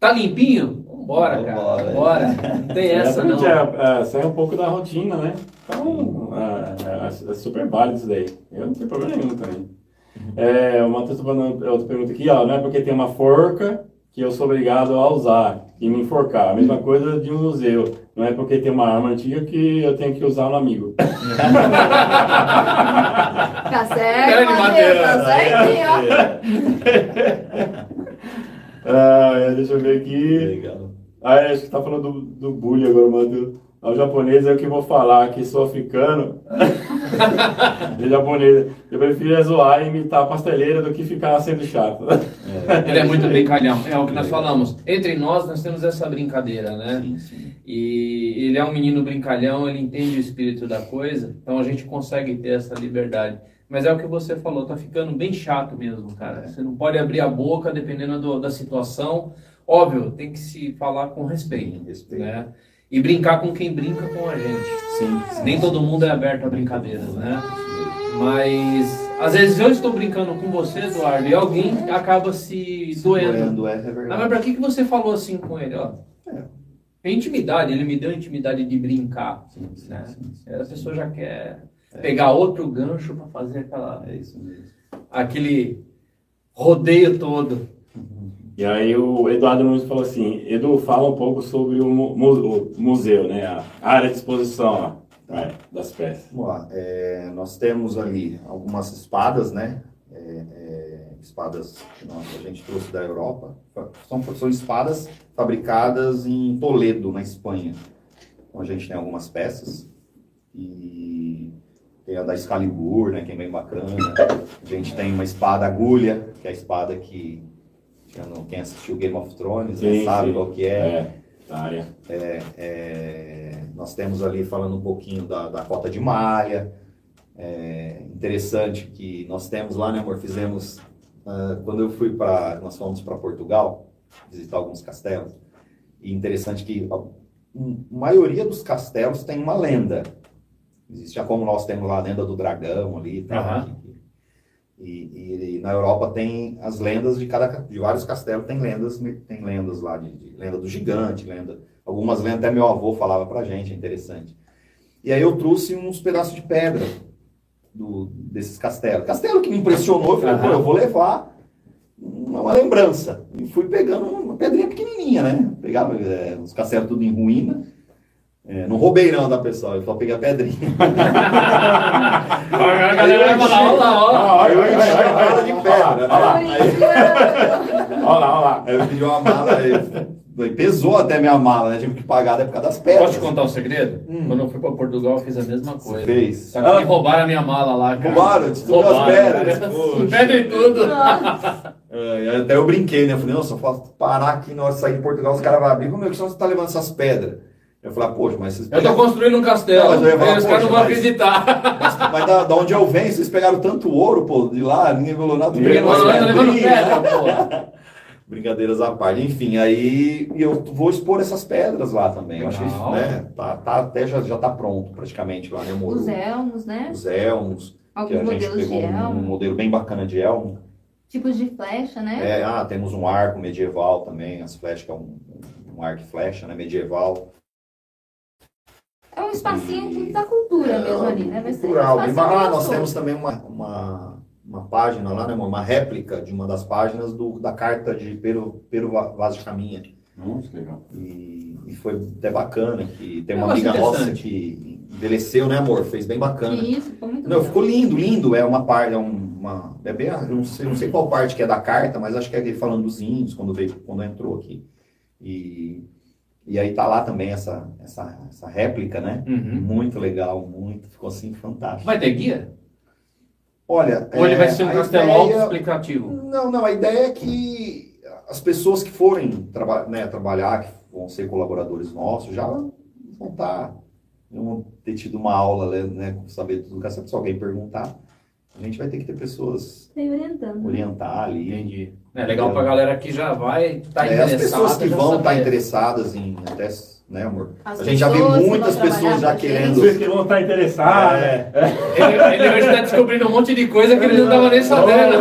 Tá limpinho? Vambora, cara. Vambora. Não tem essa, não. É, é, sai um pouco da rotina, né? Então, é, é, é super válido isso daí. Eu não tenho problema nenhum também. É, o Matheus falando outra pergunta aqui, ó. Não é porque tem uma forca que eu sou obrigado a usar e me enforcar. A mesma coisa de um museu. Não é porque tem uma arma antiga que eu tenho que usar no amigo. Tá certo, Matheus, tá certinho, ó. Ah, é, deixa eu ver aqui. Legal. Ah, é, acho que tá falando do, do bullying agora, Matheus. ao japonês é o que vou falar, que sou africano. de japonês. Eu prefiro é zoar e imitar a pasteleira do que ficar sendo chato. É. Ele é muito brincalhão. É o que nós falamos. Entre nós, nós temos essa brincadeira, né? Sim, sim. E ele é um menino brincalhão, ele entende o espírito da coisa, então a gente consegue ter essa liberdade. Mas é o que você falou, tá ficando bem chato mesmo, cara. É. Você não pode abrir a boca dependendo do, da situação. Óbvio, tem que se falar com respeito, respeito. né? E brincar com quem brinca com a gente. Sim, sim. Nem todo mundo é aberto a brincadeiras, né? Mas às vezes eu estou brincando com você, Eduardo, e alguém acaba se, se doendo. doendo é, é verdade. Ah, mas pra que, que você falou assim com ele? Ó, é. é intimidade, ele me deu intimidade de brincar. Sim, né? a pessoa já quer. Pegar outro gancho para fazer aquela. É isso mesmo. Aquele rodeio todo. E aí o Eduardo Nunes falou assim, Edu, fala um pouco sobre o, mu o museu, né? A área de exposição tá. das peças. Vamos lá. É, nós temos ali algumas espadas, né? É, é, espadas que nós, a gente trouxe da Europa. São, são espadas fabricadas em Toledo, na Espanha. Então a gente tem algumas peças. E tem a da Excalibur, né? Que é bem bacana. A gente tem uma espada agulha, que é a espada que quem assistiu Game of Thrones sim, sabe sim. qual que é. é, é, é nós temos ali falando um pouquinho da, da cota de malha. É interessante que nós temos lá, né, amor? Fizemos. Uh, quando eu fui para. Nós fomos para Portugal visitar alguns castelos. E interessante que a, a maioria dos castelos tem uma lenda. Existe já como nós temos lá a lenda do dragão ali, tá, uhum. E, e, na Europa tem as lendas de cada de vários castelos tem lendas tem lendas lá de, de lenda do gigante lenda algumas lendas até meu avô falava pra gente é interessante. E aí eu trouxe uns pedaços de pedra do, desses castelos. Castelo que me impressionou eu falei uhum. eu vou levar uma lembrança. E fui pegando uma pedrinha pequenininha né? Pegava é, os castelos tudo em ruína é, não roubei não da pessoa, eu só peguei a pedrinha. a galera vai falar, olha lá, olha lá. Eu enchi a mala de pedra, né? Olha lá, olha lá. Aí eu pedi uma mala, aí, pesou até minha mala, né? Tive que pagar da época das pedras. Posso te contar um segredo? Hum. Quando eu fui pra Portugal, eu fiz a mesma coisa. Você fez? Só que ah. roubaram a minha mala lá, cara. Roubaram? Roubaram as pedras. Pedra e tudo. É, até eu brinquei, né? Eu falei, nossa, só parar aqui na hora de sair de Portugal, os caras vão abrir. Como é que você tá levando essas pedras? Eu falei, ah, poxa, mas vocês pegaram... Eu tô construindo um castelo, não, falar, os caras não vão acreditar. Mas, mas da, da, onde eu venho, vocês pegaram tanto ouro, pô, de lá, ninguém falou nada. Ninguém falou nada, levando pedra, pô. Brincadeiras à parte. Enfim, aí eu vou expor essas pedras lá também. Eu acho que isso, né? Tá, tá, até já, já tá pronto praticamente lá, né, amor? Os elmos, né? Os elmos. Alguns modelos de elmo. Um, um modelo bem bacana de elmo. Tipos de flecha, né? É, ah, temos um arco medieval também, as flechas que é um, um arco e flecha, né, medieval. Um espacinho da cultura é, mesmo ali, né? Vai cultural. ser um ah, nós temos também uma, uma, uma página lá, né, uma réplica de uma das páginas do, da carta de Pero, Pero Vaz de Caminha. Nossa, legal. E, e foi até bacana, que tem uma amiga nossa que envelheceu, né, amor? Fez bem bacana. Isso, ficou muito Não, ficou lindo, lindo. É uma parte, é uma. É bem, não sei, não sei qual parte que é da carta, mas acho que é ele falando dos índios quando veio, quando entrou aqui. E e aí tá lá também essa, essa, essa réplica, né? Uhum. Muito legal, muito, ficou assim fantástico. Vai ter guia? Olha. Ou é, ele vai ser um castelo ideia... explicativo? Não, não, a ideia é que as pessoas que forem traba né, trabalhar, que vão ser colaboradores nossos, já vão estar. Tá, vão ter tido uma aula, né? Saber tudo do castelo, se alguém perguntar. A gente vai ter que ter pessoas orientando. orientar ali. Entendi. É legal para a galera que já vai estar tá é, interessada. As pessoas que vão estar tá interessadas em até, né, amor? As a gente já vê muitas pessoas já querendo. Pessoas que vão estar interessadas. É. É. Ele, ele está descobrindo um monte de coisa que ele não estava nem sabendo.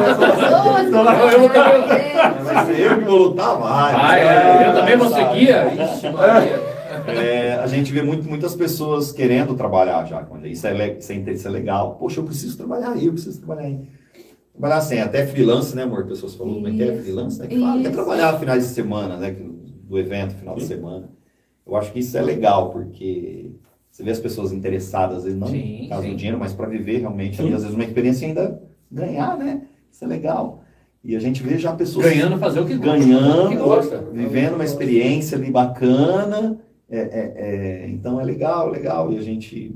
Vai ser eu que vou lutar mais. Ah, é, eu também vou seguir. Ixi, Maria. É, a gente vê muito, muitas pessoas querendo trabalhar já. Isso é, isso, é, isso é legal. Poxa, eu preciso trabalhar aí, eu preciso trabalhar aí. Trabalhar assim, até freelance, né, amor? Pessoas falam, como é que é freelance? Né? Que fala, quer trabalhar finais de semana, né? Do evento, final de semana. Eu acho que isso é legal, porque você vê as pessoas interessadas, não sim, no caso sim. do dinheiro, mas para viver realmente, ali, às vezes uma experiência ainda ganhar, né? Isso é legal. E a gente vê já pessoas ganhando fazer o que ganhando, gosta, vivendo uma experiência ali bacana É, é, é, então é legal, legal. E a gente,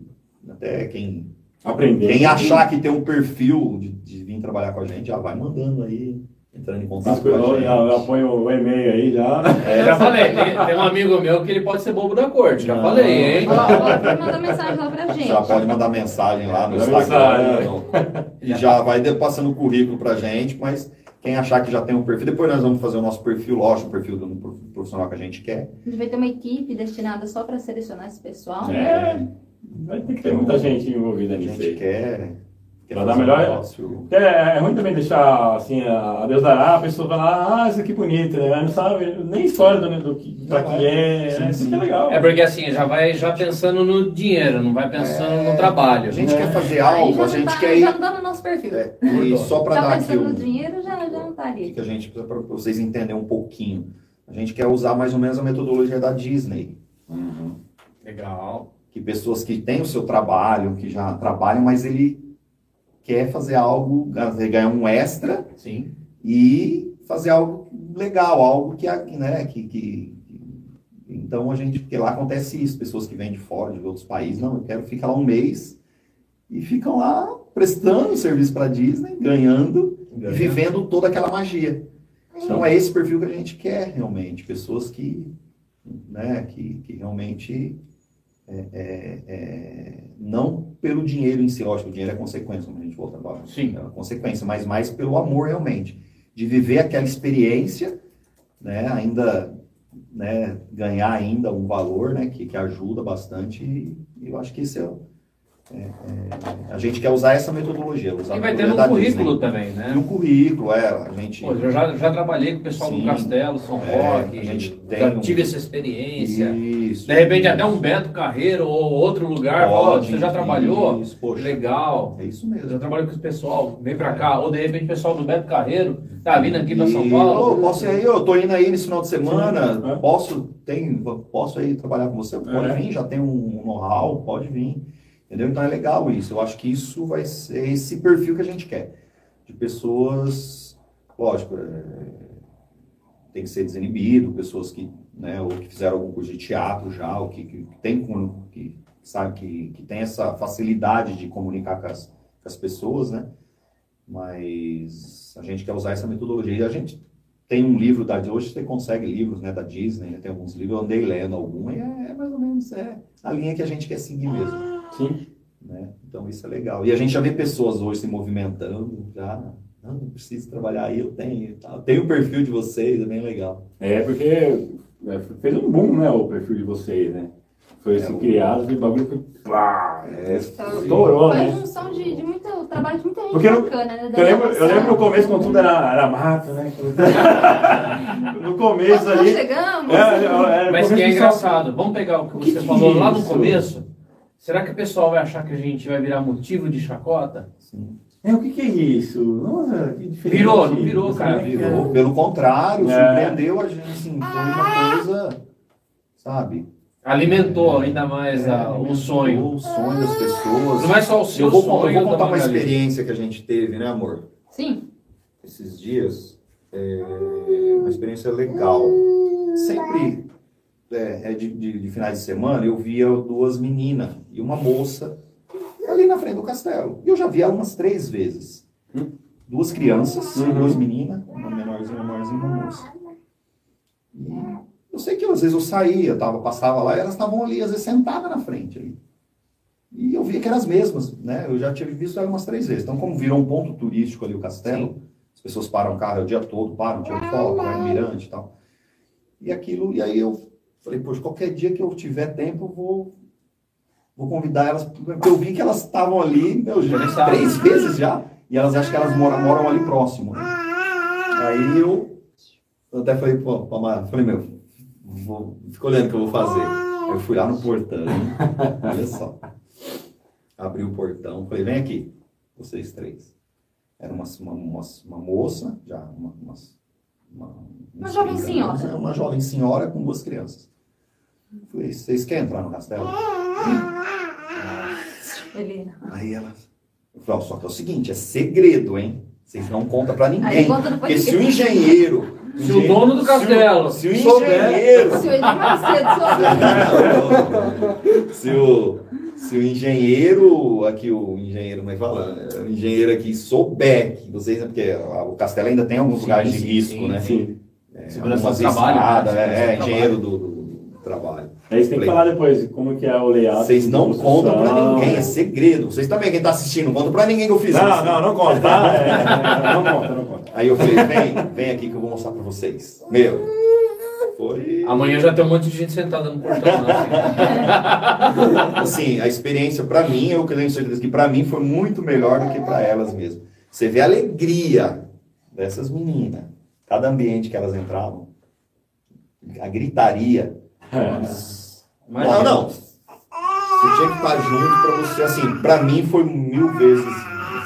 até quem, Aprender. quem achar que tem um perfil de, de vir trabalhar com a gente, já vai mandando aí, entrando em contato com a Já, gente. já põe o e-mail aí já. É, Já falei, tem, tem um amigo meu que ele pode ser bobo da corte. Já Não. falei, hein? Ó, ó, manda mensagem lá pra gente. Já pode mandar mensagem lá no Instagram. mensagem, e já vai passando o currículo pra gente, mas quem achar que já tem um perfil, depois nós vamos fazer o nosso perfil, lógico, o perfil do profissional que a gente quer. A gente vai ter uma equipe destinada só para selecionar esse pessoal. né? É. Vai ter que ter muita gente envolvida A nisso gente aí. quer. quer Pra dar fazer melhor- negócio. É, é ruim também deixar assim, a a Deus dará, a pessoa falar, ah, isso aqui é bonito, né? Não sabe nem história do, do, que pra que é, Sim, né? isso sim. que é legal. É porque assim, já vai já pensando no dinheiro, não vai pensando no trabalho. A gente É. quer fazer Aí algo, já a não gente tá, quer já ir. não tá no nosso perfil. É, e só para já dar aqui pensando um, no dinheiro, já, já não tá ali. que a gente para vocês entenderem um pouquinho. A gente quer usar mais ou menos a metodologia da Disney. Legal. Que pessoas que têm o seu trabalho, que já trabalham, mas ele quer fazer algo, ganhar um extra Sim. e fazer algo legal, algo que, né, que, que- então a gente, porque lá acontece isso, pessoas que vêm de fora, de outros países, não, eu quero ficar lá um mês e ficam lá prestando serviço para Disney, ganhando, e vivendo toda aquela magia. Então é esse perfil que a gente quer realmente, pessoas que, né, que, que realmente é, é, é, não pelo dinheiro em si, lógico, o dinheiro é consequência, como a gente volta agora, Sim. é uma consequência, mas mais pelo amor realmente, de viver aquela experiência, né, ainda, né, ganhar ainda um valor, né, que, que ajuda bastante, e eu acho que esse é, o- é, é, a gente quer usar essa metodologia, usar E vai ter no currículo Disney. também, E né? no currículo, é, a gente... Pô, eu já, já trabalhei com o pessoal Sim. do Castelo, São É, Roque, a gente tem já um- tive essa experiência. Isso. De repente até um Beto Carreiro ou outro lugar, Pode, você já trabalhou? Isso, poxa, Legal. É isso mesmo. já trabalhei com esse pessoal, vem pra cá. Ou de repente o pessoal do Beto Carreiro tá vindo aqui pra São E, Paulo. ô, posso ir aí, eu tô indo aí nesse final de semana, Sim, é. posso, tem, posso aí trabalhar com você? Pode É. vir, já tem um know-how, pode vir. Entendeu? Então é legal isso. Eu acho que isso vai ser esse perfil que a gente quer. De pessoas, lógico, é, tem que ser desinibido, pessoas que, né, ou que fizeram algum curso de teatro já, ou que, que tem que sabe que, que tem essa facilidade de comunicar com as, com as pessoas, né? Mas a gente quer usar essa metodologia. E a gente tem um livro da hoje você consegue livros, né, da Disney, né? Tem alguns livros, eu andei lendo algum e é, é mais ou menos é a linha que a gente quer seguir mesmo, Sim. né? Então isso é legal. E a gente já vê pessoas hoje se movimentando, já não, não preciso trabalhar aí, eu tenho, tal. Tem o perfil de vocês, é bem legal. É, porque é, fez um boom, né, o perfil de vocês, né? Foi assim, É, o- criado e o bagulho foi. Plá, É, estourou, Foi né? junção de, de muito trabalho de muita gente Porque eu- bacana, né? Eu lembro, eu lembro no começo, quando tudo era, era mato, né? no começo Nós ali. chegamos. É, era Mas que é engraçado, vamos pegar o que você que falou é lá no começo. Será que o pessoal vai achar que a gente vai virar motivo de chacota? sim. É, o que, que é isso? Nossa, que diferente. Virou, não virou, cara, é Virou. é? Pelo contrário, É. surpreendeu a gente, assim, foi uma coisa, sabe? Alimentou ainda mais a- É, o sonho. O sonho das pessoas. Não é só o seu eu vou, sonho. eu vou contar uma experiência que a gente teve, né, amor? Sim. Esses dias. É, uma experiência legal. Sempre é, é de, de- de finais de semana eu via duas meninas e uma moça ali na frente do castelo. E eu já vi ela umas três vezes. Duas crianças, Uhum. duas meninas, uma menorzinha, uma maiorzinha e uma moça. E eu sei que às vezes eu saía, tava, passava lá e elas estavam ali, às vezes sentadas na frente ali. E eu via que eram as mesmas, né? Eu já tinha visto elas umas três vezes. Então, como virou um ponto turístico ali o castelo, as pessoas param o carro o dia todo, param, tiram foto, vai no mirante e tal. E aquilo, e aí eu falei, poxa, qualquer dia que eu tiver tempo, eu vou, vou convidar elas, porque eu vi que elas estavam ali, meu, Interessadas. três vezes já, e elas acham que elas moram, moram ali próximo. né? Aí eu, eu até falei, pô, pra Mara, falei, meu, vou, fica olhando o que eu vou fazer. Eu fui lá no portão, olha só. Abri o portão, falei, vem aqui, vocês três. Era uma, uma, uma, uma moça, já, uma, uma, uma, Uma jovem senhora. anos, né? Uma jovem senhora com duas crianças. Falei, vocês querem entrar no castelo? Ele... Aí elas. Eu falei, só que é o seguinte, é segredo, hein? Vocês não contam pra ninguém. conta Porque se o engenheiro Se o dono do castelo Se o engenheiro. Se o Edir Macedo souber. se, o, se o engenheiro, aqui o engenheiro, como é que fala? O engenheiro aqui souber que vocês, porque o castelo ainda tem alguns Sim, lugares de risco, sim, né? Sim. É, Segurança do trabalho, estradas, né? é, é, engenheiro do, do- do trabalho. Aí você tem que falar depois como que é o layout. Vocês não contam pra ninguém, é segredo. Vocês também, quem tá assistindo, não conta pra ninguém que eu fiz Não, isso. não, não conta, tá? É, é, não conta, não conta. Aí eu falei, vem, vem aqui que eu vou mostrar pra vocês. Meu, Amanhã já tem um monte de gente sentada no portão. Né? Assim, a experiência pra mim, eu tenho certeza que pra mim foi muito melhor do que pra elas mesmo. Você vê a alegria dessas meninas, cada ambiente que elas entravam, a gritaria. Não, não. Você tinha que estar junto pra você, assim, pra mim foi mil vezes,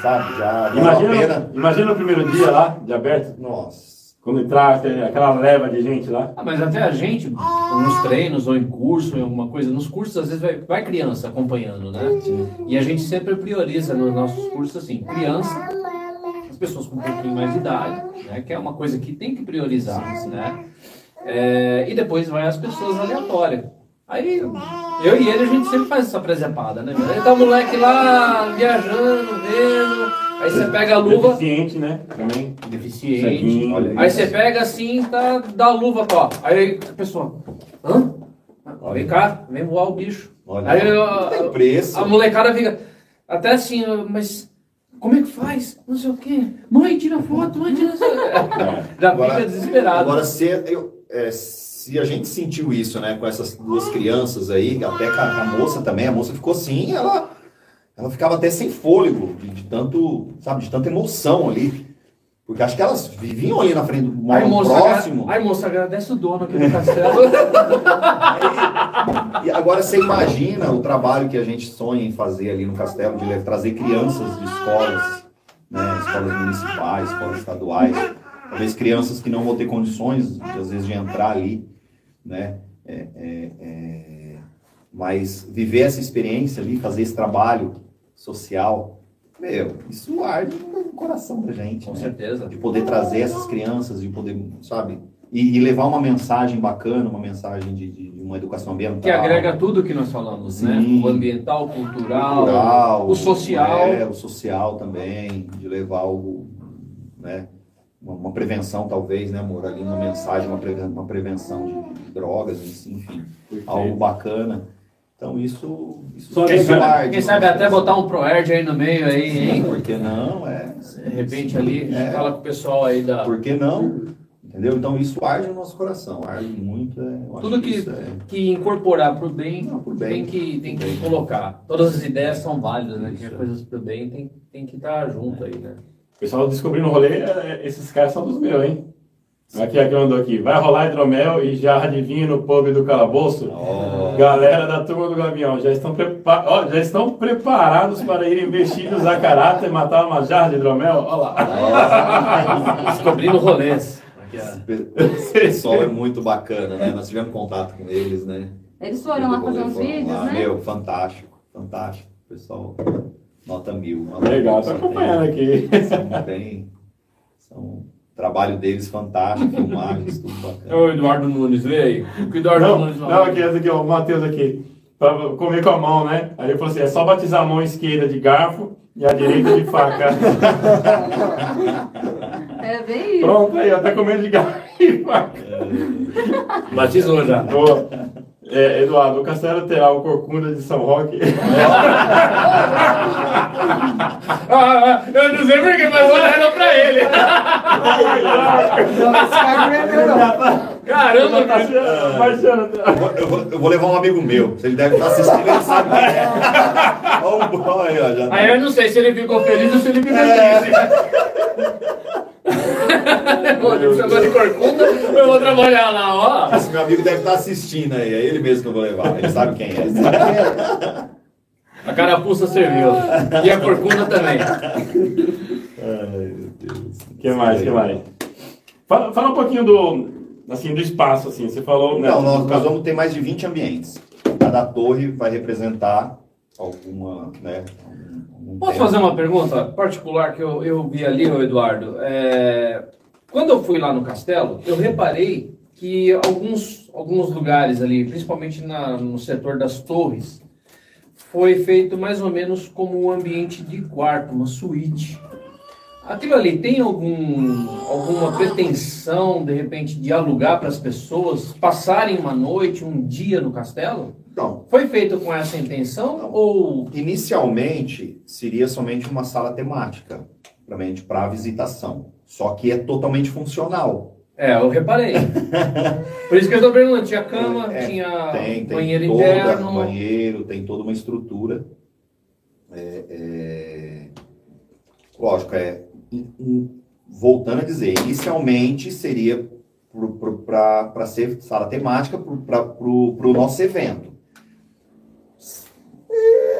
sabe? Já a Imagina, pena. imagina o primeiro dia lá, de aberto, Nossa. Quando entrar aquela leva de gente lá. Ah, mas até a gente, nos treinos ou em curso, em alguma coisa, nos cursos às vezes vai, vai criança acompanhando, né? E a gente sempre prioriza nos nossos cursos assim, criança, as pessoas com um pouquinho mais de idade, né? Que é uma coisa que tem que priorizar, né? É, e depois vai as pessoas aleatórias. Aí eu e ele a gente sempre faz essa presepada, né? Aí tá o moleque lá viajando, vendo, aí você pega a luva, Deficiente, né? Também. deficiente. Ceguinho. Olha Aí isso. você pega assim, tá, dá a luva, ó. Aí a pessoa, hã? Vem cá, vem voar o bicho. Olha, Aí não tem a, preço. a molecada fica até assim, mas como é que faz? Não sei o quê. Mãe, tira foto, mãe, tira foto. Já Agora- fica desesperado. Agora, se, eu, é, se a gente sentiu isso, né, com essas duas crianças aí, até com a, a moça também, a moça ficou assim, ela, ela ficava até sem fôlego, de, de tanto, sabe, de tanta emoção ali. Porque acho que elas viviam ali na frente do Ai, moça, próximo. Ai, moça, agradece o dono aqui do castelo. E agora você imagina o trabalho que a gente sonha em fazer ali no castelo, de trazer crianças de escolas, né, escolas municipais, escolas estaduais, talvez crianças que não vão ter condições, às vezes, de entrar ali, né, é, é, é, mas viver essa experiência ali, fazer esse trabalho social, meu, isso arde no coração da gente, Com né? certeza. de poder trazer essas crianças, de poder, sabe, e, e levar uma mensagem bacana, uma mensagem de, de- de uma educação ambiental. Que agrega tudo que nós falamos, né? Sim. O ambiental, cultural, cultural, o social. é, o social também, de levar algo, né, uma, uma prevenção talvez, né, amor, ali uma mensagem, uma, uma prevenção de, de drogas, enfim, algo bacana. Então isso, isso Só Quem sabe, parte quem do sabe até botar um ProErd aí no meio aí, hein? Por que não? É. De repente ali, É. fala com o pessoal aí da. Por que não? Entendeu? Então isso arde no nosso coração, arde muito. É, Tudo que, isso é- que incorporar pro bem, Não, pro bem. tem que, tem que bem. colocar. Todas as ideias são válidas, né? Que Isso. coisas pro bem tem, tem que estar junto aí, né? O pessoal descobriu no rolê, é, esses caras são dos meus, hein? Aqui, aqui mandou aqui. Vai rolar hidromel e jarra de vinho no pub do calabouço? Ó. Galera da turma do Gavião, já estão, prepa ó, já estão preparados para irem vestidos a caráter e matar uma jarra de hidromel? Olha lá. Descobrindo rolês. Esse pessoal é muito bacana, né? Nós tivemos contato com eles, né? Eles foram lá fazer uns vídeos, lá, né? Meu, fantástico, fantástico. Pessoal, nota mil. nota Legal, são acompanhando aqui. São bem. São, trabalho deles fantástico, filmagens, tudo É bacana. o Eduardo Nunes, vê aí. O que Eduardo Não, Nunes não, aqui, essa aqui, ó, o Matheus aqui. Pra comer com a mão, né? Aí ele falou assim: é só batizar a mão esquerda de garfo e a direita de faca. É bem isso. Pronto, aí, ó, tá comendo de garfo e faca. Batizou já. Boa. É, Eduardo, o castelo terá o Corcunda de São Roque. Ah, eu não sei porquê, mas vou dar pra ele. Não, esse cara não é meu, não. Caramba, Tá cara. se baixando. Eu vou, eu vou- eu vou levar um amigo meu. Se ele deve estar assistindo, ele sabe é. Olha o boy, ó, já tá- Aí eu não sei se ele ficou feliz ou se ele ficou triste. Ele chamou de corcunda, eu vou trabalhar lá, ó. Esse meu amigo deve estar assistindo aí. É ele mesmo que eu vou levar. Ele sabe quem é. A carapuça serviu. E a corcunda também. Ai, meu Deus. O que mais, que mais? Fala, fala um pouquinho do, assim, do espaço, assim. Você falou... né, Não, nós, do- nós vamos ter mais de 20 ambientes. Cada torre vai representar alguma, né? algum- Posso tema. fazer uma pergunta particular que eu, eu vi ali, Eduardo? É, Quando eu fui lá no castelo, eu reparei que alguns, alguns lugares ali, principalmente na, no setor das torres, foi feito mais ou menos como um ambiente de quarto, uma suíte. Aquilo ali tem algum, alguma pretensão, de repente, de alugar para as pessoas passarem uma noite, um dia no castelo? Não. Foi feito com essa intenção Não. ou Inicialmente, seria somente uma sala temática, para visitação. Só que é totalmente funcional. É, eu reparei. Por isso que eu estou perguntando, tinha cama, É, tinha Tem, tem banheiro toda, interno. banheiro, tem toda uma estrutura. É, é, Lógico, é, voltando a dizer, inicialmente seria para ser sala temática para o nosso evento.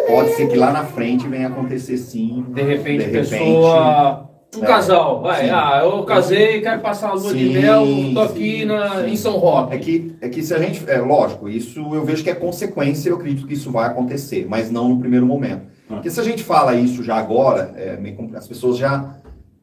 Pode ser que lá na frente venha acontecer sim. De repente, De repente, pessoa. Um é, casal, vai. sim. Ah, eu casei, quero passar a lua de Sim, mel, tô aqui sim, na, em São Roque. É que, é que se a gente. É lógico, isso eu vejo que é consequência, eu acredito que isso vai acontecer, mas não no primeiro momento. Ah. Porque se a gente fala isso já agora, é as pessoas já.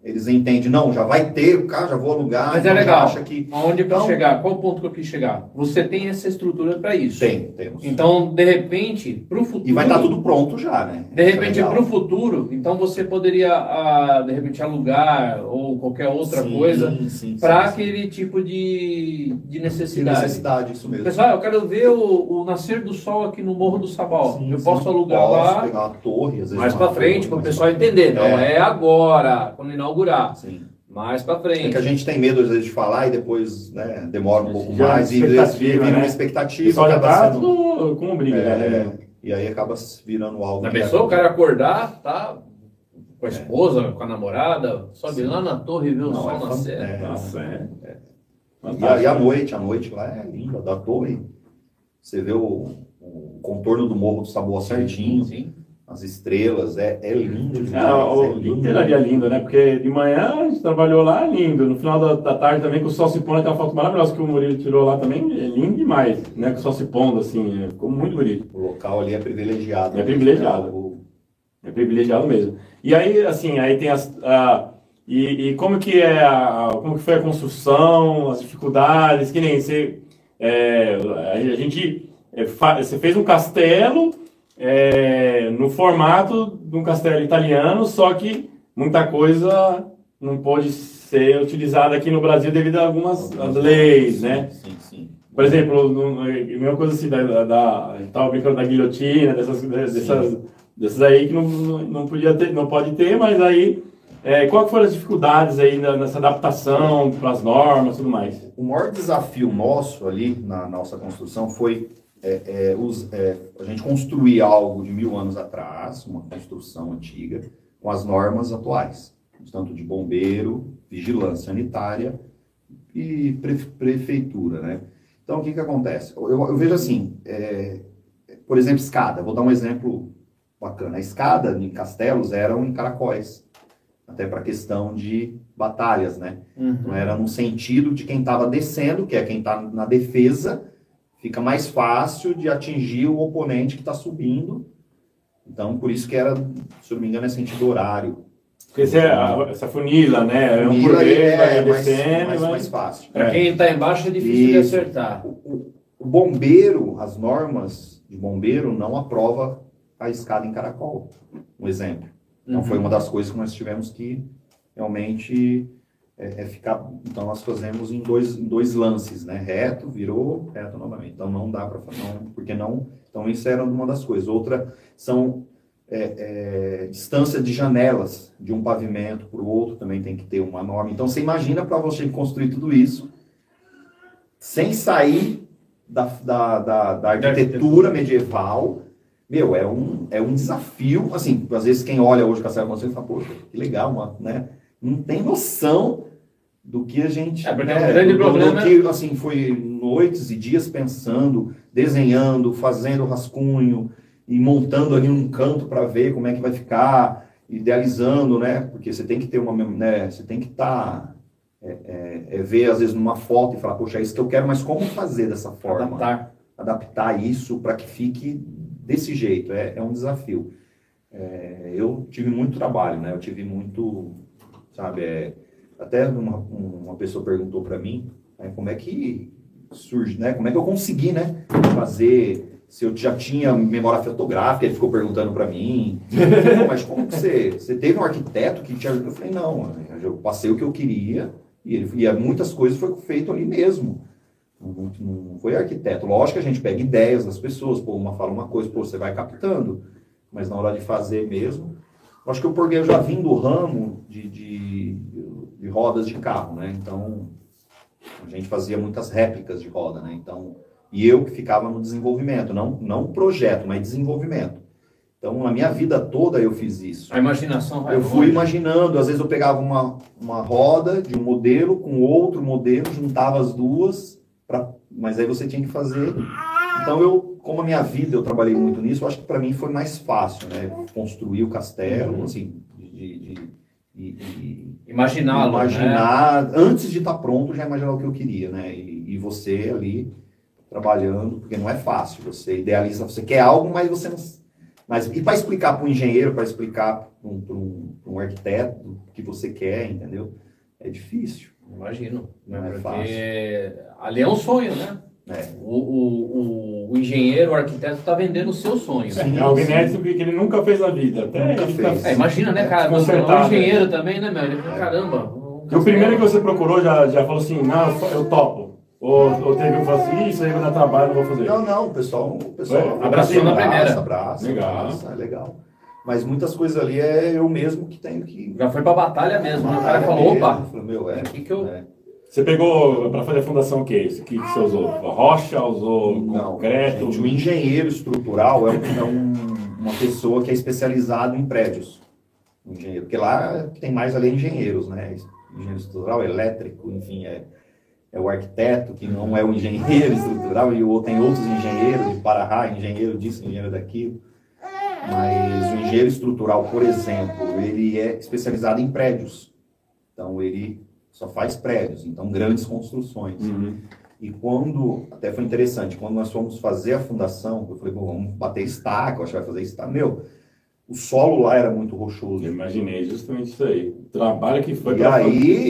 Eles entendem, não, já vai ter o carro, já vou alugar. Mas é legal. Acha que Aonde para Então- chegar? Qual o ponto que eu quis chegar? Você tem essa estrutura para isso. tem, temos. Então, de repente, para o futuro. e vai estar tudo pronto já, né? De é repente, legal. para o futuro, então você poderia, ah, de repente, alugar ou qualquer outra Sim, coisa para aquele tipo de, de necessidade. necessidade, isso mesmo. Pessoal, eu quero ver o, o nascer do sol aqui no Morro do Sabal. Sim, eu sim. posso alugar Posso lá pegar uma torre, às vezes mais para frente, para o pessoal entender. Não É. é agora, quando inaugurar. Sim. Mais para É frente. que a gente tem medo, às vezes, de falar e depois né, demora um pouco Já mais e vira né? uma O expectativa. já acaba sendo- tudo com briga, É, né? E aí acaba virando algo. Na pessoa, o acaba- cara acordar, tá com a esposa, com a namorada, sobe lá na torre e vê o Não, sol é nascer. é. Nossa, é. E a, e a noite, a noite lá é linda, da torre. Você vê o, o contorno do morro do Saboa certinho, Sim. As estrelas, é, é lindo demais. O é é lindo, né? Porque de manhã a gente trabalhou lá, lindo. No final da, da tarde também, com o sol se pondo, uma foto maravilhosa que o Murilo tirou lá também, é lindo demais, né? Com o sol se pondo, assim, é, ficou muito bonito. O local ali é privilegiado. É privilegiado. O- É privilegiado mesmo. E aí, assim, aí tem as. a- e, e como que é a, como que foi a construção, as dificuldades, que nem você. é, a gente. é, fa- você fez um castelo é, no formato de um castelo italiano, só que muita coisa não pode ser utilizada aqui no Brasil devido a algumas as leis, né? Sim, sim. Por exemplo, no, mesma coisa assim, da, da, da, a gente tava brincando da guilhotina, dessas, dessas, dessas aí que não, não, podia ter, não pode ter, mas aí, é, qual que foram as dificuldades aí nessa adaptação para as normas e tudo mais? O maior desafio nosso ali na nossa construção foi é, é, os- é, a gente construir algo de mil anos atrás, uma construção antiga, com as normas atuais, tanto de bombeiro, vigilância sanitária e pre- prefeitura, né? Então, o que que acontece? Eu, eu vejo assim, é, por exemplo, escada. Vou dar um exemplo bacana. A escada em castelos eram em caracóis, até para questão de batalhas, né? Então era no sentido de quem estava descendo, que é quem está na defesa, fica mais fácil de atingir o oponente que está subindo. Então, por isso que era, se eu não me engano, é sentido horário. Porque você, a- essa funila, né? É um por vez, é vai mais, descendo, mais, vai- mais fácil. Pra É. quem está embaixo é difícil de Isso. acertar. O, o- o bombeiro, as normas de bombeiro não aprova a escada em caracol, um exemplo. Então Uhum. foi uma das coisas que nós tivemos que realmente é, é ficar. Então nós fazemos em dois, em dois lances, né? Reto, virou, reto novamente. Então não dá para não, porque não. Então isso era uma das coisas. Outra são é, é, distância de janelas de um pavimento para o outro também tem que ter uma norma. Então você imagina para você construir tudo isso sem sair da, da, da, da arquitetura medieval. Meu, é um, é um desafio. Assim, às vezes quem olha hoje o Castelo Conselho fala, poxa, que legal, né? Não tem noção do que a gente. É, porque né, o grande do- problema do que, assim, foi noites e dias pensando, desenhando, fazendo rascunho e montando ali um canto para ver como é que vai ficar, idealizando, né? Porque você tem que ter uma, né? Você tem que estar é, é ver às vezes numa foto e falar, poxa, é isso que eu quero, mas como fazer dessa forma? Adaptar. adaptar isso para que fique desse jeito. É, é um desafio. É, eu tive muito trabalho, né? Eu tive muito, sabe, é, até uma, uma pessoa perguntou para mim né, como é que surge, né? Como é que eu consegui, né? Fazer se eu já tinha memória fotográfica, ele ficou perguntando para mim, mas como que você, você teve um arquiteto que te ajudou? Eu falei, não, eu passei o que eu queria e, ele, e muitas coisas foram feito ali mesmo. Não, não, foi arquiteto. Lógico que a gente pega ideias das pessoas, pô, uma fala uma coisa, pô, você vai captando, mas na hora de fazer mesmo, acho que eu porque eu já vim do ramo de, de, de rodas de carro, né? Então, a gente fazia muitas réplicas de roda, né? Então, e eu que ficava no desenvolvimento, não, não projeto, mas desenvolvimento. Então, na minha vida toda eu fiz isso. A imaginação vai Eu fui imaginando, às vezes eu pegava uma, uma roda de um modelo com outro modelo, juntava as duas, pra, mas aí você tinha que fazer. Então, eu, como a minha vida eu trabalhei muito nisso, eu acho que para mim foi mais fácil, né? Construir o castelo, uhum. assim, de, de, de, imaginá-lo, imaginar, né? antes de estar tá pronto, já imaginar o que eu queria, né? E, e você ali trabalhando, porque não é fácil. Você idealiza, você quer algo, mas você não. Mas, e para explicar para um engenheiro, para explicar para um, um, um, arquiteto o que você quer, entendeu? É difícil. Imagino. Não é fácil. Ali é um sonho, né? É. O, o, o, engenheiro, o arquiteto está vendendo o seu sonho. Sim, é alguém que ele nunca fez na vida. Até nunca fez. Tá... É, imagina, né, cara? É, o engenheiro também, né, meu? Ele, caramba. O, o primeiro que você procurou já, já falou assim: não, eu topo. Ou, ou teve que falar assim, isso aí vai dar trabalho, não vou fazer. Não, não, o pessoal, o pessoal abraçou na primeira. Abraça, legal. Abraça, é legal. Mas muitas coisas ali é eu mesmo que tenho que. Já foi pra batalha mesmo, né? O cara falou, opa. Falou, meu, é. que que eu... É. Você pegou para fazer a fundação o que? O que você usou? Rocha, usou não, concreto? Gente, o engenheiro estrutural é, um, é um, uma pessoa que é especializada em prédios. engenheiro, porque lá tem mais além engenheiros, né? Engenheiro estrutural, elétrico, enfim, é é o arquiteto, que não é o engenheiro estrutural, e ou tem outros engenheiros de para engenheiro disso, engenheiro daquilo. Mas o engenheiro estrutural, por exemplo, ele é especializado em prédios. Então, ele só faz prédios, então grandes construções. Uhum. E quando, até foi interessante, quando nós fomos fazer a fundação, eu falei, vamos bater estaca, acho que vai fazer estaca. Meu, o solo lá era muito rochoso. Eu imaginei justamente isso aí. O trabalho que foi para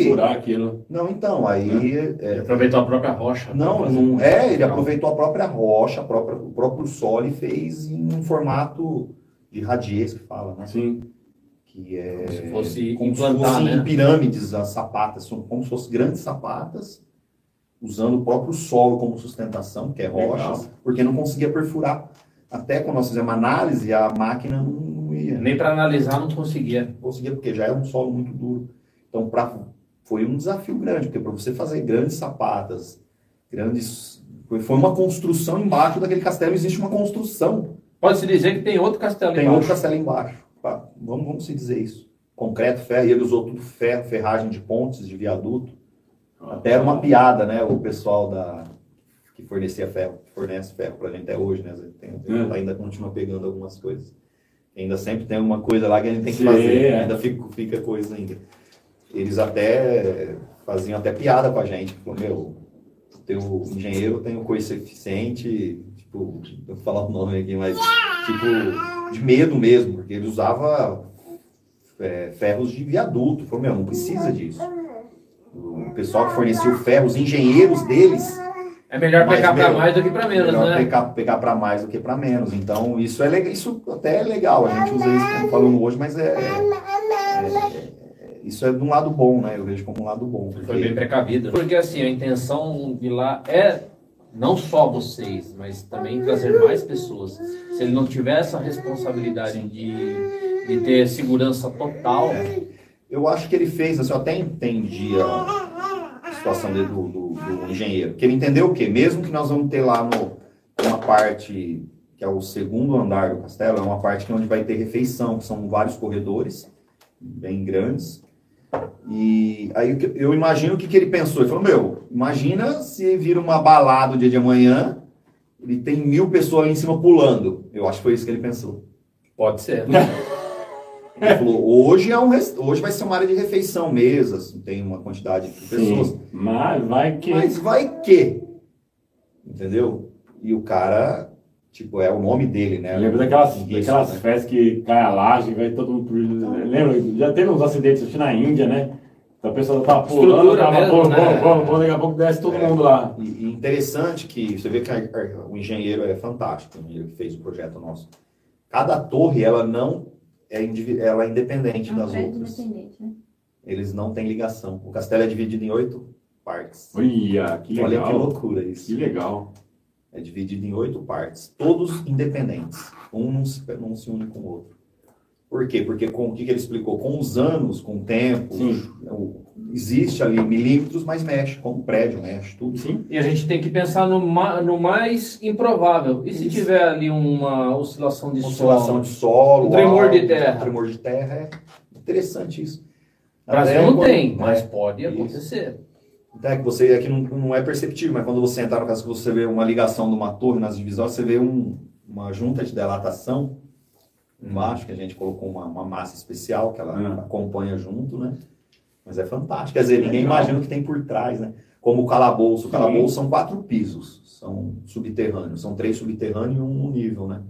furar aquilo. Não, então, aí. É, é, aproveitou a própria rocha. Não, não é, ele aproveitou a própria rocha, a própria, o próprio solo e fez em um formato de radiez que fala, né? Sim. Que é. Como se fosse como se fosse né? pirâmides, as sapatas, são como se fossem grandes sapatas, usando o próprio solo como sustentação, que é rocha, Legal. porque não conseguia perfurar. Até quando nós fizemos análise, a máquina não ia. Nem para analisar não conseguia. Não conseguia, porque já é um solo muito duro. Então, pra, foi um desafio grande, porque para você fazer grandes sapatas, grandes. Foi uma construção embaixo daquele castelo, existe uma construção. Pode-se dizer que tem outro castelo tem embaixo. Tem outro castelo embaixo. Vamos, vamos se dizer isso. Concreto, ferro, e ele usou tudo ferro, ferragem de pontes, de viaduto. Até era uma piada, né? O pessoal da, que fornecia ferro, fornece ferro para a gente até hoje, né? Tem, tem, é. Ainda continua pegando algumas coisas. Ainda sempre tem uma coisa lá que a gente tem que Sim, fazer, é. ainda fica, fica coisa ainda. Eles até faziam até piada com a gente, falou, meu, teu engenheiro tem um coeficiente, tipo, vou falar o nome aqui, mas tipo, de medo mesmo, porque ele usava é, ferros de viaduto. Falou, meu, não precisa disso. O pessoal que fornecia o ferro, os engenheiros deles é melhor pegar para mais do que para menos, melhor né? Pegar, pegar para mais do que para menos. Então, isso é legal, isso até é legal. A gente usa isso como falando hoje, mas é, é, é, isso é de um lado bom, né? Eu vejo como um lado bom. Porque... Foi bem precavido. Porque assim, a intenção de lá é não só vocês, mas também trazer mais pessoas. Se ele não tiver essa responsabilidade de, de ter segurança total. É. Eu acho que ele fez, assim, eu até entendi a situação do, do, do, engenheiro. Que ele entendeu o quê? Mesmo que nós vamos ter lá no, uma parte que é o segundo andar do castelo, é uma parte que é onde vai ter refeição, que são vários corredores bem grandes. E aí eu imagino o que, que ele pensou. Ele falou, meu, imagina se vira uma balada o dia de amanhã, ele tem mil pessoas ali em cima pulando. Eu acho que foi isso que ele pensou. Pode ser. Ele falou, hoje, é um hoje vai ser uma área de refeição, mesas, tem uma quantidade de pessoas. Sim, mas vai que. Mas vai que. Entendeu? E o cara, tipo, é o nome dele, né? Lembra daquelas, daquelas né? festas que cai a laje, vai todo mundo. Lembra? Já teve uns acidentes aqui na Índia, né? Então a pessoa tá pulando, tava mesmo, pulando, né? pulando, pulando, daqui a pouco desce todo É. mundo lá. E, interessante que você vê que a- a- o engenheiro é fantástico, o engenheiro que fez o projeto nosso. Cada torre, ela não é, ela é independente É um das outras. independente, né? Eles não têm ligação. O castelo é dividido em oito partes. Olha, que Olha que legal. loucura isso. Que legal. É dividido em oito partes, todos independentes. Um não se, não se une com o outro. Por quê? Porque com o que, que ele explicou? Com os anos, com o tempo, o- existe ali milímetros, mas mexe, como o prédio, mexe tudo. Sim. E a gente tem que pensar no, ma- no mais improvável. E se Isso. tiver ali uma oscilação de Oscilação solo? de solo, Um tremor de alto, terra. um tremor de terra é interessante isso. Brasil não tem, mas é, pode Isso. Até que você aqui não, não é perceptível, mas quando você entrar no caso que você vê uma ligação de uma torre nas divisórias, você vê um- uma junta de dilatação embaixo, que a gente colocou uma, uma massa especial que ela Hum. acompanha junto, né? Mas é fantástico. Quer dizer, ninguém Legal. imagina o que tem por trás, né? Como o calabouço. O Sim. calabouço são quatro pisos, são subterrâneos. São três subterrâneos e um nível, né?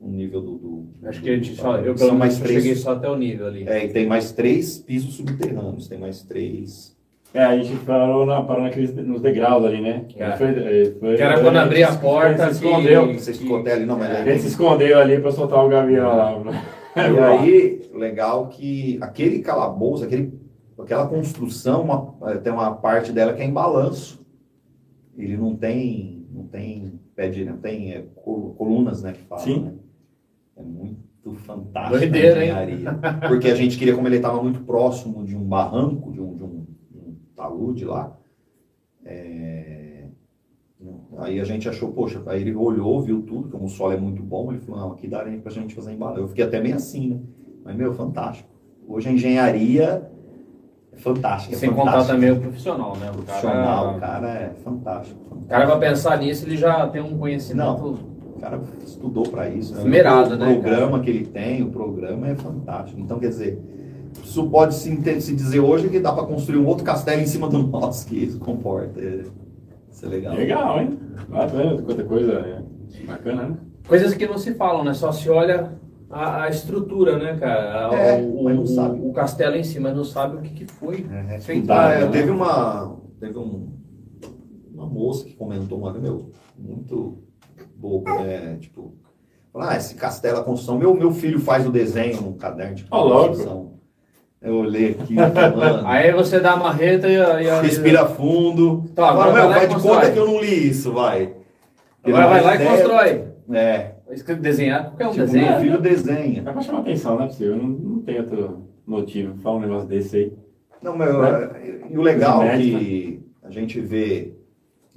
Um nível do... do- Acho que a gente do- só, eu pelo mais menos três cheguei só até o nível ali. é, e tem mais três pisos subterrâneos, tem mais três. É, a gente parou, na, parou naqueles, nos degraus ali, né? É. Foi, é, foi- Que era quando a abria gente a porta se escondeu. Ali, não, mas é, gente se escondeu ali pra soltar o gavião lá. E aí, legal que aquele calabouço, aquele, aquela construção, uma- tem uma parte dela que é em balanço. Ele não tem, não tem pé de, não tem é, col- colunas, né, que fala, Sim. né? É muito fantástico Doideira, hein? engenharia. Porque a gente queria, como ele estava muito próximo de um barranco, de um, de um, de um talude lá, é, Aí a gente achou, poxa, aí ele olhou, viu tudo, como o solo é muito bom, ele falou, não, aqui dá pra gente fazer embalagem. Eu fiquei até meio assim, né? Mas, meu, fantástico. Hoje a engenharia é fantástica. é Sem contar também o profissional, né? O profissional, cara, o cara é fantástico. o cara vai pensar nisso, ele já tem um conhecimento. O cara estudou para isso. Né? Esmerado, o né, programa que ele tem, o programa é fantástico. Então, quer dizer, isso pode se, se dizer hoje que dá para construir um outro castelo em cima do nosso que isso comporta. É, isso é legal. Legal, hein? Vendo quanta coisa é bacana, né? Coisas que não se falam, né? Só se olha a, a estrutura, né, cara? É, o, mas não o- sabe. o castelo em si, mas não sabe o que, que foi. É, Feito Ah, né? teve uma, teve um, uma moça que comentou uma vez, meu, muito bobo, né? Tipo, ah, esse castelo, a construção, meu, meu filho faz o desenho no caderno de construção. Eu olhei aqui, mano, Aí você dá a marreta e, a- e a- respira fundo. Tá, agora Fala, vai meu, e vai de conta que eu não li isso, vai. Agora vai lá e constrói. É, Escrito desenhar, qualquer um tipo, desenha. meu filho desenha. É pra chamar atenção, não é possível. Não, não tem outro motivo. Fala um negócio desse aí. Não, mas Né? e o legal é que a gente vê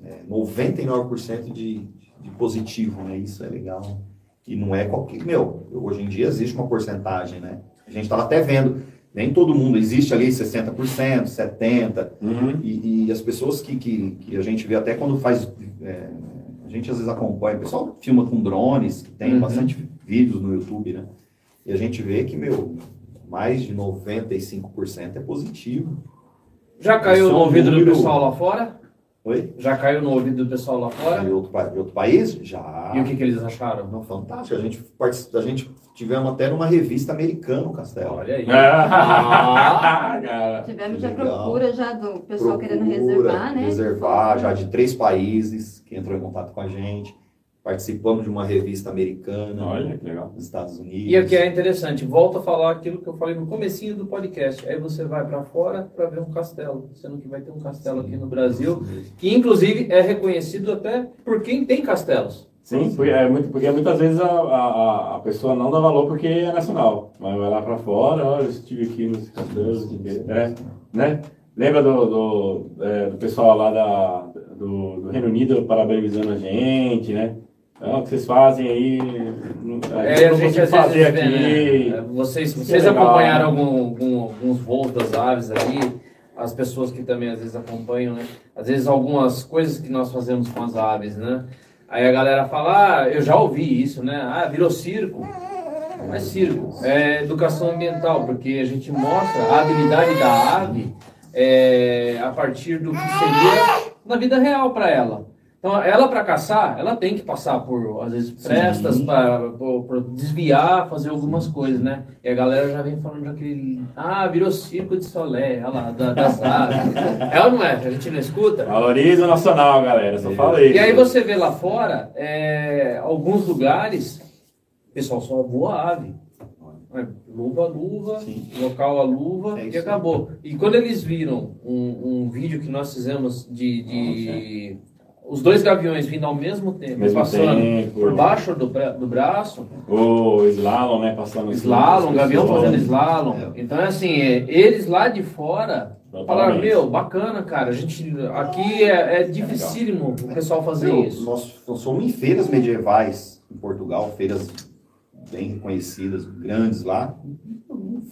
é, 99% de, de positivo, né? Isso é legal. E não é qualquer. Meu, hoje em dia existe uma porcentagem, né? A gente estava até vendo, nem todo mundo, existe ali 60%, 70%, Uhum. e, e as pessoas que, que, que a gente vê até quando faz. é, a gente às vezes acompanha, o pessoal filma com drones, que tem Uhum. bastante vídeos no YouTube, né? E a gente vê que, meu, mais de 95% é positivo. Já caiu é no ouvido do número- pessoal lá fora? Oi? Já caiu no ouvido do pessoal lá fora? De outro, de outro país? Já. E o que, que eles acharam? Não, fantástico. A gente, a gente tivemos até numa revista americana o Castelo. Olha aí. Ah. Tivemos já Legal. procura já do pessoal querendo Procura reservar, né? Reservar, já de três países que entrou em contato com a gente. Participamos de uma revista americana Olha que legal. nos Estados Unidos. E aqui é interessante, volta a falar aquilo que eu falei no comecinho do podcast. Aí você vai para fora para ver um castelo, sendo que vai ter um castelo aqui no Brasil, que inclusive é reconhecido até por quem tem castelos. Sim, porque, é muito, porque muitas vezes a, a, a pessoa não dá valor porque é nacional. Mas vai lá pra fora, olha, eu estive aqui nos castelos, é, né? Lembra do, do, é, do pessoal lá da, do, do Reino Unido parabenizando a gente, né? Então, o que vocês fazem aí, não, É, a não gente fazer vezes aqui. né? Vocês, vocês legal, acompanharam né? algum, algum- alguns voos das aves aí, as pessoas que também às vezes acompanham, né? Às vezes algumas coisas que nós fazemos com as aves, né? Aí a galera fala, ah, eu já ouvi isso, né? Ah, virou circo. Não é circo, é educação ambiental, porque a gente mostra a habilidade da ave é, a partir do que seria na vida real para ela. Então, ela para caçar, ela tem que passar por, às vezes, prestas para desviar, fazer algumas coisas, né? E a galera já vem falando daquele. Ah, virou circo de solé, olha lá, da, das aves. é ou não é? A gente não escuta? Valoriza o nacional, galera, só falei. E aí você vê lá fora, é, alguns lugares, o pessoal só voa ave. É, luva a luva, Sim. local a luva é e acabou. E quando eles viram um, um vídeo que nós fizemos de, de os dois gaviões vindo ao mesmo tempo, mesmo passando tempo. por baixo do, do braço. O slalom, né? Passando Slalom, o gavião fazendo slalom. É. Então, assim, é, eles lá de fora Totalmente. falaram: Meu, bacana, cara. A gente, aqui é, é dificílimo o pessoal fazer Meu, isso. Nós, nós somos em feiras medievais em Portugal, feiras bem reconhecidas, grandes lá.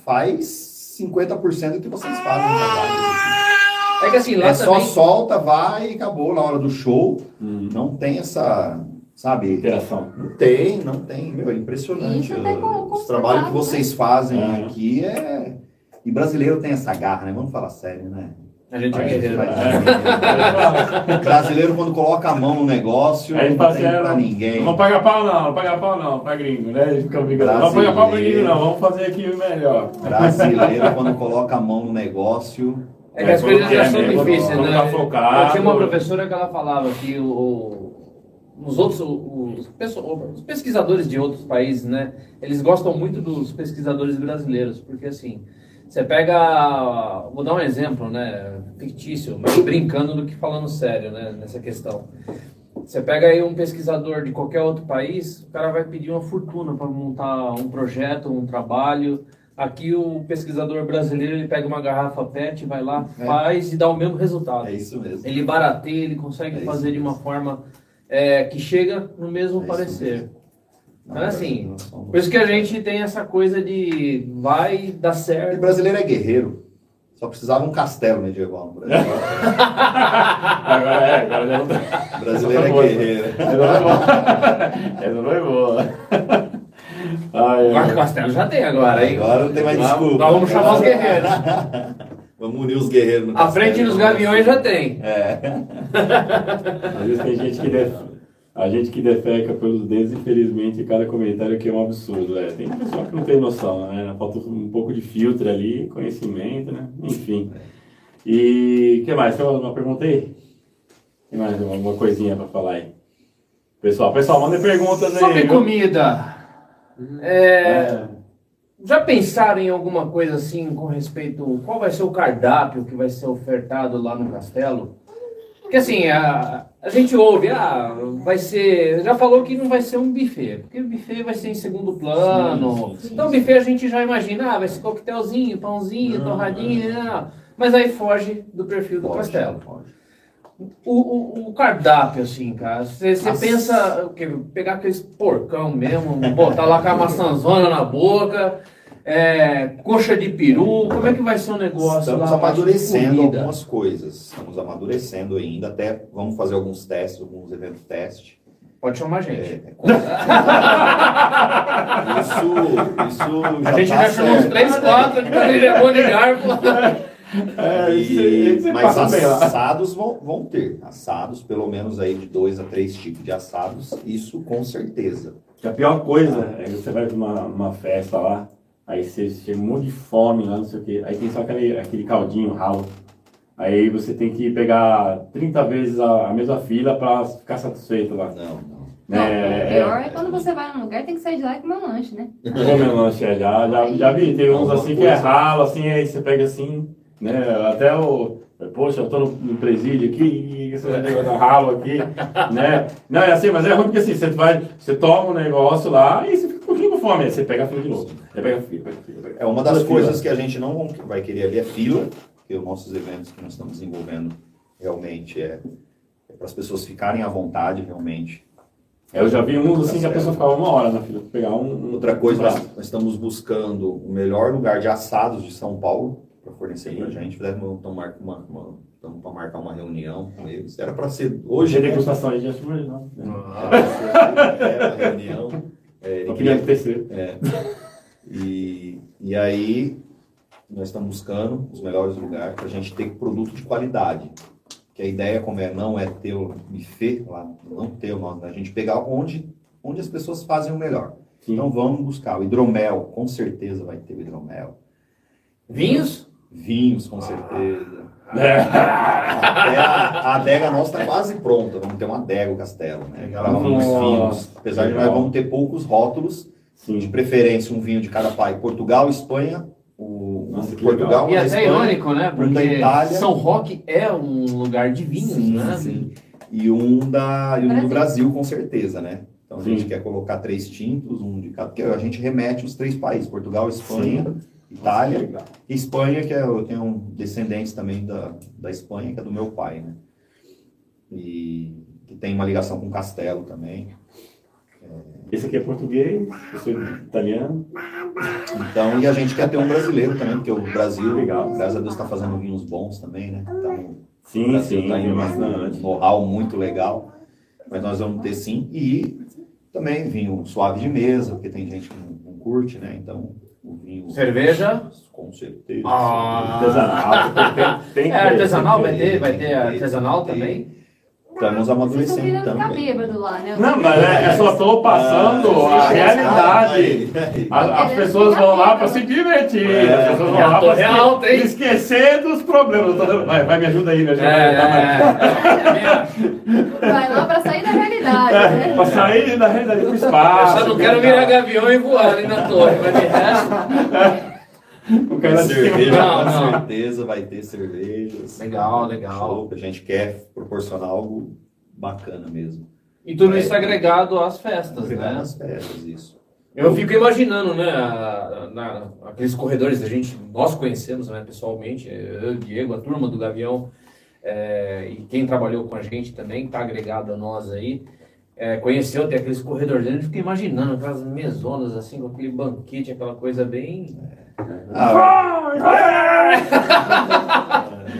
Faz 50% do que vocês fazem. É que assim, lá é também... só solta, vai e acabou na hora do show. Hum. Não tem essa, sabe? Interação. Não tem, não tem. Meu, é impressionante. O, os trabalhos que vocês né? fazem é. aqui é. E brasileiro tem essa garra, né? Vamos falar sério, né? A gente é guerreiro. É. Brasileiro, quando coloca a mão no negócio, não tem assim, pra ninguém. Não paga pau, não, não paga pau, não, pra gringo, né? Brigando. Não paga pau pra gringo, não, vamos fazer aqui o melhor. Brasileiro, quando coloca a mão no negócio, é que as coisas já são difíceis, né? Eu tinha uma professora que ela falava que o, os outros, os, os, pesquisadores de outros países, né? Eles gostam muito dos pesquisadores brasileiros, porque assim, você pega, vou dar um exemplo, né? Fictício, mas brincando do que falando sério, né? Nessa questão. Você pega aí um pesquisador de qualquer outro país, o cara vai pedir uma fortuna para montar um projeto, um trabalho. Aqui o pesquisador brasileiro ele pega uma garrafa PET, vai lá, é. faz e dá o mesmo resultado. É isso mesmo. Ele barateia, ele consegue é fazer de uma forma é, que chega no mesmo é parecer. Então, assim, por isso que a gente tem essa coisa de vai dar certo. O brasileiro é guerreiro. Só precisava um castelo medieval no Brasil. agora é, agora já não tá. Brasileiro é guerreiro. Essa não é boa. Ai, Quarto Castelo já tem agora, hein? Agora não tem mais desculpa. Nós vamos chamar os guerreiros. vamos unir os guerreiros no A frente dos gaviões já tem. É. Às vezes tem gente que def... A gente que defeca pelos dedos, infelizmente, cada comentário aqui é um absurdo. É. Tem pessoal que não tem noção, né? Falta um pouco de filtro ali, conhecimento, né? Enfim. E o que mais? Tem uma pergunta aí? Tem mais alguma coisinha para falar aí? Pessoal, pessoal, mandem perguntas aí. Sobre comida. É, é, já pensaram em alguma coisa assim com respeito. Qual vai ser o cardápio que vai ser ofertado lá no castelo? Porque assim, a, a gente ouve, ah, vai ser. Já falou que não vai ser um buffet, porque o buffet vai ser em segundo plano. Sim, sim, sim, então, buffet a gente já imagina, ah, vai ser coquetelzinho, pãozinho, não, torradinha, não. Não. mas aí foge do perfil do castelo. O, o, o, cardápio, assim, cara, você pensa que pegar aqueles porcão mesmo, botar lá com a maçãzona na boca, é, coxa de peru, como é que vai ser o negócio Estamos lá? amadurecendo algumas coisas, estamos amadurecendo ainda, até vamos fazer alguns testes, alguns eventos teste. Pode chamar a gente. É, isso, isso A gente tá já chamou uns 3, 4 de de garfo. É, e, mas assados vão, vão ter. Assados, pelo menos aí de dois a três tipos de assados, isso com certeza. A pior coisa é que você vai para uma, uma festa lá, aí você chega um monte de fome lá, não sei o quê, aí tem só aquele, aquele caldinho ralo. Aí você tem que pegar 30 vezes a, a mesma fila para ficar satisfeito lá. Não, não. Não, é, o pior é, é quando você vai num lugar tem que sair de lá e comer um lanche, né? Comer um lanche, é, já, já, já vi. Tem uns assim que é ralo, assim, aí você pega assim, né? Até o. Poxa, eu tô no, no presídio aqui e esse negócio da ralo aqui, né? Não, é assim, mas é ruim porque assim, você vai, você toma um negócio lá e você fica um pouquinho com fome, aí você pega a fila de novo. Aí pega a fila, pega a fila. Pega. É uma das coisas que a gente não vai querer ali é fila, porque os nossos eventos que nós estamos desenvolvendo realmente é, é para as pessoas ficarem à vontade, realmente. É, eu já vi uns assim que a pessoa ficava uma hora na fila para pegar um. Outra coisa, nós, nós estamos buscando o melhor lugar de assados de São Paulo para fornecer para a gente. Fizemos então, marcar uma, uma, então, para marcar uma reunião com eles. Era para ser hoje. Hoje degustação aí já foi, não. Era uma reunião. É, queria terceiro. É. E, e aí nós estamos buscando os melhores lugares para a gente ter produto de qualidade. que a ideia como é não é ter o buffet lá, não ter o nosso, a gente pegar onde, onde as pessoas fazem o melhor. Sim. Então vamos buscar o hidromel, com certeza vai ter o hidromel. Vinhos? Vinhos, com certeza. É. A, a adega nossa está quase pronta. Vamos ter uma adega o castelo, né? Uns vinhos. Apesar de nós vamos ter poucos rótulos, Sim. de preferência um vinho de cada país. Portugal, Espanha, o Nossa, Portugal. E é até irônico, né? Porque da Itália. São Roque é um lugar de vinhos, sim, né? Sim. E um, da, e um do Brasil, com certeza, né? Então a gente quer colocar três tintos, um de cada, porque a gente remete os três países, Portugal, Espanha, sim. Itália. Nossa, Espanha, que é, eu tenho um descendentes também da, da Espanha, que é do meu pai, né? E que tem uma ligação com Castelo também. Esse aqui é português, eu sou italiano. Então, e a gente quer ter um brasileiro também, porque o Brasil, Legal. graças a Deus, está fazendo vinhos bons também, né? Então, sim, o Brasil sim, tá um know-how muito legal. Mas nós vamos ter sim. E também vinho suave de mesa, porque tem gente que não, não curte, né? Então, o vinho. Cerveja? Com certeza. Ah, artesanal. tem, tem, é, artesanal, vai ter, vai ter artesanal também? Estamos amadurecendo também. Ficar bêbado lá, né? Não, mas é, eu só estou passando ah, a realidade. As, as pessoas vão lá para se divertir. É, as pessoas vão lá para real, se, esquecer dos problemas. Vai, vai, me ajuda aí, me ajuda é, aí. Tá, é, vai lá para sair da realidade. É, né? Para sair da realidade do espaço. Eu só não quero virar gavião e voar ali na torre, mas de resto. O cara cerveja, não, com não. certeza vai ter cervejas. Legal, legal. a gente quer proporcionar algo bacana mesmo. E tudo é, isso agregado às festas, agregado né? Às festas, isso. Eu fico imaginando, né, a, na, aqueles corredores a gente, nós conhecemos, né, pessoalmente, eu, Diego, a turma do Gavião, é, e quem trabalhou com a gente também, está agregado a nós aí, é, conheceu, tem aqueles corredores, a gente fica imaginando aquelas mesonas assim, com aquele banquete, aquela coisa bem... É, ah,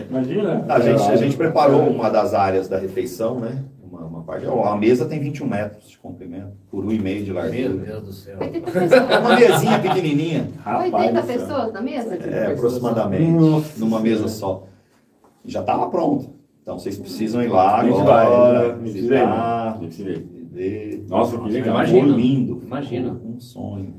Imagina. A gente, a gente preparou uma das áreas da refeição, né? Uma, uma parte. a mesa tem 21 metros de comprimento, por 1,5 de largura. Meu Deus do céu. É uma mesinha pequenininha. 80 pessoas na mesa? É, aproximadamente. Numa mesa só. Já estava pronto. Então vocês precisam ir lá agora, visitar, ver. Nossa, que legal. Imagina. lindo. Imagina. Um sonho.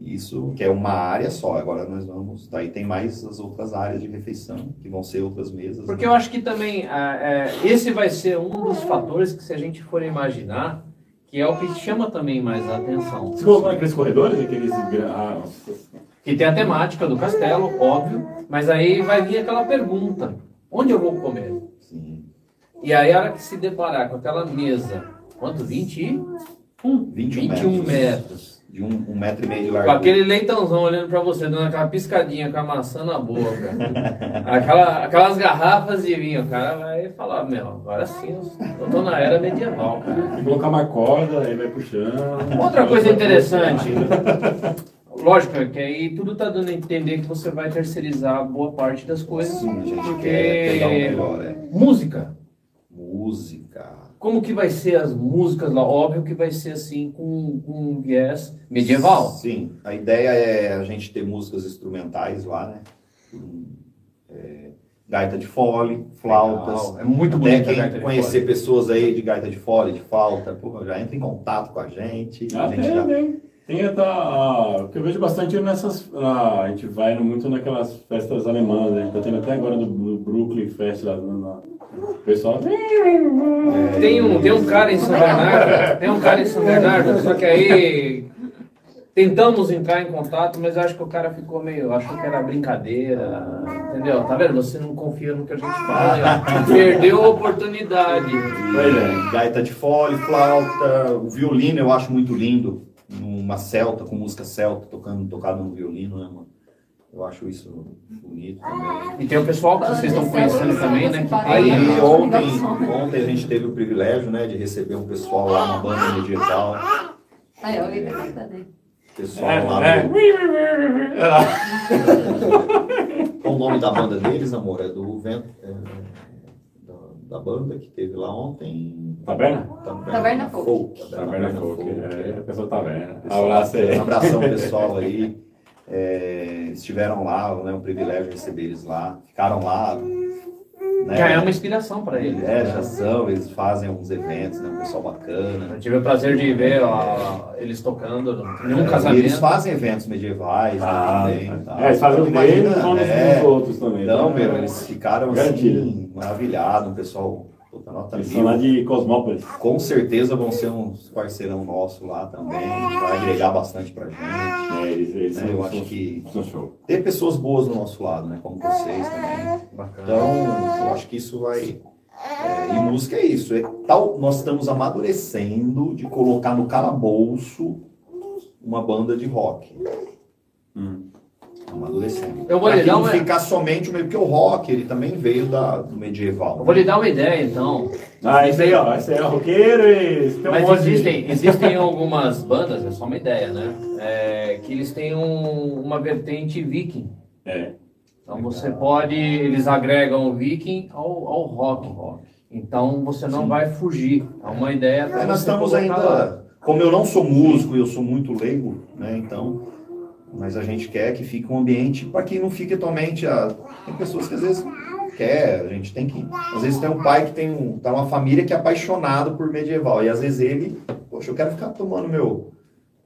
Isso que é uma área só. Agora nós vamos. Daí tem mais as outras áreas de refeição, que vão ser outras mesas. Porque né? eu acho que também é, esse vai ser um dos fatores que, se a gente for imaginar, que é o que chama também mais a atenção. Você colocou aqueles corredores, aqueles. Ah, que tem a temática do castelo, óbvio, mas aí vai vir aquela pergunta: onde eu vou comer? Sim. E aí, a hora que se deparar com aquela mesa, quanto? 20? 21, 21 metros. metros de um, um metro e meio de largura. Com aquele leitãozão olhando para você, dando aquela piscadinha com a maçã na boca. aquela, aquelas garrafas de vinho, o cara vai falar, meu, agora sim, eu tô na era medieval, cara. E colocar uma corda, aí vai puxando. Outra coisa interessante, lógico é que aí tudo tá dando a entender que você vai terceirizar boa parte das coisas. Sim, a gente porque... quer pegar o melhor, é. Música. Música como que vai ser as músicas lá? Óbvio que vai ser assim com, com um viés medieval. Sim, a ideia é a gente ter músicas instrumentais lá, né? É, gaita de fole, flautas. Legal. É muito bonito. quem conhecer pessoas aí de gaita de fole, de flauta, porra, já entra em contato com a gente. Ah, a gente tem, já... tem. Tem até, o que eu vejo bastante nessas. Uh, a gente vai muito naquelas festas alemãs, né? Tá tendo até agora do, do Brooklyn Fest lá na, o pessoal. Tem um, tem um cara em São Bernardo, tem um cara em São Bernardo, só que aí tentamos entrar em contato, mas acho que o cara ficou meio, achou que era brincadeira, entendeu? Tá vendo? Você não confia no que a gente fala, perdeu a oportunidade. Pois é, gaita de fole, flauta, o violino eu acho muito lindo, uma celta com música celta tocando tocado no violino, né, mano? Eu acho isso bonito também. E tem o pessoal que vocês estão conhecendo também, né? Aí ontem, ontem a gente teve o privilégio né, de receber um pessoal lá na banda medieval. Aí, alguém tá cantando Pessoal é, lá é. Qual o nome da banda deles, amor? É do vento. É, da, da, banda que teve lá ontem. Taberna? Taberna Folk. Taberna Folk. É, a pessoa Taberna. Abraço aí. Um abração pessoal aí. É, estiveram lá, né, um privilégio receber eles lá, ficaram lá Né? Já é uma inspiração para eles. É, já são, eles fazem alguns eventos, né? Um pessoal bacana. Eu tive o prazer de ver ó, eles tocando num é, casamento. eles fazem eventos medievais ah, também. Tá. É, eles fazem os deles e é, outros também. Não, meu, eles ficaram assim, maravilhados, o pessoal Puta, nota Eles são lá de Cosmópolis. Com certeza vão ser uns parceirão nosso lá também. Vai agregar bastante pra gente. É, eles, eles né? Eu acho que ter pessoas boas do nosso lado, né? Como vocês também. Bacana. Então, eu acho que isso vai. É, e música é isso. É, tal, nós estamos amadurecendo de colocar no calabouço uma banda de rock. Hum amadurecendo. Eu vou lhe dar não uma... ficar somente o meio, porque o rock ele também veio da, do medieval. Eu vou lhe dar uma ideia então. Ah, esse aí, ó, esse aí é roqueiro e. Um Mas existem, de... existem algumas bandas, é só uma ideia, né? É, que eles têm um, uma vertente viking. É. Então você pode, eles agregam o viking ao, ao rock. rock. Então você não Sim. vai fugir. É uma ideia. É, nós estamos ainda. Lá. Como eu não sou músico e eu sou muito leigo, né? Então mas a gente quer que fique um ambiente para que não fique totalmente a... tem pessoas que às vezes quer a gente tem que às vezes tem um pai que tem um tá uma família que é apaixonado por medieval e às vezes ele poxa eu quero ficar tomando meu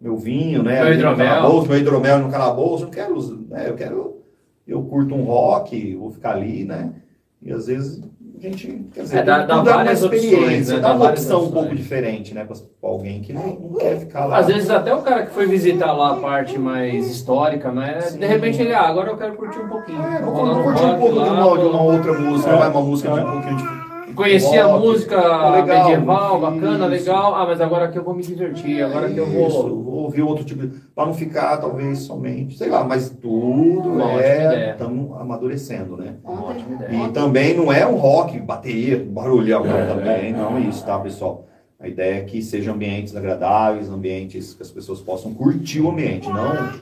meu vinho né meu hidromel. meu hidromel no calabouço eu quero né, eu quero eu curto um rock vou ficar ali né e às vezes gente, quer dizer, é, dá, dá várias experiência, né? dá, uma opção opções. um pouco diferente, né, para alguém que não, não, quer ficar lá. Às vezes até o cara que foi visitar lá a parte mais histórica, né, Sim. de repente ele, ah, agora eu quero curtir um pouquinho. É, vou curtir um pouco lá, de, uma, de uma outra música, é. uma música de um pouquinho de Conheci a música legal, medieval, bacana, isso. legal. Ah, mas agora que eu vou me divertir, agora que eu vou. Isso, vou ouvir outro tipo. Para não ficar, talvez, somente. Sei lá, mas tudo Uma é. Estamos amadurecendo, né? Uma ótima ideia. E também não é um rock, bateria, barulhão é, também. É, não, isso, tá, pessoal? A ideia é que sejam ambientes agradáveis, ambientes que as pessoas possam curtir o ambiente, não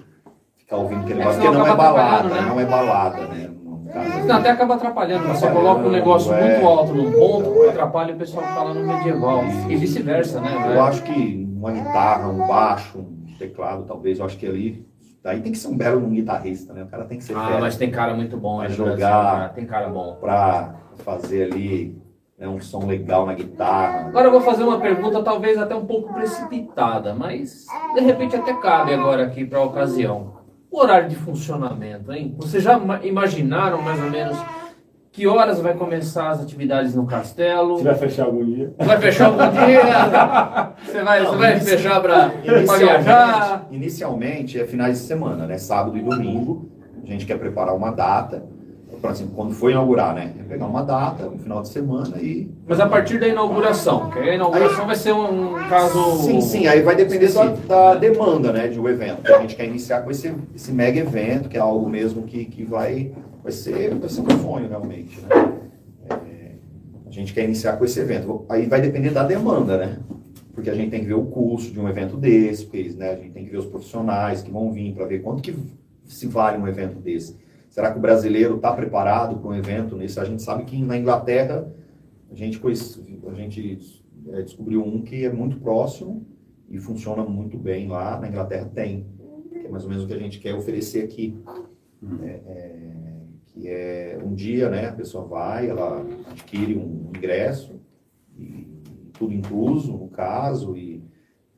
ficar ouvindo aquele é, porque não é balada, né? não é balada, né? Não, até acaba atrapalhando. Você coloca um negócio é. muito alto num ponto, atrapalha o pessoal que tá lá no medieval. E vice-versa, né? Eu acho que uma guitarra, um baixo, um teclado, talvez, eu acho que ali. Daí tem que ser um belo um guitarrista, né? O cara tem que ser Ah, mas tem cara muito bom pra jogar, Brasil, tem cara bom. Pra fazer ali né, um som legal na guitarra. Agora eu vou fazer uma pergunta, talvez até um pouco precipitada, mas de repente até cabe agora aqui para a ocasião. O horário de funcionamento, hein? Vocês já imaginaram mais ou menos que horas vai começar as atividades no castelo? Você vai fechar algum dia? Vai fechar algum dia? Você vai, Não, você vai fechar para viajar? Inicialmente é finais de semana, né? Sábado e domingo. A gente quer preparar uma data por exemplo, quando for inaugurar, né? É pegar uma data, um final de semana e. Mas a partir da inauguração, que a inauguração aí, vai ser um caso. Sim, sim, aí vai depender da, da, demanda, né, de um evento. A gente quer iniciar com esse, esse mega evento, que é algo mesmo que, que vai, vai ser, vai ser um sonho realmente, né? É, a gente quer iniciar com esse evento. Aí vai depender da demanda, né? Porque a gente tem que ver o custo de um evento desse, porque, né, a gente tem que ver os profissionais que vão vir para ver quanto que se vale um evento desse. Será que o brasileiro está preparado para um evento nesse? A gente sabe que na Inglaterra a gente, a gente é, descobriu um que é muito próximo e funciona muito bem lá. Na Inglaterra tem, que é mais ou menos o que a gente quer oferecer aqui. Uhum. É, é, que é um dia, né? A pessoa vai, ela adquire um ingresso, e tudo incluso, no caso, e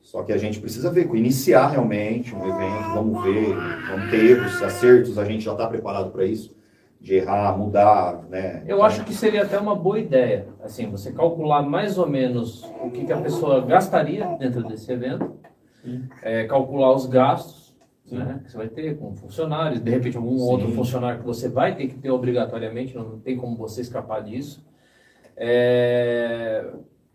só que a gente precisa ver, iniciar realmente um evento, vamos ver, vamos ter erros, acertos, a gente já está preparado para isso, de errar, mudar, né? Eu acho que seria até uma boa ideia, assim, você calcular mais ou menos o que, que a pessoa gastaria dentro desse evento, é, calcular os gastos, né, que você vai ter com funcionários, de repente algum Sim. outro funcionário que você vai ter que ter obrigatoriamente, não tem como você escapar disso. É,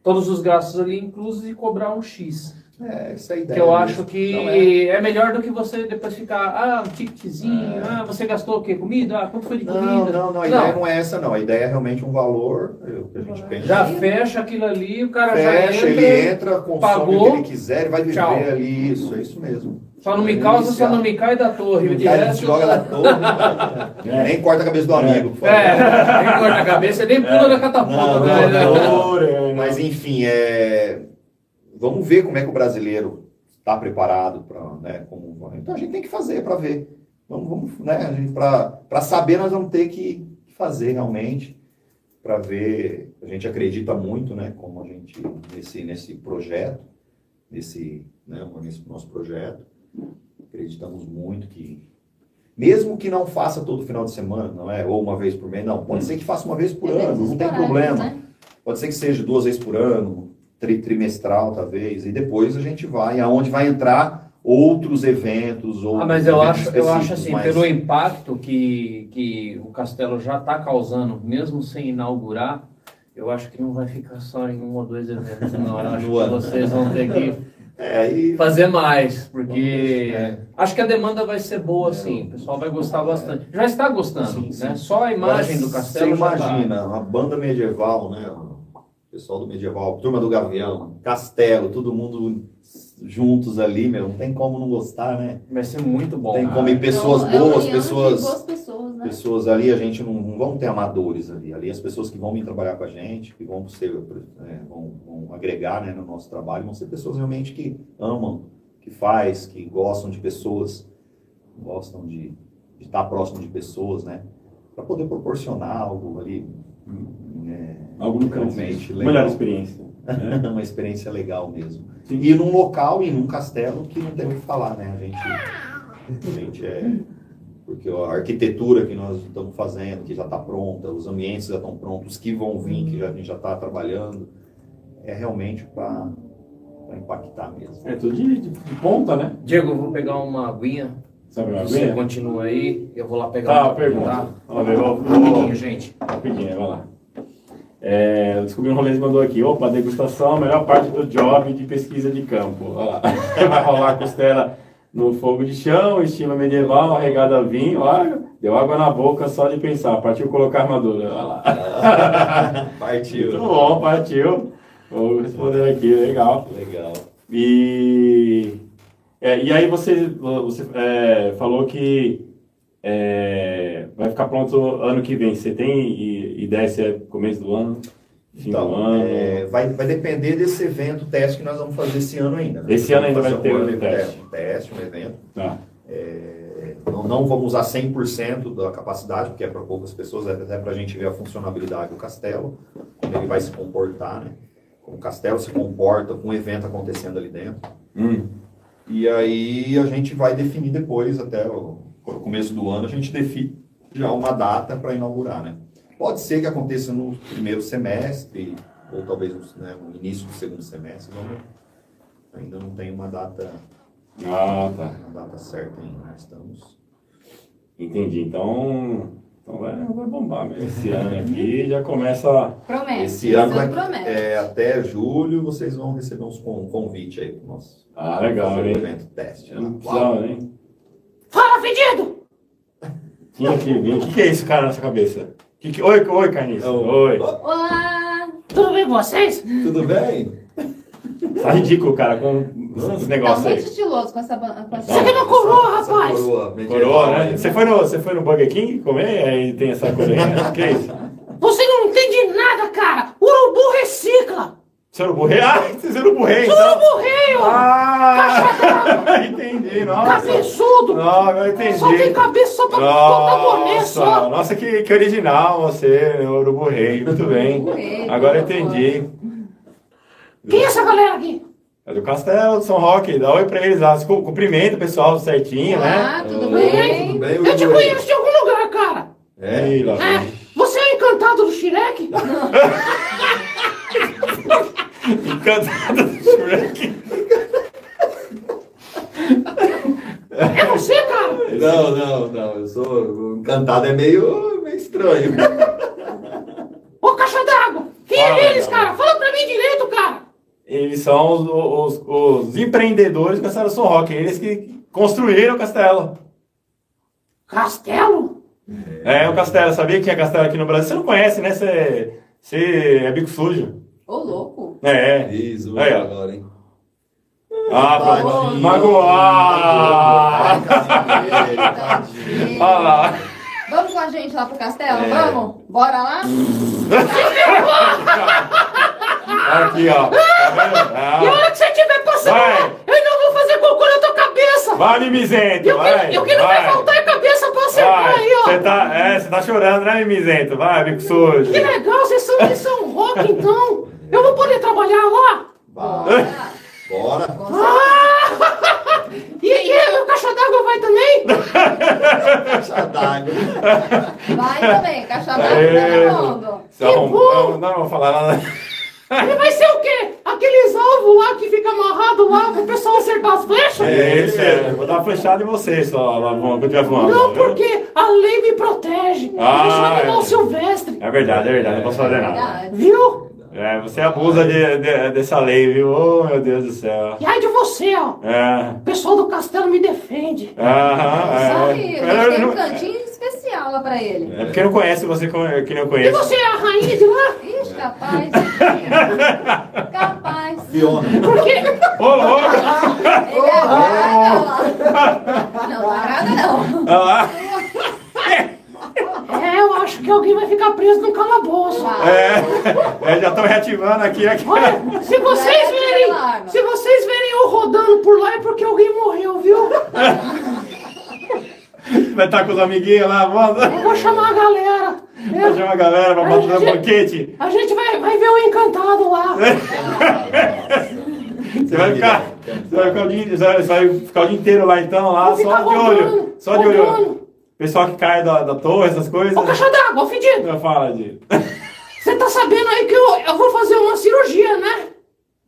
todos os gastos ali inclusos e cobrar um X. É, essa é a ideia. Que eu acho que é. é. melhor do que você depois ficar, ah, um ticketzinho, é. ah, você gastou o quê? Comida? Ah, quanto foi de comida? Não, não, não, a ideia não é essa, não. A ideia é realmente um valor que a gente pensa. Já fecha aquilo ali, o cara fecha, já entra. ele entra, consome pagou, o que ele quiser, ele vai viver tchau. ali. Isso, é isso mesmo. Só não me causa, só não me cai da torre. Não cai, joga da torre. é. Nem corta a cabeça do amigo. É, nem corta a cabeça, nem pula da catapulta. Não, não, né? Mas enfim, é vamos ver como é que o brasileiro está preparado para, né, como, então a gente tem que fazer para ver. Vamos, vamos, né, para saber nós vamos ter que fazer realmente. para ver. A gente acredita muito, né, como a gente nesse nesse projeto, nesse, né, nesse nosso projeto, acreditamos muito que mesmo que não faça todo final de semana, não é? Ou uma vez por mês, não. Pode ser que faça uma vez por É ano, não tem problema. né? Pode ser que seja duas vezes por ano, tri- trimestral talvez, e depois a gente vai aonde vai entrar outros eventos ou Ah, mas eu acho, eu acho assim, mas- pelo impacto que, que o Castelo já está causando, mesmo sem inaugurar, eu acho que não vai ficar só em um ou dois eventos, não. Eu acho que vocês vão ter que É, e fazer mais, porque É. acho que a demanda vai ser boa, sim. O pessoal vai gostar bastante. Já está gostando, Sim, sim. né? Só a imagem do castelo Você tá. imagina, uma banda medieval, né? Pessoal do medieval, turma do Gavião, Castelo, todo mundo juntos ali, meu, não tem como não gostar, né? Vai ser muito bom. Tem como ir pessoas Então, é boas, de pessoas boas pessoas, né? pessoas ali, a gente não, não vão ter amadores ali. Ali as pessoas que vão vir trabalhar com a gente, que vão ser, é, vão, vão agregar né, no nosso trabalho, vão ser pessoas realmente que amam, que faz, que gostam de pessoas, gostam de, de estar próximo de pessoas, né? Para poder proporcionar algo ali. É, Algo realmente Melhor legal. experiência. né? uma experiência legal mesmo. Sim. E num local e num castelo que não tem o que falar, né? A gente, a gente é. Porque a arquitetura que nós estamos fazendo, que já está pronta, os ambientes já estão prontos, os que vão vir, que já, a gente já está trabalhando, é realmente para impactar mesmo. É tudo de, de- de ponta, né? Diego, eu vou pegar uma aguinha. Sabe uma Você aguinha? continua aí. Eu vou lá pegar Tá, uma pergunta. Vamos ver, vou, Rapidinho, gente. rapidinho, vai lá. É, descobri um rolê que mandou aqui. Opa, degustação, a melhor parte do job de pesquisa de campo. Olha lá. Vai rolar costela no fogo de chão, estilo medieval, regada a vinho. Olha, deu água na boca só de pensar. Partiu colocar armadura. Olha lá. Partiu. Muito bom, partiu. Vou responder aqui, legal. Legal. E, é, e aí você, você é, falou que é, vai ficar pronto ano que vem. Você tem ideia se é começo do ano? Fim do Então, ano? é, vai, vai depender desse evento teste que nós vamos fazer esse ano ainda. né? Esse ano ainda vai ter um um teste. Um teste, um evento. Tá. É, não, não vamos usar 100% da capacidade, porque é para poucas pessoas, é até para a gente ver a funcionalidade do castelo, como ele vai se comportar, né? Como o castelo se comporta com o evento acontecendo ali dentro. Hum. E aí a gente vai definir depois, até o começo do ano, a gente define já uma data para inaugurar, né? Pode ser que aconteça no primeiro semestre, ou talvez no, né, no início do segundo semestre, vamos, ainda não tem uma data, Ah, tá. uma data certa ainda, estamos... Entendi. Então, então vai, vai bombar mesmo. Esse ano aqui já começa. Promete. Esse ano vai, promete. é, até julho vocês vão receber uns con convite aí pro nosso Ah, legal, hein? evento teste. Eu não precisava, hein? Fala, fedido! Tinha que vir. O que, que é isso, cara, na sua cabeça? Que que... Oi, oi, Carniça. Oi. Olá! Tudo bem com vocês? Tudo bem? Tá ridículo, cara, com esse Tá negócio muito aí. estiloso com essa... Com essa... Você quer uma coroa, Essa rapaz? Coroa, medieval Coroa, né? Você foi no, você foi no Burger King comer? Aí tem essa coroinha. que é isso? Você não entende nada, cara! Urubu recicla! Você era o burrei? Ah, você era o burrei, então. Morreio! Ah! entendi, nossa. Cabeçudo! Não, agora entendi. Só tem cabeça só pra botar boné Nossa, só! nossa que, que original você, o Urubu Rei. Muito bem. Urubu Rei, Agora entendi. Quem é essa galera aqui? É do Castelo, do São Roque. Dá oi pra eles lá. Cu- Cumprimento o pessoal certinho, né? Olá, tudo Oi, bem? Tudo bem, Eu te conheço de algum lugar, cara! É? Lá É, vem. você é encantado do Shrek? Encantado do Shrek. É você, cara? Não, não, não. Eu sou. o Encantado é meio, meio estranho. Ô, caixa d'água! Quem Fala, é eles, cara. cara? Fala pra mim direito, cara! Eles são os, os, os empreendedores do Castelo São Roque. Eles que construíram o castelo. Castelo? É, o castelo. Sabia que tinha castelo aqui no Brasil? Você não conhece, né? Você, você é bico sujo. Ô, louco. É. Isso, Aí, ó. agora, hein? Ah, pronto. Magoar! Olha lá. Vamos com a gente lá pro castelo? É. Vamos? Bora lá? Aqui, ó. Tá vendo? E a hora que você estiver passando Vai. eu não vou fazer cocô na tua cabeça! vai, mimizento, Eu vai. que, eu que não vai faltar a cabeça pra acertar Vai. aí, ó! Você tá, é, você tá chorando, né, mimizento? Vai, bico sujo. Que legal, você lá em São Roque, então. Eu vou poder trabalhar lá? Vai. Bora. Ah! E, e o caixa d'água vai também? Caixa d'água. Vai também, caixa d'água É. tá levando. Se arruma- Não, não vou falar nada. Ele vai ser o quê? Aqueles alvos lá que fica amarrado lá pro pessoal acertar as flechas? É isso, é. Vou dar uma flechada em você só, lá quando tiver voando. Não, viu? porque a lei me protege. Ah, eu sou animal é. silvestre. É verdade, é verdade, não posso fazer nada. Verdade. Viu? É, você abusa de- de- dessa lei, viu? Oh, meu Deus do céu. E ai de você, ó. É. O pessoal do castelo me defende. Aham, Só é. que a gente tem um cantinho especial lá pra ele. É porque não conhece você que não E conhece. você é a rainha de lá? Capaz. capaz. Fiona. Porque Ô, louco! Ele é vaga. Não, vagada não. Olha lá. É, eu acho que alguém vai ficar preso no calabouço. É, é, já estão reativando aqui. aqui. Olha, se vocês é verem, se vocês verem eu rodando por lá é porque alguém morreu, viu? Vai estar com os amiguinhos lá, manda. Eu vou chamar a galera. Vai chamar a galera pra bater um gente- banquete. A gente vai, vai ver o encantado lá. Você vai ficar, você vai ficar, o dia, você vai- ficar o dia inteiro lá então, lá, Vou só de olho. rodando, Só de olho. rodando. Pessoal que cai da, da torre, essas coisas. Ô, caixa d'água, fedido. Não fala de. Você tá sabendo aí que eu, eu vou fazer uma cirurgia, né?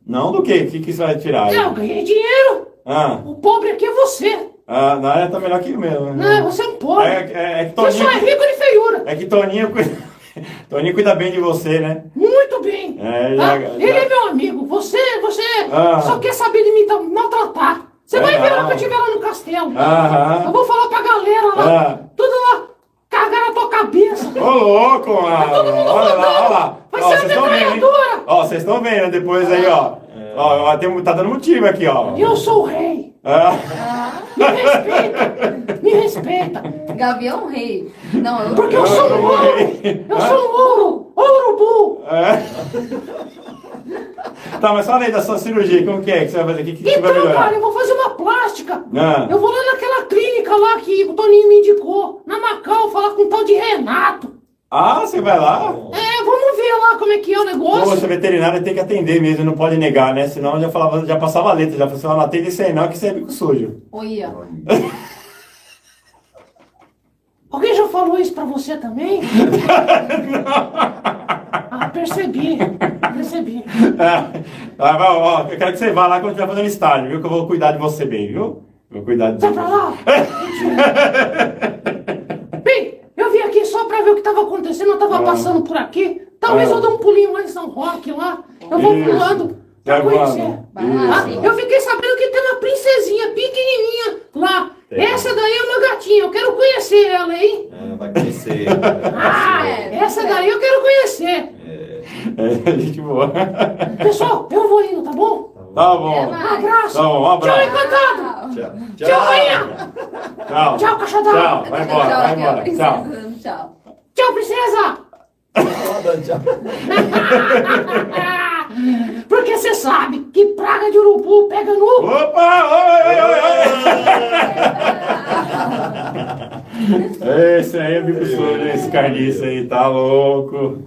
Não do quê? O que, que você vai tirar? aí? Eu ganhei dinheiro. Ah, O pobre aqui é você. Ah, na área tá melhor que eu mesmo. né? Não, você é um pobre. É, é, é que Você só é rico de feiura. é que Toninho cuida, Toninho cuida bem de você, né? Muito bem. É, Tá? já- Ele já- é meu amigo. Você, você Ah. só quer saber de me tra- maltratar. Você vai ver lá não. que eu estiver lá no castelo. Aham. Eu vou falar pra galera lá. Ah. Tudo lá. Cagar na tua cabeça. Ô louco, mano! todo mundo Olha lá, olha lá! Vai Ó, ser vocês estão vendo, hein? metralhadora. Ó, vocês estão vendo depois aí, ó. Ó, ó, tem, tá dando motivo aqui, ó. Eu sou o rei. Ah. Me respeita. Me respeita. Gavião Rei. Não, eu Porque eu sou um ouro. Eu sou um ouro. Ouro É. Tá, mas fala aí da sua cirurgia, como que é que você vai fazer? O que, que você vai Então, melhorar? cara, eu vou fazer uma plástica. Ah. Eu vou lá naquela clínica lá que o Toninho me indicou. Na Macau, falar com um tal de Renato. Ah, você vai lá? É, vamos ver lá como é que é o negócio. você veterinário tem que atender mesmo, não pode negar, né? Senão já falava, já passava a letra, já falava assim, não atende isso aí não, que isso é bico sujo. Olha. Alguém já falou isso pra você também? ah, percebi. Percebi. Ah, vai, ó, eu quero que você vá lá quando estiver fazendo estágio, viu? Que eu vou cuidar de você bem, viu? Vou cuidar de Sai pra lá. Pra ver o que tava acontecendo. Eu tava Ah. passando por aqui. Talvez Ah. eu dê um pulinho lá em São Roque lá. Eu vou Isso. pulando pra Vai conhecer. Ah, eu fiquei sabendo que tem uma princesinha pequenininha lá. Tem. Essa daí é uma gatinha. Eu quero conhecer ela, hein? É, vai conhecer. Ah, é. essa daí eu quero conhecer. É, gente boa. Pessoal, eu vou indo, tá bom? Tá bom. É, Um abraço. Tá bom, um Tchau, abraço. encantado. Tchau. Tchau. Tchau. Tchau, d'água. Tchau, vai embora, Tchau, vai embora. Tchau. Tchau. Tchau, princesa. Dando tchau. Porque você sabe que praga de urubu pega no... Opa! Oi, oi, oi! Esse aí é bico sujo, esse carniça aí, tá louco.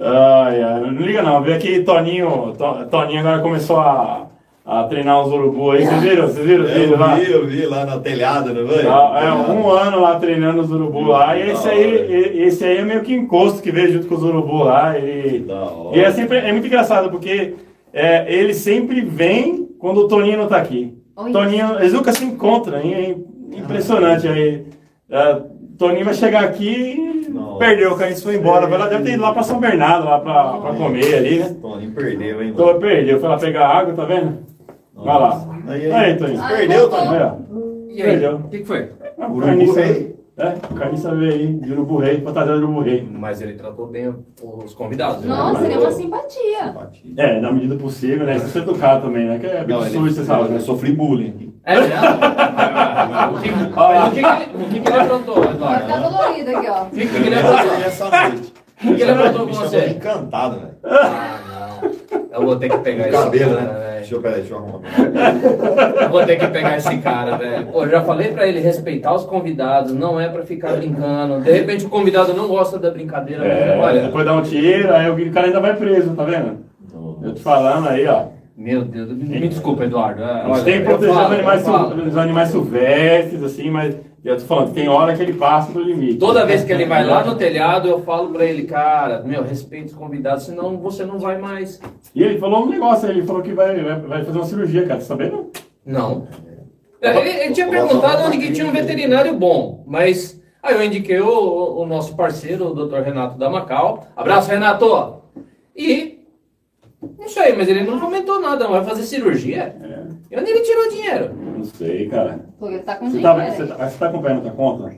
Ai, ai, não liga não, vê aqui Toninho, To- Toninho agora começou a, a treinar os urubu aí, vocês viram? Vocês viram É, vídeos lá? Eu vi, eu vi lá na telhada, não foi? Ah, É, um ano lá treinando os urubu lá, e esse aí, esse aí é meio que encosto que veio junto com os urubu lá, e... E é, sempre, é muito engraçado, porque é, ele sempre vem quando o Toninho não tá aqui. Oi. Toninho, eles nunca se encontram, hein? é impressionante. Aí, é, Toninho vai chegar aqui e. perdeu, o Carlinhos foi embora. Ela deve ter ido lá pra São Bernardo, lá pra, pra comer ali, né? Toninho perdeu, hein? Então perdeu, foi lá pegar água, tá vendo? Vai lá. Aí, Aí, Toninho. Perdeu. Toninho? Ó. E aí, Perdeu. o que, que foi? Ah, o Urubu rei. É, o Carniça veio aí, de Urubu Rei, fantasia de Urubu Rei. Mas ele tratou bem os convidados, né? Nossa, ele é uma simpatia. É, na medida possível, né? Isso é educado também, né? Que é sujo, você sabe, né? eu sofri bullying. É verdade? o que, o que, ele- o que, que ele aprontou, Eduardo? dolorido aqui, ó. O que, que ele aprontou? essa noite. O que ele aprontou com você? encantado, velho. Ah, não. Eu vou ter que pegar esse cabelo, cara, né? Deixa eu, peraí, deixa eu arrumar. Eu vou ter que pegar esse cara, velho. Pô, eu já falei pra ele respeitar os convidados, não é pra ficar brincando. De repente o convidado não gosta da brincadeira, É, olha. depois dá um tiro, aí o cara ainda vai preso, tá vendo? Eu te falando aí, ó. Meu Deus, me, me desculpa, Eduardo. A Olha, gente tem que proteger falo, os, animais os animais silvestres, assim, mas eu tô falando, tem hora que ele passa do limite. Toda vez que ele vai lá no telhado, eu falo pra ele, cara, meu, respeite os convidados, senão você não vai mais. E ele falou um negócio, ele falou que vai, vai, fazer uma cirurgia, cara, tá sabendo? Não. É, Ele, ele tinha perguntado onde que tinha um veterinário bom, mas aí eu indiquei o, o nosso parceiro, o Dr. Renato da Macau. Abraço, Renato! E não sei, mas ele não comentou nada, não vai fazer cirurgia? É, E onde ele tirou o dinheiro? não sei, cara. Porque ele tá com Você dinheiro. tá, você, tá, você tá acompanhando a conta?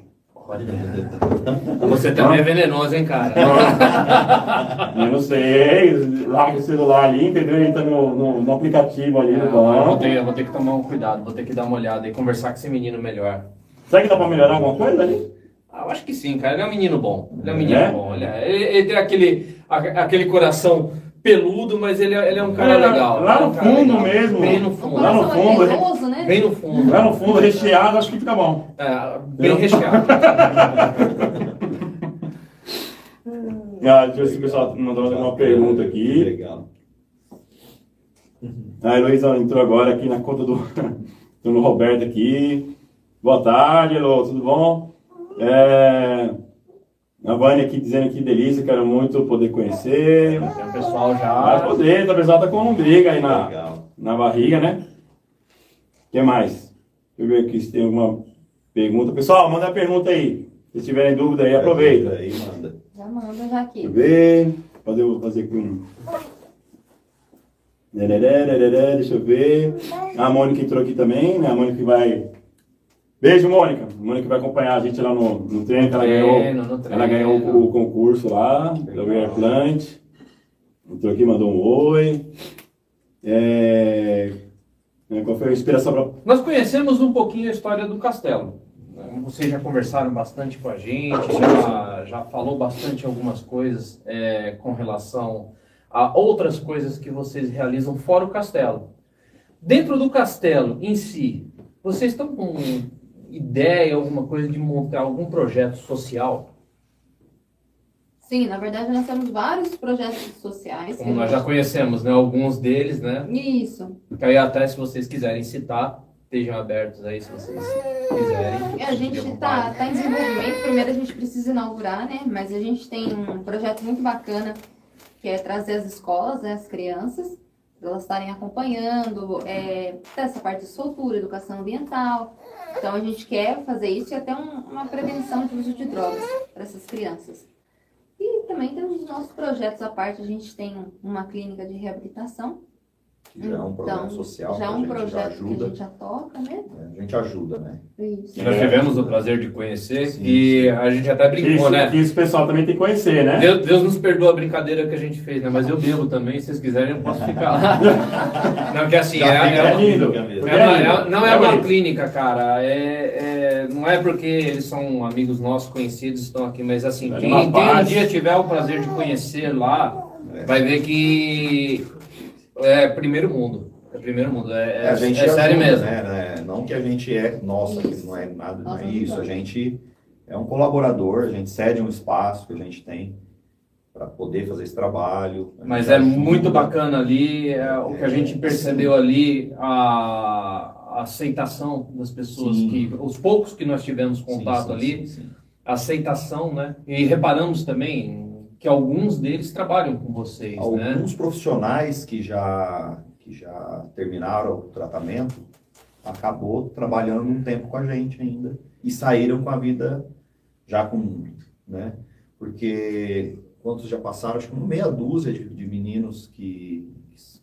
Você também é venenoso, hein, cara? Eu não sei, larga o celular ali, entendeu? Entra no, no, no aplicativo ali no eu, vou banco. ter, eu vou ter que tomar um cuidado, vou ter que dar uma olhada e conversar com esse menino melhor. Será que dá pra melhorar alguma coisa ali? Ah, eu acho que sim, cara. Ele é um menino bom. Ele é um menino É? bom. Ele, é- ele- ele tem aquele, a- aquele coração peludo, mas ele é, ele é um cara É, legal. lá é no cara fundo mesmo. Bem no fundo. Lá no fundo, né? Bem no fundo. Lá no fundo, recheado, acho que fica bom. É, bem recheado. Ah, deixa eu ver se o pessoal mandou alguma pergunta aqui. Legal. A Heloísa entrou agora aqui na conta do, do Roberto aqui. Boa tarde, Elo, tudo bom? É, a Vânia aqui dizendo que delícia, quero muito poder conhecer. Tem o pessoal Vai já. poder, o pessoal tá com lombriga aí na, Legal. na barriga, né? O que mais? Deixa eu ver aqui se tem alguma pergunta. Pessoal, manda a pergunta aí. Se tiverem dúvida aí, aproveita. Aí, manda. Já manda já Deixa eu aqui. ver. Fazer, vou fazer aqui um. Dereré, dereré, Deixa eu ver. A Mônica entrou aqui também, né? A Mônica vai. Beijo, Mônica. Mônica vai acompanhar a gente lá no, no treino, ela ganhou. Treino, no treino. Ela ganhou o, o concurso lá, da Wear Plant. Entrou aqui, mandou um oi. É... é, Qual foi a inspiração para. Nós conhecemos um pouquinho a história do castelo. Vocês já conversaram bastante com a gente, já, já falou bastante algumas coisas é, com relação a outras coisas que vocês realizam fora o castelo. Dentro do castelo em si, vocês estão com ideia, alguma coisa de montar algum projeto social? Sim, na verdade nós temos vários projetos sociais. Como nós já conhecemos, né? Alguns deles, né? Isso. Que aí até se vocês quiserem citar, estejam abertos aí se vocês quiserem. A gente está tá em desenvolvimento. Primeiro a gente precisa inaugurar, né? Mas a gente tem um projeto muito bacana que é trazer as escolas, né, as crianças, elas estarem acompanhando é, essa parte de soltura, educação ambiental. Então a gente quer fazer isso e até um- uma prevenção de uso de drogas para essas crianças. E também temos os nossos projetos à parte. A gente tem uma clínica de reabilitação. Que já é um programa Então, social. Já é que a um gente já projeto que a ajuda. gente já toca, né? A gente ajuda, né? Isso. Nós tivemos o prazer de conhecer Sim, e sim. a gente até brincou, Isso, né? que isso o pessoal também tem que conhecer, né? Deus, Deus nos perdoa a brincadeira que a gente fez, né? Mas eu bebo também, se vocês quiserem eu posso ficar lá. Não, que assim, é, Já é É lindo. É uma- é- não é É uma bonito. clínica, cara. É, é- não é porque eles são amigos nossos, conhecidos, estão aqui, mas assim, É quem, quem um dia tiver o prazer de conhecer lá, vai ver que é primeiro mundo. É primeiro mundo. É, é, a gente é sério ajuda, mesmo. Né, né? Não que a gente é, nossa, que não é nada, não é isso. A gente é um colaborador, a gente cede um espaço que a gente tem para poder fazer esse trabalho. Mas é ajuda. muito bacana ali, é, o que a gente percebeu ali, a, a aceitação das pessoas, Sim. que os poucos que nós tivemos Sim, contato sim, ali, sim, sim. a aceitação, né? E reparamos também que alguns deles trabalham com vocês, né? Alguns profissionais que já, que já terminaram o tratamento acabou trabalhando um tempo com a gente ainda e saíram com a vida já com, né? Porque quantos já passaram? Acho que uma meia dúzia de, de meninos que,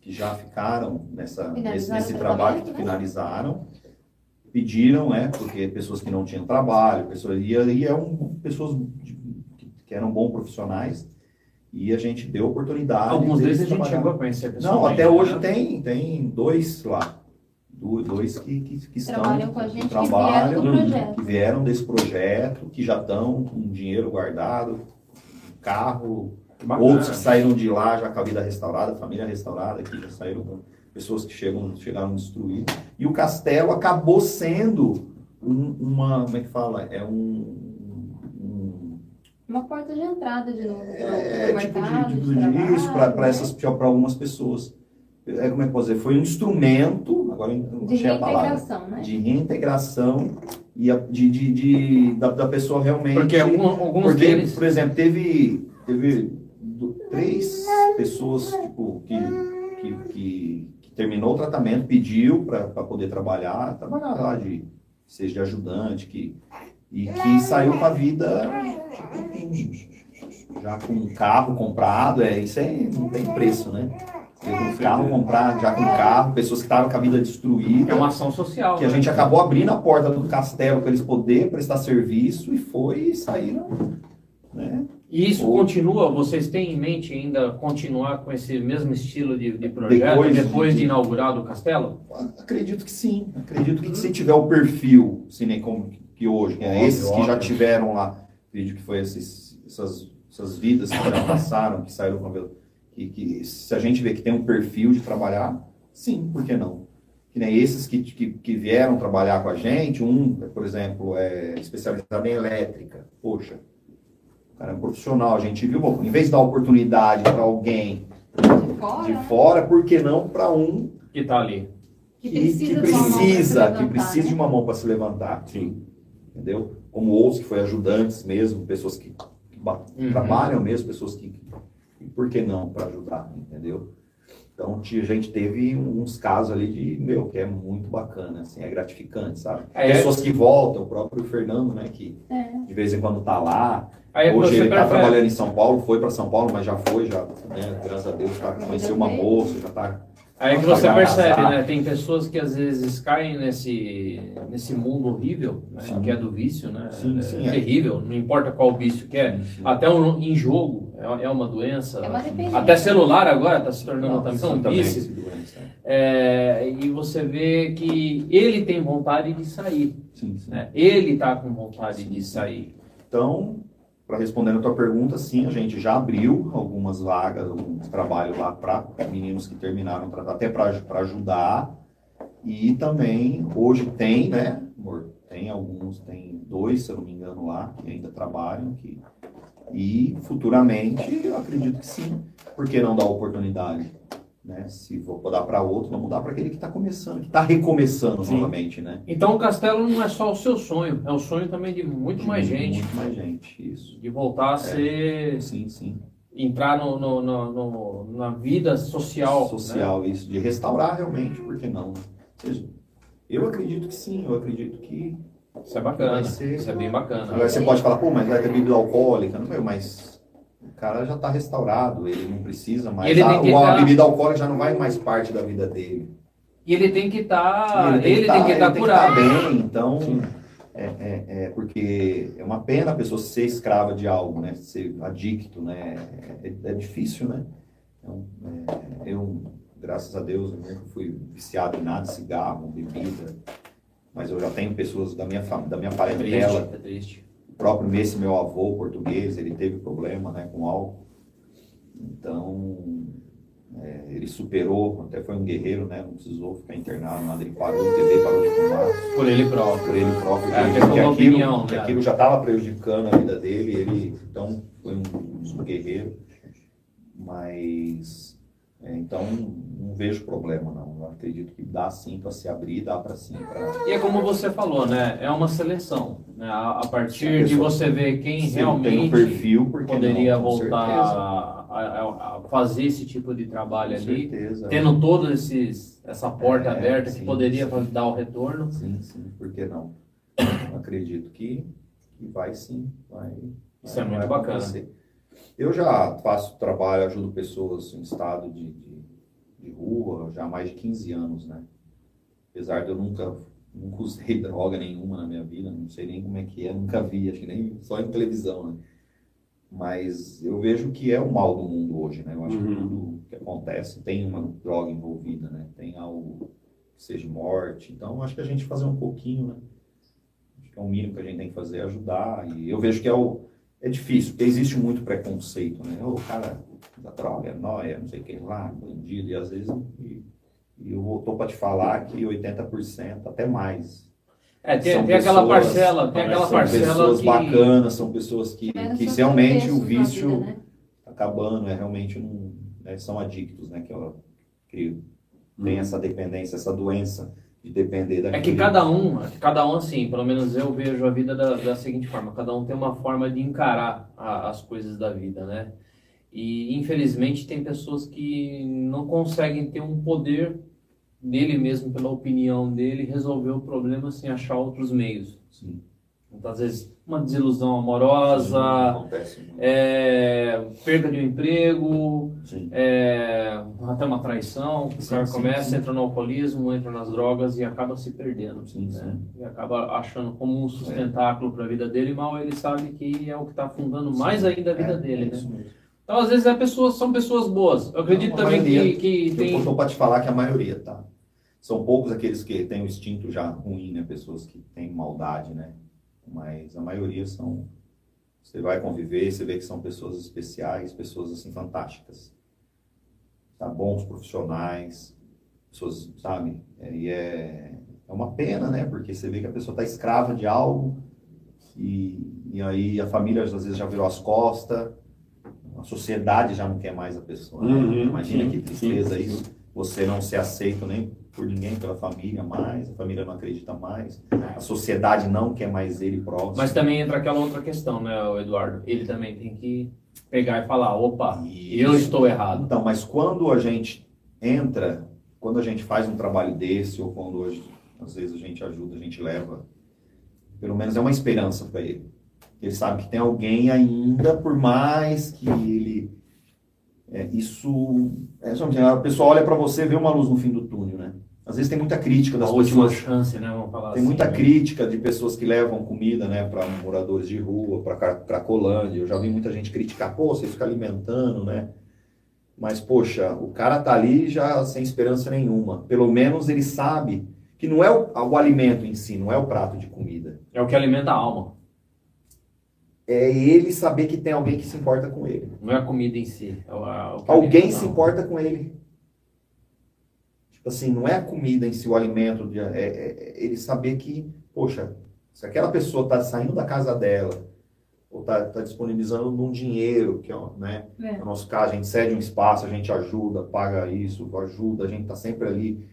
que já ficaram nessa, nesse, nesse trabalho, que né? finalizaram, pediram, é, porque pessoas que não tinham trabalho, pessoas, e, e eram pessoas de- que, que eram bons profissionais, e a gente deu oportunidade. Alguns deles a gente chegou a conhecer Não, até hoje né? tem, tem dois lá. Dois que, que, que estão. Trabalham com a gente, que que vieram trabalham, do projeto. que vieram desse projeto, que já estão com dinheiro guardado, carro, Outros que saíram de lá já com a vida restaurada, família restaurada, que já saíram pessoas que chegam, chegaram a destruir. E o castelo acabou sendo um, uma, como é que fala? É um uma porta de entrada de novo. É, tipo de, de, de, isso, para essas, para algumas pessoas. É, como é que posso dizer? Foi um instrumento, agora eu de a palavra, né? de reintegração e a, de, de, de da, da, pessoa realmente. Porque alguns porque, deles... por exemplo, teve, teve três pessoas tipo, que, que, que, que terminou o tratamento, pediu para poder trabalhar, trabalhar lá de seja de ajudante, que, e que saiu com a vida já com um carro comprado, é, isso aí não tem preço, né? um carro comprado, já com carro, pessoas que estavam com a vida destruída. É uma ação social. Que né? a gente acabou abrindo a porta do castelo para eles poderem prestar serviço e foi e saíram. Né? E isso Ou... continua? Vocês têm em mente ainda continuar com esse mesmo estilo de, de projeto depois, depois de, de inaugurar o castelo? Acredito que sim. Acredito que se tiver o perfil, assim, né, como que hoje, né, esses que já tiveram lá, acredito que foi esses, essas, essas vidas que já passaram, que saíram com que, que se a gente vê que tem um perfil de trabalhar, sim, por que não? Que nem esses que, que, que vieram trabalhar com a gente, um, por exemplo, é especializado em elétrica. Poxa, cara é profissional. A gente viu, bom, em vez de dar oportunidade para alguém de fora, de fora, por que não para um que está ali? Que precisa, que precisa, que precisa de uma mão para se levantar. Sim. Entendeu? Como outros que foi ajudantes mesmo, pessoas que, que uhum. trabalham mesmo, pessoas que, que por que não para ajudar, entendeu? Então a gente teve uns casos ali de, meu, que é muito bacana, assim, é gratificante, sabe? É, Pessoas que voltam, o próprio Fernando, né, que é. de vez em quando tá lá, Aí Hoje ele está trabalhando em São Paulo, foi para São Paulo, mas já foi, já, né, graças a Deus, tá, conheceu uma moça, já está Aí que você percebe, né? Tem pessoas que às vezes caem nesse, nesse mundo horrível, né? que é do vício, né? Sim, é sim, é terrível, não importa qual vício que é. Sim, Até um, em jogo é, é uma doença. É uma Até celular agora está se tornando não, também um vício. É, e você vê que ele tem vontade de sair. Sim, né? Ele está com vontade de sair. Então, para responder a tua pergunta, sim, a gente já abriu algumas vagas, alguns trabalhos lá para meninos que terminaram, pra, até para ajudar. E também, hoje tem, né, amor? Tem alguns, tem dois, se eu não me engano, lá, que ainda trabalham. Que, e futuramente, eu acredito que sim. Por que não dar oportunidade? Né? Se for dar para outro, vamos dar para aquele que está começando, que está recomeçando Sim. novamente, né? Então o castelo não é só o seu sonho, é o sonho também de muito de mais gente. Muito mais gente, isso. De voltar a é. ser. Sim, sim. Entrar no, no, no, no na vida social. Social, né? isso. De restaurar realmente, por que não? Eu acredito que sim, eu acredito que. Isso é bacana. Ser... Isso é bem bacana. Agora você pode falar, pô, mas vai ter bebida alcoólica. Não, mas o cara já está restaurado, ele não precisa mais. A, a tá... bebida alcoólica já não vai mais parte da vida dele. E ele tem que estar. Tá, ele tem que estar tá, tá curado. bem, então. É, é, é, porque é uma pena a pessoa ser escrava de algo, né? Ser adicto, né? É, é difícil, né? Então, é, eu, graças a Deus, eu nunca fui viciado em nada, cigarro, bebida. Mas eu já tenho pessoas da minha, da minha parentela. É triste, é triste próprio esse meu avô português, ele teve problema né, com álcool. Então, é, ele superou, até foi um guerreiro, né? Não precisou ficar internado, nada, ele parou de beber, parou de fumar. Por ele próprio. Por ele próprio. É, que, que, aquilo, opinião, que né? aquilo já estava prejudicando a vida dele, ele então foi um, um guerreiro. Mas é, então, não vejo problema. Acredito que dá sim para se abrir, dá para sim para. E é como você falou, né? É uma seleção. Né? A, a partir de você ver quem realmente um perfil, poderia não, voltar a, a, a, fazer esse tipo de trabalho com ali, certeza. tendo toda essa porta é, aberta sim, que poderia sim. dar o retorno. Sim, sim, por que não? Eu acredito que, que vai sim. Vai, Isso vai, é muito bacana. Acontecer. Eu já faço trabalho, ajudo pessoas em estado de, de, de, rua já há mais de 15 anos, né? Apesar de eu nunca, nunca usei droga nenhuma na minha vida, não sei nem como é que é, nunca vi, acho que nem só em televisão, né? Mas eu vejo que é o mal do mundo hoje, né? Eu acho uhum. que tudo que acontece tem uma droga envolvida, né? Tem algo que seja morte. Então, acho que a gente fazer um pouquinho, né? Acho que é o mínimo que a gente tem que fazer, é ajudar. E eu vejo que é o é difícil, porque existe muito preconceito, né? O cara da droga, nóia, não sei o que lá, bandido, e às vezes e, e eu estou para te falar que 80%, até mais. É, tem, tem pessoas, aquela parcela, tem aquela são parcela pessoas que... bacanas, são pessoas que, É, que realmente o vício vida, né? tá acabando, é realmente um, né, são adictos, né? Que, eu, que tem essa dependência, essa doença de depender É daquele... que cada um, cada um assim, pelo menos eu vejo a vida da, da seguinte forma, cada um tem uma forma de encarar a- as coisas da vida, né? E infelizmente tem pessoas que não conseguem ter um poder dele mesmo, pela opinião dele, resolver o problema sem achar outros meios. Sim. Então, às vezes, uma desilusão amorosa, Acontece muito. é, perda de um emprego, é, até uma traição, o cara começa, sim. entra no alcoolismo, entra nas drogas e acaba se perdendo. Sim, né? sim. E acaba achando como um sustentáculo para a vida dele, mal ele sabe que é o que está afundando mais ainda a vida É, dele. é né? Então, às vezes, é pessoas, são pessoas boas. Eu acredito Não, também que, maioria. que Eu tem. estou para te falar que a maioria, tá? São poucos aqueles que têm o instinto já ruim, né? Pessoas que têm maldade, né? Mas a maioria são. Você vai conviver, você vê que são pessoas especiais, pessoas assim fantásticas. Tá? Bons profissionais, pessoas, sabe? É, E é, é uma pena, né? Porque você vê que a pessoa está escrava de algo e, e aí a família às vezes já virou as costas, a sociedade já não quer mais a pessoa. né? Uhum, Imagina sim, que tristeza sim. isso. Você não ser aceito nem por ninguém, pela família mais, a família não acredita mais, a sociedade não quer mais ele próximo. Mas também entra aquela outra questão, né, Eduardo? Ele também tem que pegar e falar: opa, eu Isso. estou errado. Então, mas quando a gente entra, quando a gente faz um trabalho desse, ou quando hoje, às vezes a gente ajuda, a gente leva, pelo menos é uma esperança para ele. Ele sabe que tem alguém ainda, por mais que ele. é, isso. É, só, a pessoa olha para você e vê uma luz no fim do túnel, né? Às vezes tem muita crítica das última pessoas. chance, né? Vamos falar Tem assim. muita né? crítica de pessoas que levam comida, né, para moradores de rua, para Cracolândia. Eu já vi muita gente criticar, pô, você fica alimentando, né? Mas, poxa, o cara tá ali já sem esperança nenhuma. Pelo menos ele sabe que não é o, o alimento em si, não é o prato de comida. É o que alimenta a alma, É ele saber que tem alguém que se importa com ele. não é a comida em si. É o, é o que Alguém se importa com ele. Tipo assim, não é a comida em si, o alimento, é, é- é ele saber que, poxa, se aquela pessoa está saindo da casa dela, ou está disponibilizando um dinheiro, que é, o- né, É. no nosso caso, a gente cede um espaço, a gente ajuda, paga isso, ajuda, a gente está sempre ali,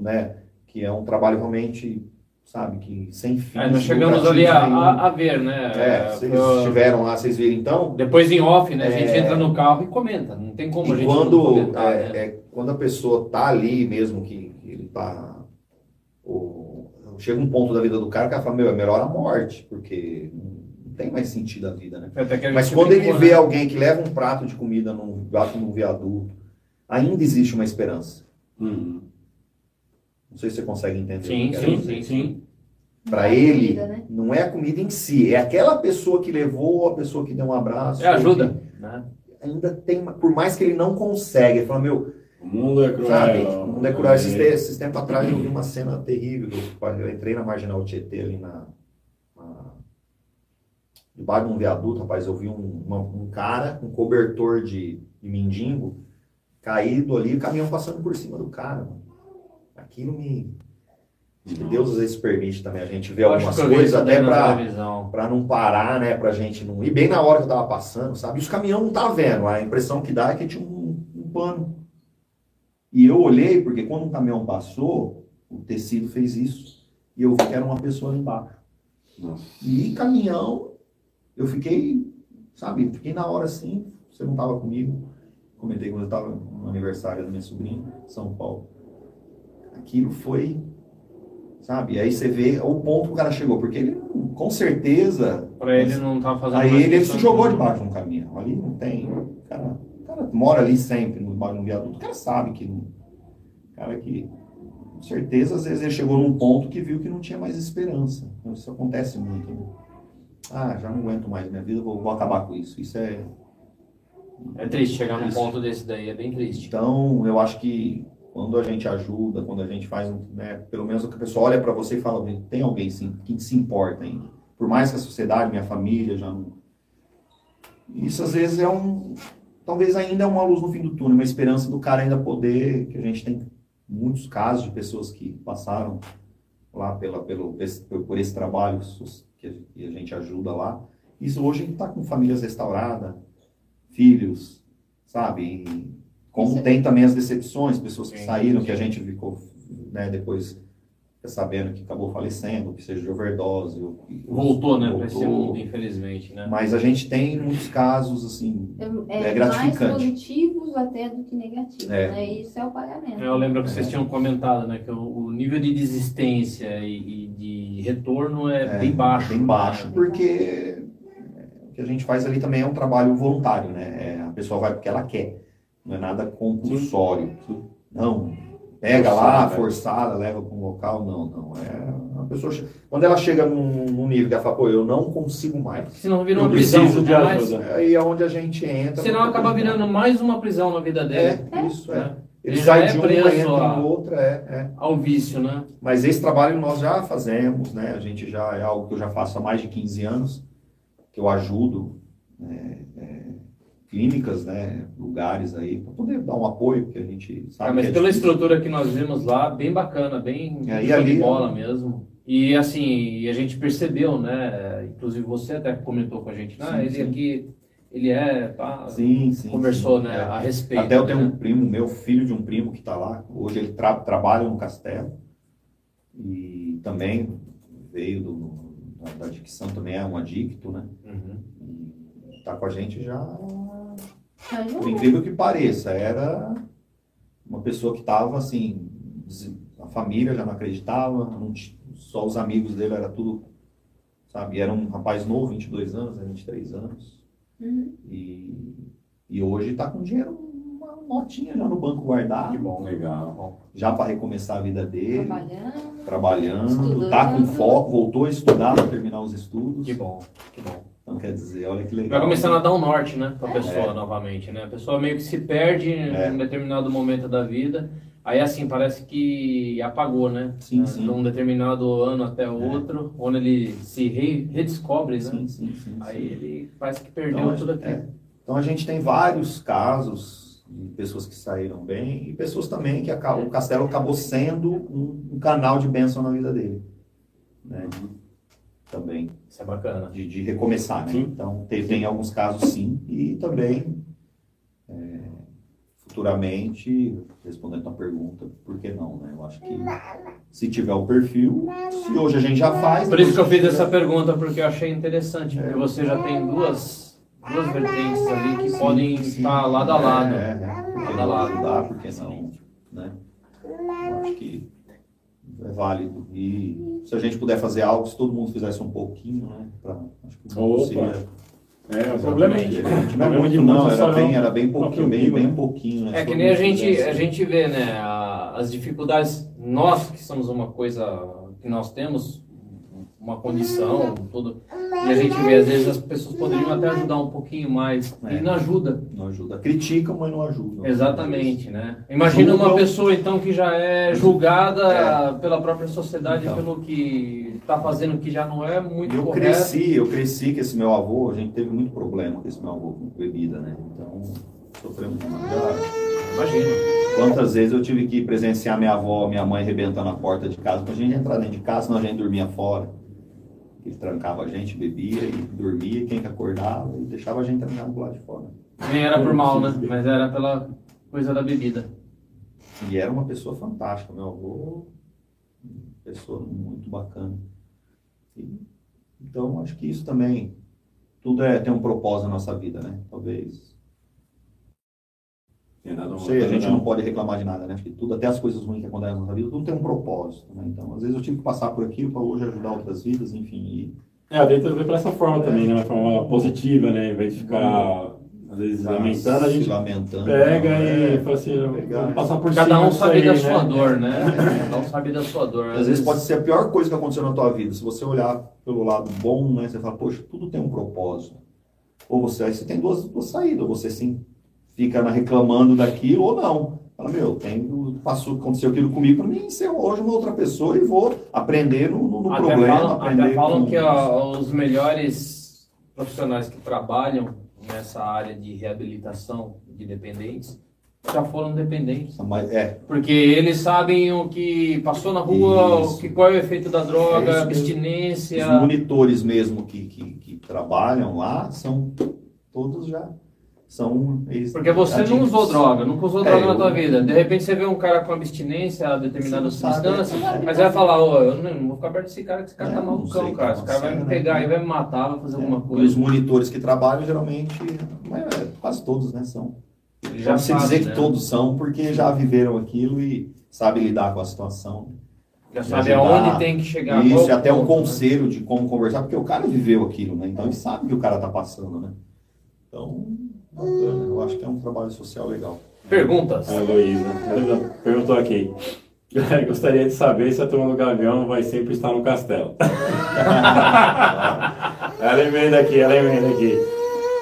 né, que é um trabalho realmente, sabe, que sem fim. É, nós chegamos ali a, a, a ver, né? É, vocês eu- estiveram lá, vocês viram então, Depois em off, né? A gente É. entra no carro e comenta. Não tem como a E gente quando, não comentar, é, né? é, quando a pessoa tá ali mesmo, que, que ele tá. o- chega um ponto da vida do cara que ela fala, meu, é melhor a morte, porque não tem mais sentido a vida, né? Até que a Mas quando ele vê né? alguém que leva um prato de comida num num viaduto, ainda existe uma esperança. Uhum. Não sei se você consegue entender. o que Sim, sim, sim, sim. Para ele, comida, né? não é a comida em si, é aquela pessoa que levou, a pessoa que deu um abraço. É ajuda. Né? Ainda tem, por mais que ele não consegue, ele fala, meu, O mundo é cruel. Sabe? O mundo é cruel. Esses, É. esses tempos atrás eu vi uma cena terrível. Eu, entrei na Marginal Tietê ali na, na- debaixo de um viaduto, rapaz. Eu vi um, uma- um cara com cobertor de, de mendigo caído ali, o caminhão passando por cima do cara. mano. Aquilo me. Deus às vezes permite também a gente ver Eu algumas coisas até pra não parar, né? Pra gente não ir bem na hora que eu tava passando, sabe? E os caminhões não tava vendo. A impressão que dá é que tinha um, um pano. E eu olhei, porque quando um caminhão passou, o tecido fez isso. E eu vi que era uma pessoa embaixo. Nossa. E caminhão, eu fiquei, sabe, fiquei na hora assim, você não tava comigo. Comentei quando eu tava no aniversário da minha sobrinha, São Paulo. Aquilo foi, sabe, aí você vê o ponto que o cara chegou, porque ele, com certeza, Pra ele não tá fazendo Aí ele, ele se jogou de- debaixo de um caminhão. Ali não tem. O cara, o cara mora ali sempre, no um viaduto. O cara sabe que. não- O cara que. Com certeza, às vezes ele chegou num ponto que viu que não tinha mais esperança. Então, Isso acontece muito. né? Ah, já não aguento mais minha vida, vou, vou acabar com isso. Isso é. É triste chegar num ponto desse daí, é bem triste. Então, eu acho que quando a gente ajuda, quando a gente faz, né, pelo menos que a pessoa olha para você e fala, tem alguém sim, que se importa ainda. Por mais que a sociedade, minha família já não, Isso às vezes é um. Talvez ainda é uma luz no fim do túnel, uma esperança do cara ainda poder. Que a gente tem muitos casos de pessoas que passaram lá pela, pelo, por esse trabalho que a gente ajuda lá. Isso hoje a gente está com famílias restauradas, filhos, sabe? Como tem também as decepções, pessoas que saíram, que a gente ficou né, depois sabendo que acabou falecendo, que seja de overdose. Ou, voltou, né, para esse mundo, infelizmente, né? Mas a gente tem muitos casos, assim, é, é, é gratificante. mais positivos até do que negativos, é. né? Isso é o pagamento. Eu lembro que vocês tinham comentado, né, que o, nível de desistência e, e de retorno é, é, bem baixo. Bem baixo, né? porque o que a gente faz ali também é um trabalho voluntário, né? É, a pessoa vai porque ela quer, não é nada compulsório. Não, pega lá, forçada, leva para um local, não, não. É uma pessoa. Quando ela chega num, num nível que ela fala, pô, eu não consigo mais. Senão vira uma prisão. de né? ajuda. É aí é onde a gente entra. Senão acaba virando mais uma prisão na vida dele. É, isso, é. é. Ele, Ele sai é de uma, entra em outra, é, é. Ao vício, né? Mas esse trabalho nós já fazemos, né? A gente já é algo que eu já faço há mais de 15 anos, que eu ajudo. Né? É, clínicas, né, lugares aí, para poder dar um apoio, que a gente sabe. É, mas é pela difícil. estrutura que nós vimos lá, bem bacana, bem é, e ali, bola mesmo. E assim, a gente percebeu, né? Inclusive você até comentou com a gente, ah, ele sim. aqui, ele é, tá, sim, sim, conversou, né, a respeito. Até eu tenho né? um primo, meu filho de um primo que está lá, hoje ele tra trabalha no castelo e também veio do, da, da dicção, também é um adicto, né? Uhum. E está com a gente já por incrível que pareça, era uma pessoa que estava assim, a família já não acreditava, não, só os amigos dele era tudo, sabe? Era um rapaz novo, 22 anos, 23 né, anos. Uhum. E, e hoje está com dinheiro, uma notinha já no banco guardado. Que bom, legal. Já para recomeçar a vida dele. Trabalhando. Trabalhando, tá com foco, voltou a estudar para terminar os estudos. Que bom, que bom. Então quer dizer, olha que legal. Vai começando a dar um norte, né, para a pessoa é. novamente, né? A pessoa meio que se perde é. em um determinado momento da vida. Aí assim, parece que apagou, né? Sim, né? sim. De um determinado ano até o é. outro, onde ele se re redescobre, né? Sim, sim, sim. Aí sim. ele parece que perdeu então, tudo aquilo. É. Então a gente tem vários casos de pessoas que saíram bem e pessoas também que a, o castelo acabou sendo um, um canal de bênção na vida dele. Né? Também. Isso é bacana. De, de recomeçar, né? Sim. Então, tem, tem, alguns casos sim, e também, é, futuramente, respondendo a pergunta, por que não, né? Eu acho que se tiver o perfil, se hoje a gente já faz... Por isso que eu fiz essa pergunta, porque eu achei interessante, porque é. você já tem duas, duas vertentes ali que sim, podem sim. estar lado a lado. É, é, lado a lado. Ajudar, porque não, né? Eu acho que é válido. E se a gente puder fazer algo, se todo mundo fizesse um pouquinho, né? Pra, acho que Opa. seria... É, o problema é não é muito não, era bem, era bem pouquinho, bem, bem um pouquinho. Né? É que nem a gente, a gente vê, né, as dificuldades, nós que somos uma coisa que nós temos, uma condição, tudo. E a gente vê, às vezes as pessoas poderiam até ajudar um pouquinho mais. É. E não ajuda. Não ajuda. Criticam, mas não ajudam. Exatamente, né? Imagina uma pessoa, então, que já é julgada é. pela própria sociedade então. pelo que está fazendo que já não é muito eu correto. cresci, eu cresci com esse meu avô, a gente teve muito problema com esse meu avô com bebida, né? Então, sofremos já... Imagina. Quantas vezes eu tive que presenciar minha avó, minha mãe arrebentando a porta de casa, pra gente entrar dentro de casa, senão a gente dormia fora. Ele trancava a gente, bebia e dormia, quem que acordava e deixava a gente trancado do lado de fora. Nem era por mal, né? Mas era pela coisa da bebida. E era uma pessoa fantástica, meu avô, pessoa muito bacana. E, então, acho que isso também, tudo é, tem um propósito na nossa vida, né? Talvez não sei, a gente não. não pode reclamar de nada, né? Acho que tudo, até as coisas ruins que acontecem na nossa vida, tudo tem um propósito, né? Então, às vezes eu tive que passar por aquilo para hoje ajudar outras vidas, enfim. E... É, a vida ver por essa forma é. também, né? Uma forma positiva, né? Em vez de ficar, às vezes, lamentando, a gente lamentando, pega não, e é, fala assim, vamos passar por Cada um sabe aí, da né? sua dor, né? Cada um sabe da sua dor. Às, às vezes pode ser a pior coisa que aconteceu na tua vida. Se você olhar pelo lado bom, né? Você fala, poxa, tudo tem um propósito. Ou você, aí você tem duas, duas saídas. Você sim fica reclamando daquilo ou não. Fala, meu, tem, passou, aconteceu aquilo comigo, para mim ser hoje uma outra pessoa e vou aprender no, no problema. Falam, aprender até falam com... que ó, os melhores profissionais que trabalham nessa área de reabilitação de dependentes já foram dependentes. Mas, é. Porque eles sabem o que passou na rua, Isso. o que, qual é o efeito da droga, É abstinência. Os monitores mesmo que, que, que trabalham lá são todos já são Porque você não usou droga, nunca usou É, droga na eu- tua vida. De repente você vê um cara com abstinência a determinada não substância, né? mas vai falar, ô, eu não, não vou ficar perto desse cara, que esse cara É, tá não malucão, sei cara. Esse cara vai me acontecendo, pegar né? e vai me matar, vai fazer alguma É, Os coisa. monitores que trabalham geralmente, é, quase todos, né, são. Ele Já se dizer né? que todos são, porque já viveram aquilo e sabem lidar com a situação. Já sabe aonde tem que chegar. Isso, e até um ponto, né? conselho de como conversar, porque o cara viveu aquilo, né? Então ele sabe o que o cara tá passando, né? Então, bacana, eu acho que é um trabalho social legal. Perguntas. A Heloísa. Ela perguntou aqui. Gostaria de saber se a turma do Gavião vai sempre estar no castelo. ela emenda aqui, ela emenda aqui.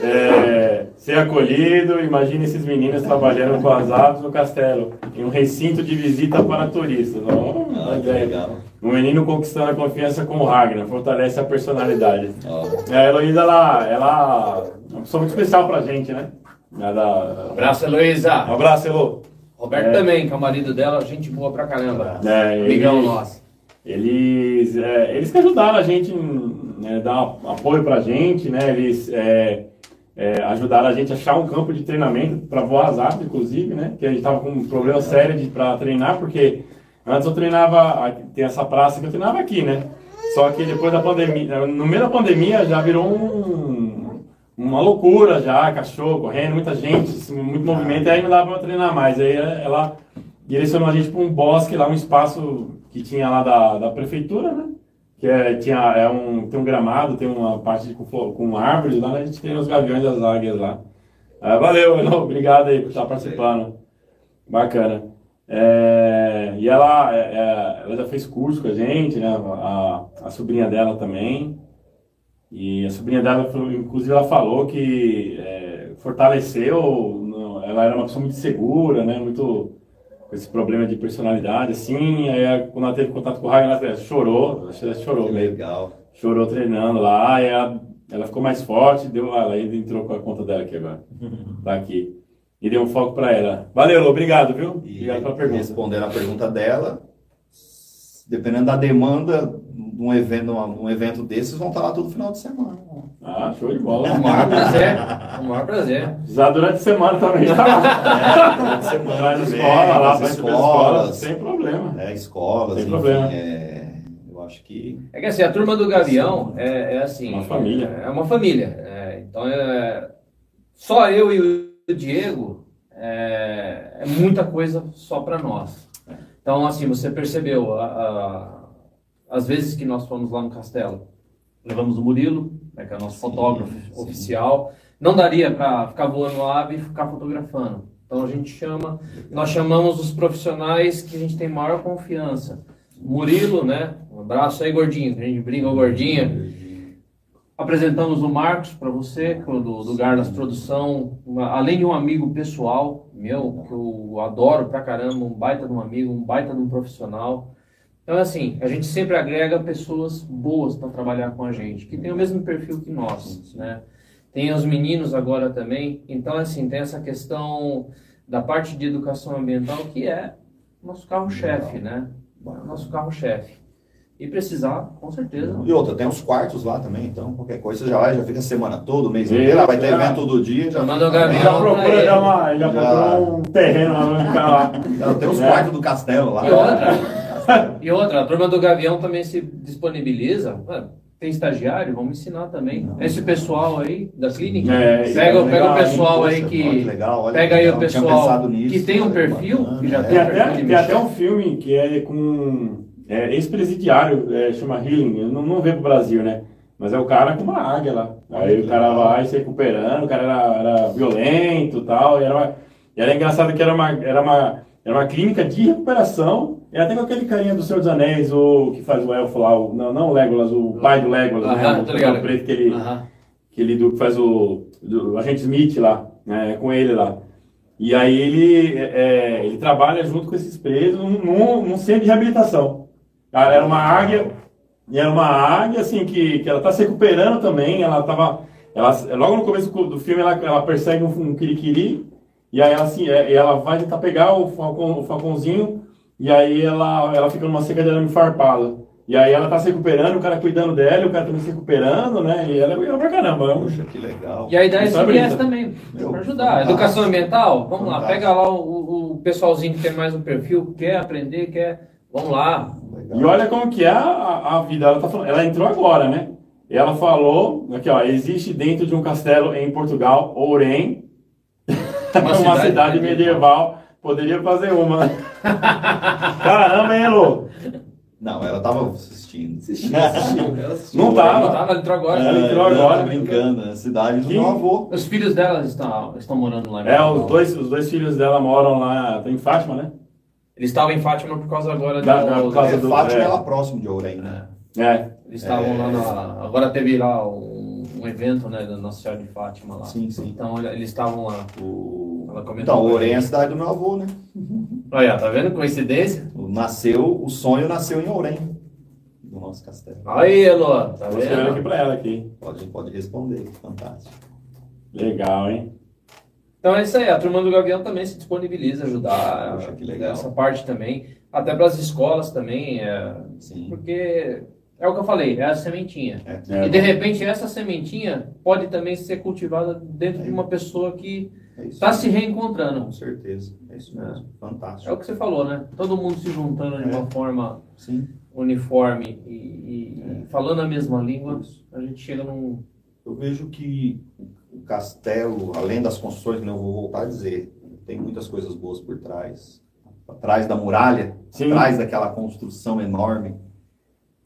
É, ser acolhido, imagine esses meninos trabalhando com as aves no castelo, em um recinto de visita para turistas. Oh, Ah, que ideia. legal. Um menino conquistando a confiança com o Ragnar, fortalece a personalidade. É, A Heloísa, ela, ela é uma pessoa muito especial pra gente, né? Ela Abraço, Heloísa. Um abraço, Elo. Roberto É. também, que é o marido dela, gente boa pra caramba. É, Amigão ele- nosso. Eles, é, eles que ajudaram a gente, né, dar apoio pra gente, né? Eles é, é, ajudaram a gente a achar um campo de treinamento para voar aves, inclusive, né? Que a gente tava com um problema sério de, para treinar, porque antes eu treinava, tem essa praça que eu treinava aqui, né? Só que depois da pandemia, no meio da pandemia já virou um, uma loucura já, cachorro correndo, muita gente, assim, muito movimento, e aí não dava para treinar mais. Aí ela direcionou a gente para um bosque lá, um espaço que tinha lá da, da prefeitura, né? Que é, tinha, é um, tem um gramado, tem uma parte com, com árvores lá, né? A gente tem os gaviões e as águias lá. Ah, valeu, Elô, obrigado aí por estar participando. Bacana. É, e ela, é, é, ela já fez curso com a gente, né? A, a sobrinha dela também. E a sobrinha dela, inclusive, ela falou que é, fortaleceu. ela era uma pessoa muito segura, né? Muito com esse problema de personalidade, assim. Aí, quando ela teve contato com o Ragnar, ela chorou, acho que ela chorou que mesmo legal. chorou treinando lá, e ela, ela ficou mais forte, deu, ela ainda entrou com a conta dela aqui agora. Tá aqui. E deu um foco pra ela. Valeu, obrigado, viu? E Obrigado pela pergunta. respondendo a pergunta dela, dependendo da demanda de um evento, um evento desses, vão estar lá todo final de semana. Ah, show de bola. O maior prazer. O maior prazer. Já durante a semana também. Tá? É, durante a semana Vai na escola, lá, vai escola, escolas, sem problema. é, escolas, Sem enfim, problema. é, eu acho que É que assim, a turma do Gavião é, é assim. Uma família. É uma família. é, então é. Só eu e o Diego é, é muita coisa só para nós. Então, assim, você percebeu, a- a- as vezes que nós fomos lá no castelo, levamos o Murilo, né, que é o nosso Sim, fotógrafo sim. oficial. Não daria para ficar voando ave e ficar fotografando. Então a gente chama, nós chamamos os profissionais que a gente tem maior confiança. Murilo, né? Um abraço aí, gordinho. que A gente brinca, ô, gordinho. Apresentamos o Marcos para você, é do, do Gardas Produção, uma- além de um amigo pessoal meu, que eu adoro pra caramba, um baita de um amigo, um baita de um profissional. Então, assim, a gente sempre agrega pessoas boas para trabalhar com a gente, que tem o mesmo perfil que nós, né? Tem os meninos agora também. Então, assim, tem essa questão da parte de educação ambiental, que é nosso carro-chefe, né? Nosso carro-chefe. E precisar, com certeza. E outra, tem os quartos lá também, então qualquer coisa já vai, já fica a semana toda, o mês inteiro, vai ter evento todo dia. Já, Manda o Ele Gabriel. já procura já uma, já Já. procurou um terreno lá ficar lá. Tem os É. quartos do castelo lá. E outra, e outra, a turma do Gavião também se disponibiliza. Mano, tem estagiário, vamos ensinar também. Esse pessoal aí da clínica, É, pega, é pega o pessoal aí olha que. legal, olha pega aí legal, o não pessoal nisso, que tem um perfil, bacana, que já é. tem Tem até, tem até um filme que é com é, ex-presidiário, é, chama Healing, eu não, não veio pro Brasil, né? Mas é o cara com uma águia lá. Aí que o cara vai se recuperando, o cara era, era violento e tal, e era, uma, e era engraçado que era uma, era, uma, era uma clínica de recuperação, e até com aquele carinha do Senhor dos Anéis, o que faz o elfo lá, o, não, não o Legolas, o pai do Legolas, Aham, né? tô O ligado. preto que ele, aquele do que faz o, do, o agente Smith lá, né, com ele lá. E aí ele, é, ele trabalha junto com esses presos num, num centro de reabilitação. Ela era uma águia, e era uma águia assim que, que ela está se recuperando também, ela tava, ela, logo no começo do filme, ela, ela persegue um, um quiriquiri, e aí ela, assim, é, ela vai tentar pegar o, falcão, o falcãozinho, e aí ela, ela fica numa seca de arame farpado. E aí ela tá se recuperando, o cara cuidando dela, o cara também se recuperando, né? E ela é legal pra caramba. É Puxa, que legal. E a ideia é Isso também, Meu, para ajudar. fantástico. Educação ambiental, vamos lá, Fantástico. pega lá o, o pessoalzinho que tem mais um perfil, quer aprender, quer. Vamos lá. Legal. E olha como que é a, a vida. Ela, tá falando, ela entrou agora, né? Ela falou, aqui ó, existe dentro de um castelo em Portugal, Ourém, uma, cidade cidade, medieval. Poderia fazer uma. Caramba, hein, Elô? Não, ela tava assistindo. Ela assistiu. Não Não tava. tava, ela entrou agora. Ela É, entrou ela agora. tá brincando, na cidade do meu avô. Os filhos dela estão, estão morando lá. em É, os dois, os dois filhos dela moram lá, em Fátima, né? Eles estavam em Fátima por causa agora da- por causa É, do- Fátima é. é lá próximo de Ourém, né? É. Eles estavam lá na. Agora teve lá um, um evento, né, da Nossa Senhora de Fátima lá. Sim, sim. Então olha, eles estavam lá. O... Ela comentou Então, Ourém é a cidade do meu avô, né? Olha, tá vendo? Coincidência? O- Nasceu, o sonho nasceu em Ourém, do nosso castelo. Aí, Elô, tá Vou escrever aqui vendo? pra ela aqui. Pode, pode responder, fantástico. Legal, hein? Então é isso aí, a turma do Gavião também se disponibiliza a ajudar Poxa, que legal. essa parte também, até para as escolas também, é, Sim. porque é o que eu falei, é a sementinha. É, É, E de repente essa sementinha pode também ser cultivada dentro de uma pessoa que é isso. está se reencontrando. Com certeza. É isso mesmo. É o Fantástico. que você falou, né? Todo mundo se juntando de uma forma Sim. uniforme e, e- falando a mesma língua, a gente chega num. Eu vejo que o castelo, além das construções, que eu vou voltar a dizer, tem muitas coisas boas por trás. Atrás da muralha, Sim. atrás daquela construção enorme.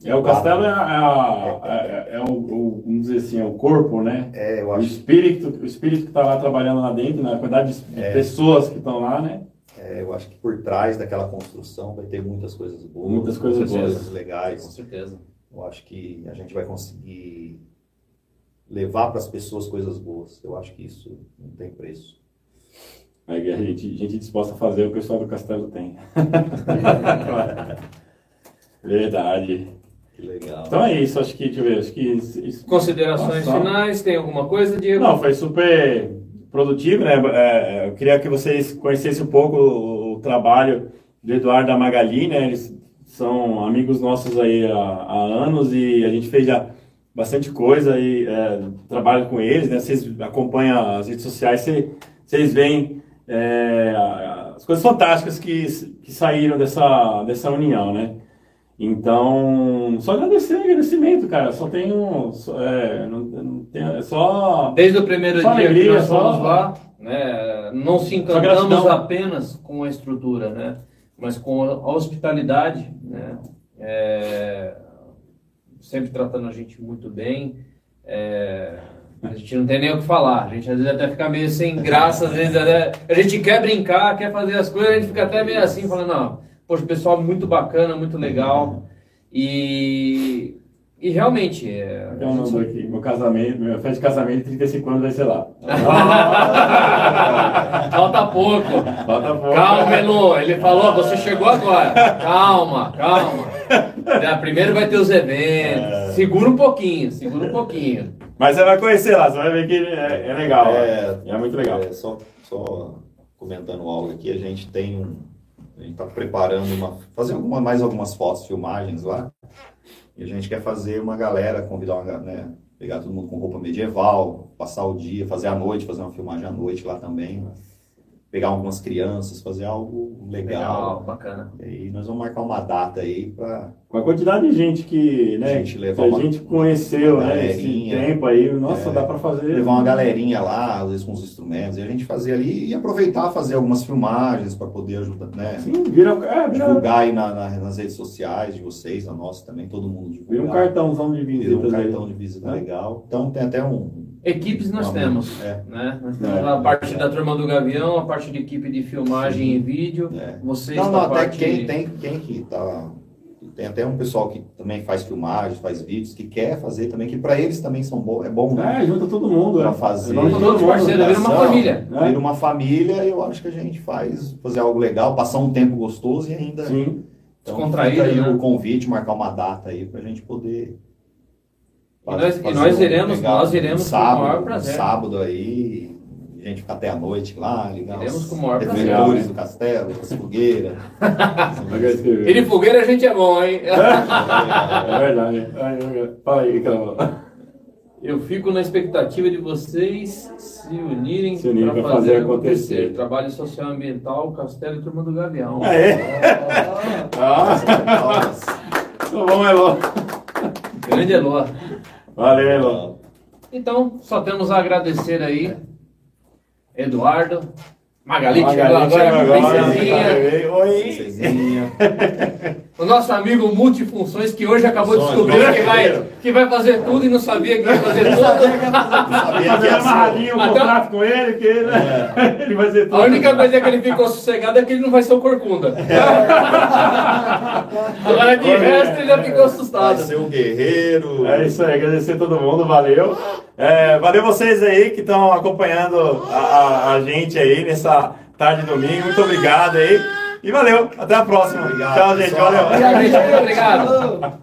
É, o castelo é, a- é, a- é- é o, o- vamos dizer assim, é o corpo, né? É, eu O acho, espírito, o espírito que está lá trabalhando lá dentro, né? a quantidade de É. pessoas que estão lá, né? é, eu acho que por trás daquela construção vai ter muitas coisas boas, Muitas coisas boas. legais. certeza. Eu acho que a gente vai conseguir levar para as pessoas coisas boas. Eu acho que isso não tem preço. Aí a gente, gente disposta a fazer, o pessoal do castelo tem. Verdade. Que legal. Então é isso, acho que, deixa eu ver, acho que isso- isso- Considerações Nossa. finais, tem alguma coisa, Diego? Não, foi super produtivo, né? É, eu queria que vocês conhecessem um pouco o, o trabalho do Eduardo e da Magali, né? Eles são amigos nossos aí há, há anos e a gente fez já bastante coisa aí, é, trabalho com eles, né? Vocês acompanham as redes sociais, cê- vocês veem é, as coisas fantásticas que, que saíram dessa, dessa união, né? Então, só agradecer, agradecimento, cara. Só tenho. É, não, não tenho, é só. Desde o primeiro dia que alegria, nós só- lá, né, não se encantamos apenas com a estrutura, né, mas com a hospitalidade, né, é, sempre tratando a gente muito bem. é, a gente não tem nem o que falar, a gente às vezes até fica meio sem graça, às vezes até- a gente quer brincar, quer fazer as coisas, a gente fica até meio assim, falando, não, poxa, pessoal muito bacana, muito legal. E, e realmente, é, Eu mandou aqui, meu casamento, minha festa de casamento de 35 anos vai ser lá. Falta pouco. Falta pouco. Calma, Elô. Ele falou, você chegou agora. Calma, calma. É, Primeiro vai ter os eventos. Segura um pouquinho, segura um pouquinho. Mas você vai conhecer lá, você vai ver que é, é legal. É, É, é muito legal. É, só, só comentando algo aqui, a gente tem um. A gente está preparando uma. fazer alguma, mais algumas fotos, filmagens lá. E a gente quer fazer uma galera, convidar uma né, pegar todo mundo com roupa medieval, passar o dia, fazer a noite, fazer uma filmagem à noite lá também. Pegar algumas crianças, fazer algo legal. bacana. E aí nós vamos marcar uma data aí para Com a quantidade de gente que, né, Gente, que a uma- gente conheceu, uma né, esse tempo aí, nossa, É, dá pra fazer. levar uma galerinha lá, às vezes com os instrumentos, e a gente fazer ali e aproveitar fazer algumas filmagens para poder ajudar, né? Sim, vira, é, vira, divulgar aí na- na- nas redes sociais de vocês, na nossa também, todo mundo vira um divulgar. cartãozão de Vira visitas um aí. cartão de visita né? legal. Então tem até um. Equipes nós uma- temos. É, Né? Nós temos É. a parte da turma do Gavião, a parte de equipe de filmagem e vídeo. é. Vocês Não, não, até parte... quem tem, quem que tá. Tem até um pessoal que também faz filmagens, faz vídeos, que quer fazer também, que para eles também são bom, é bom, né? É, junta todo mundo, Pra é. fazer. Junta Todos todo mundo, parceiros, vira uma família. né? Vira uma família, eu acho que a gente faz fazer algo legal, passar um tempo gostoso e ainda. Sim. Então, Descontraído, aí né? o convite, marcar uma data aí pra gente poder. E nós, e nós iremos, legal. nós iremos um sábado, com o maior um prazer. sábado aí, a gente fica até a noite lá, ligar Iremos os com o maior prazer. refletores do castelo, as fogueiras. E de fogueira a gente é bom, hein? É verdade. Ai, ai, Fala aí, Carol. Eu fico na expectativa de vocês se unirem Se unirem para fazer, fazer acontecer. acontecer. Trabalho social ambiental, Castelo e Turma do Gavião. Ah, é? Ah, Palmas. então vamos, Elô. Grande Elô. Valeu, Elô. Então, só temos a agradecer aí, Eduardo, Magali, Magali agora, chegou agora, princesinha, Oi. Cezinha. o nosso amigo multifunções que hoje acabou de descobrir que vai, que vai fazer tudo e não sabia que ia fazer tudo. Ser. amarradinho o Até- contrato com ele, que ele, ele vai ser tudo. A única coisa que ele ficou sossegado é que ele não vai ser o corcunda. Agora de resto ele já ficou Vai assustado. ser um guerreiro. É isso aí, agradecer a todo mundo, valeu. É, valeu vocês aí que estão acompanhando a, a- a gente aí nessa tarde de domingo. Muito obrigado aí. E valeu, até a próxima. Obrigado, Tchau, gente, pessoal. valeu. Obrigado.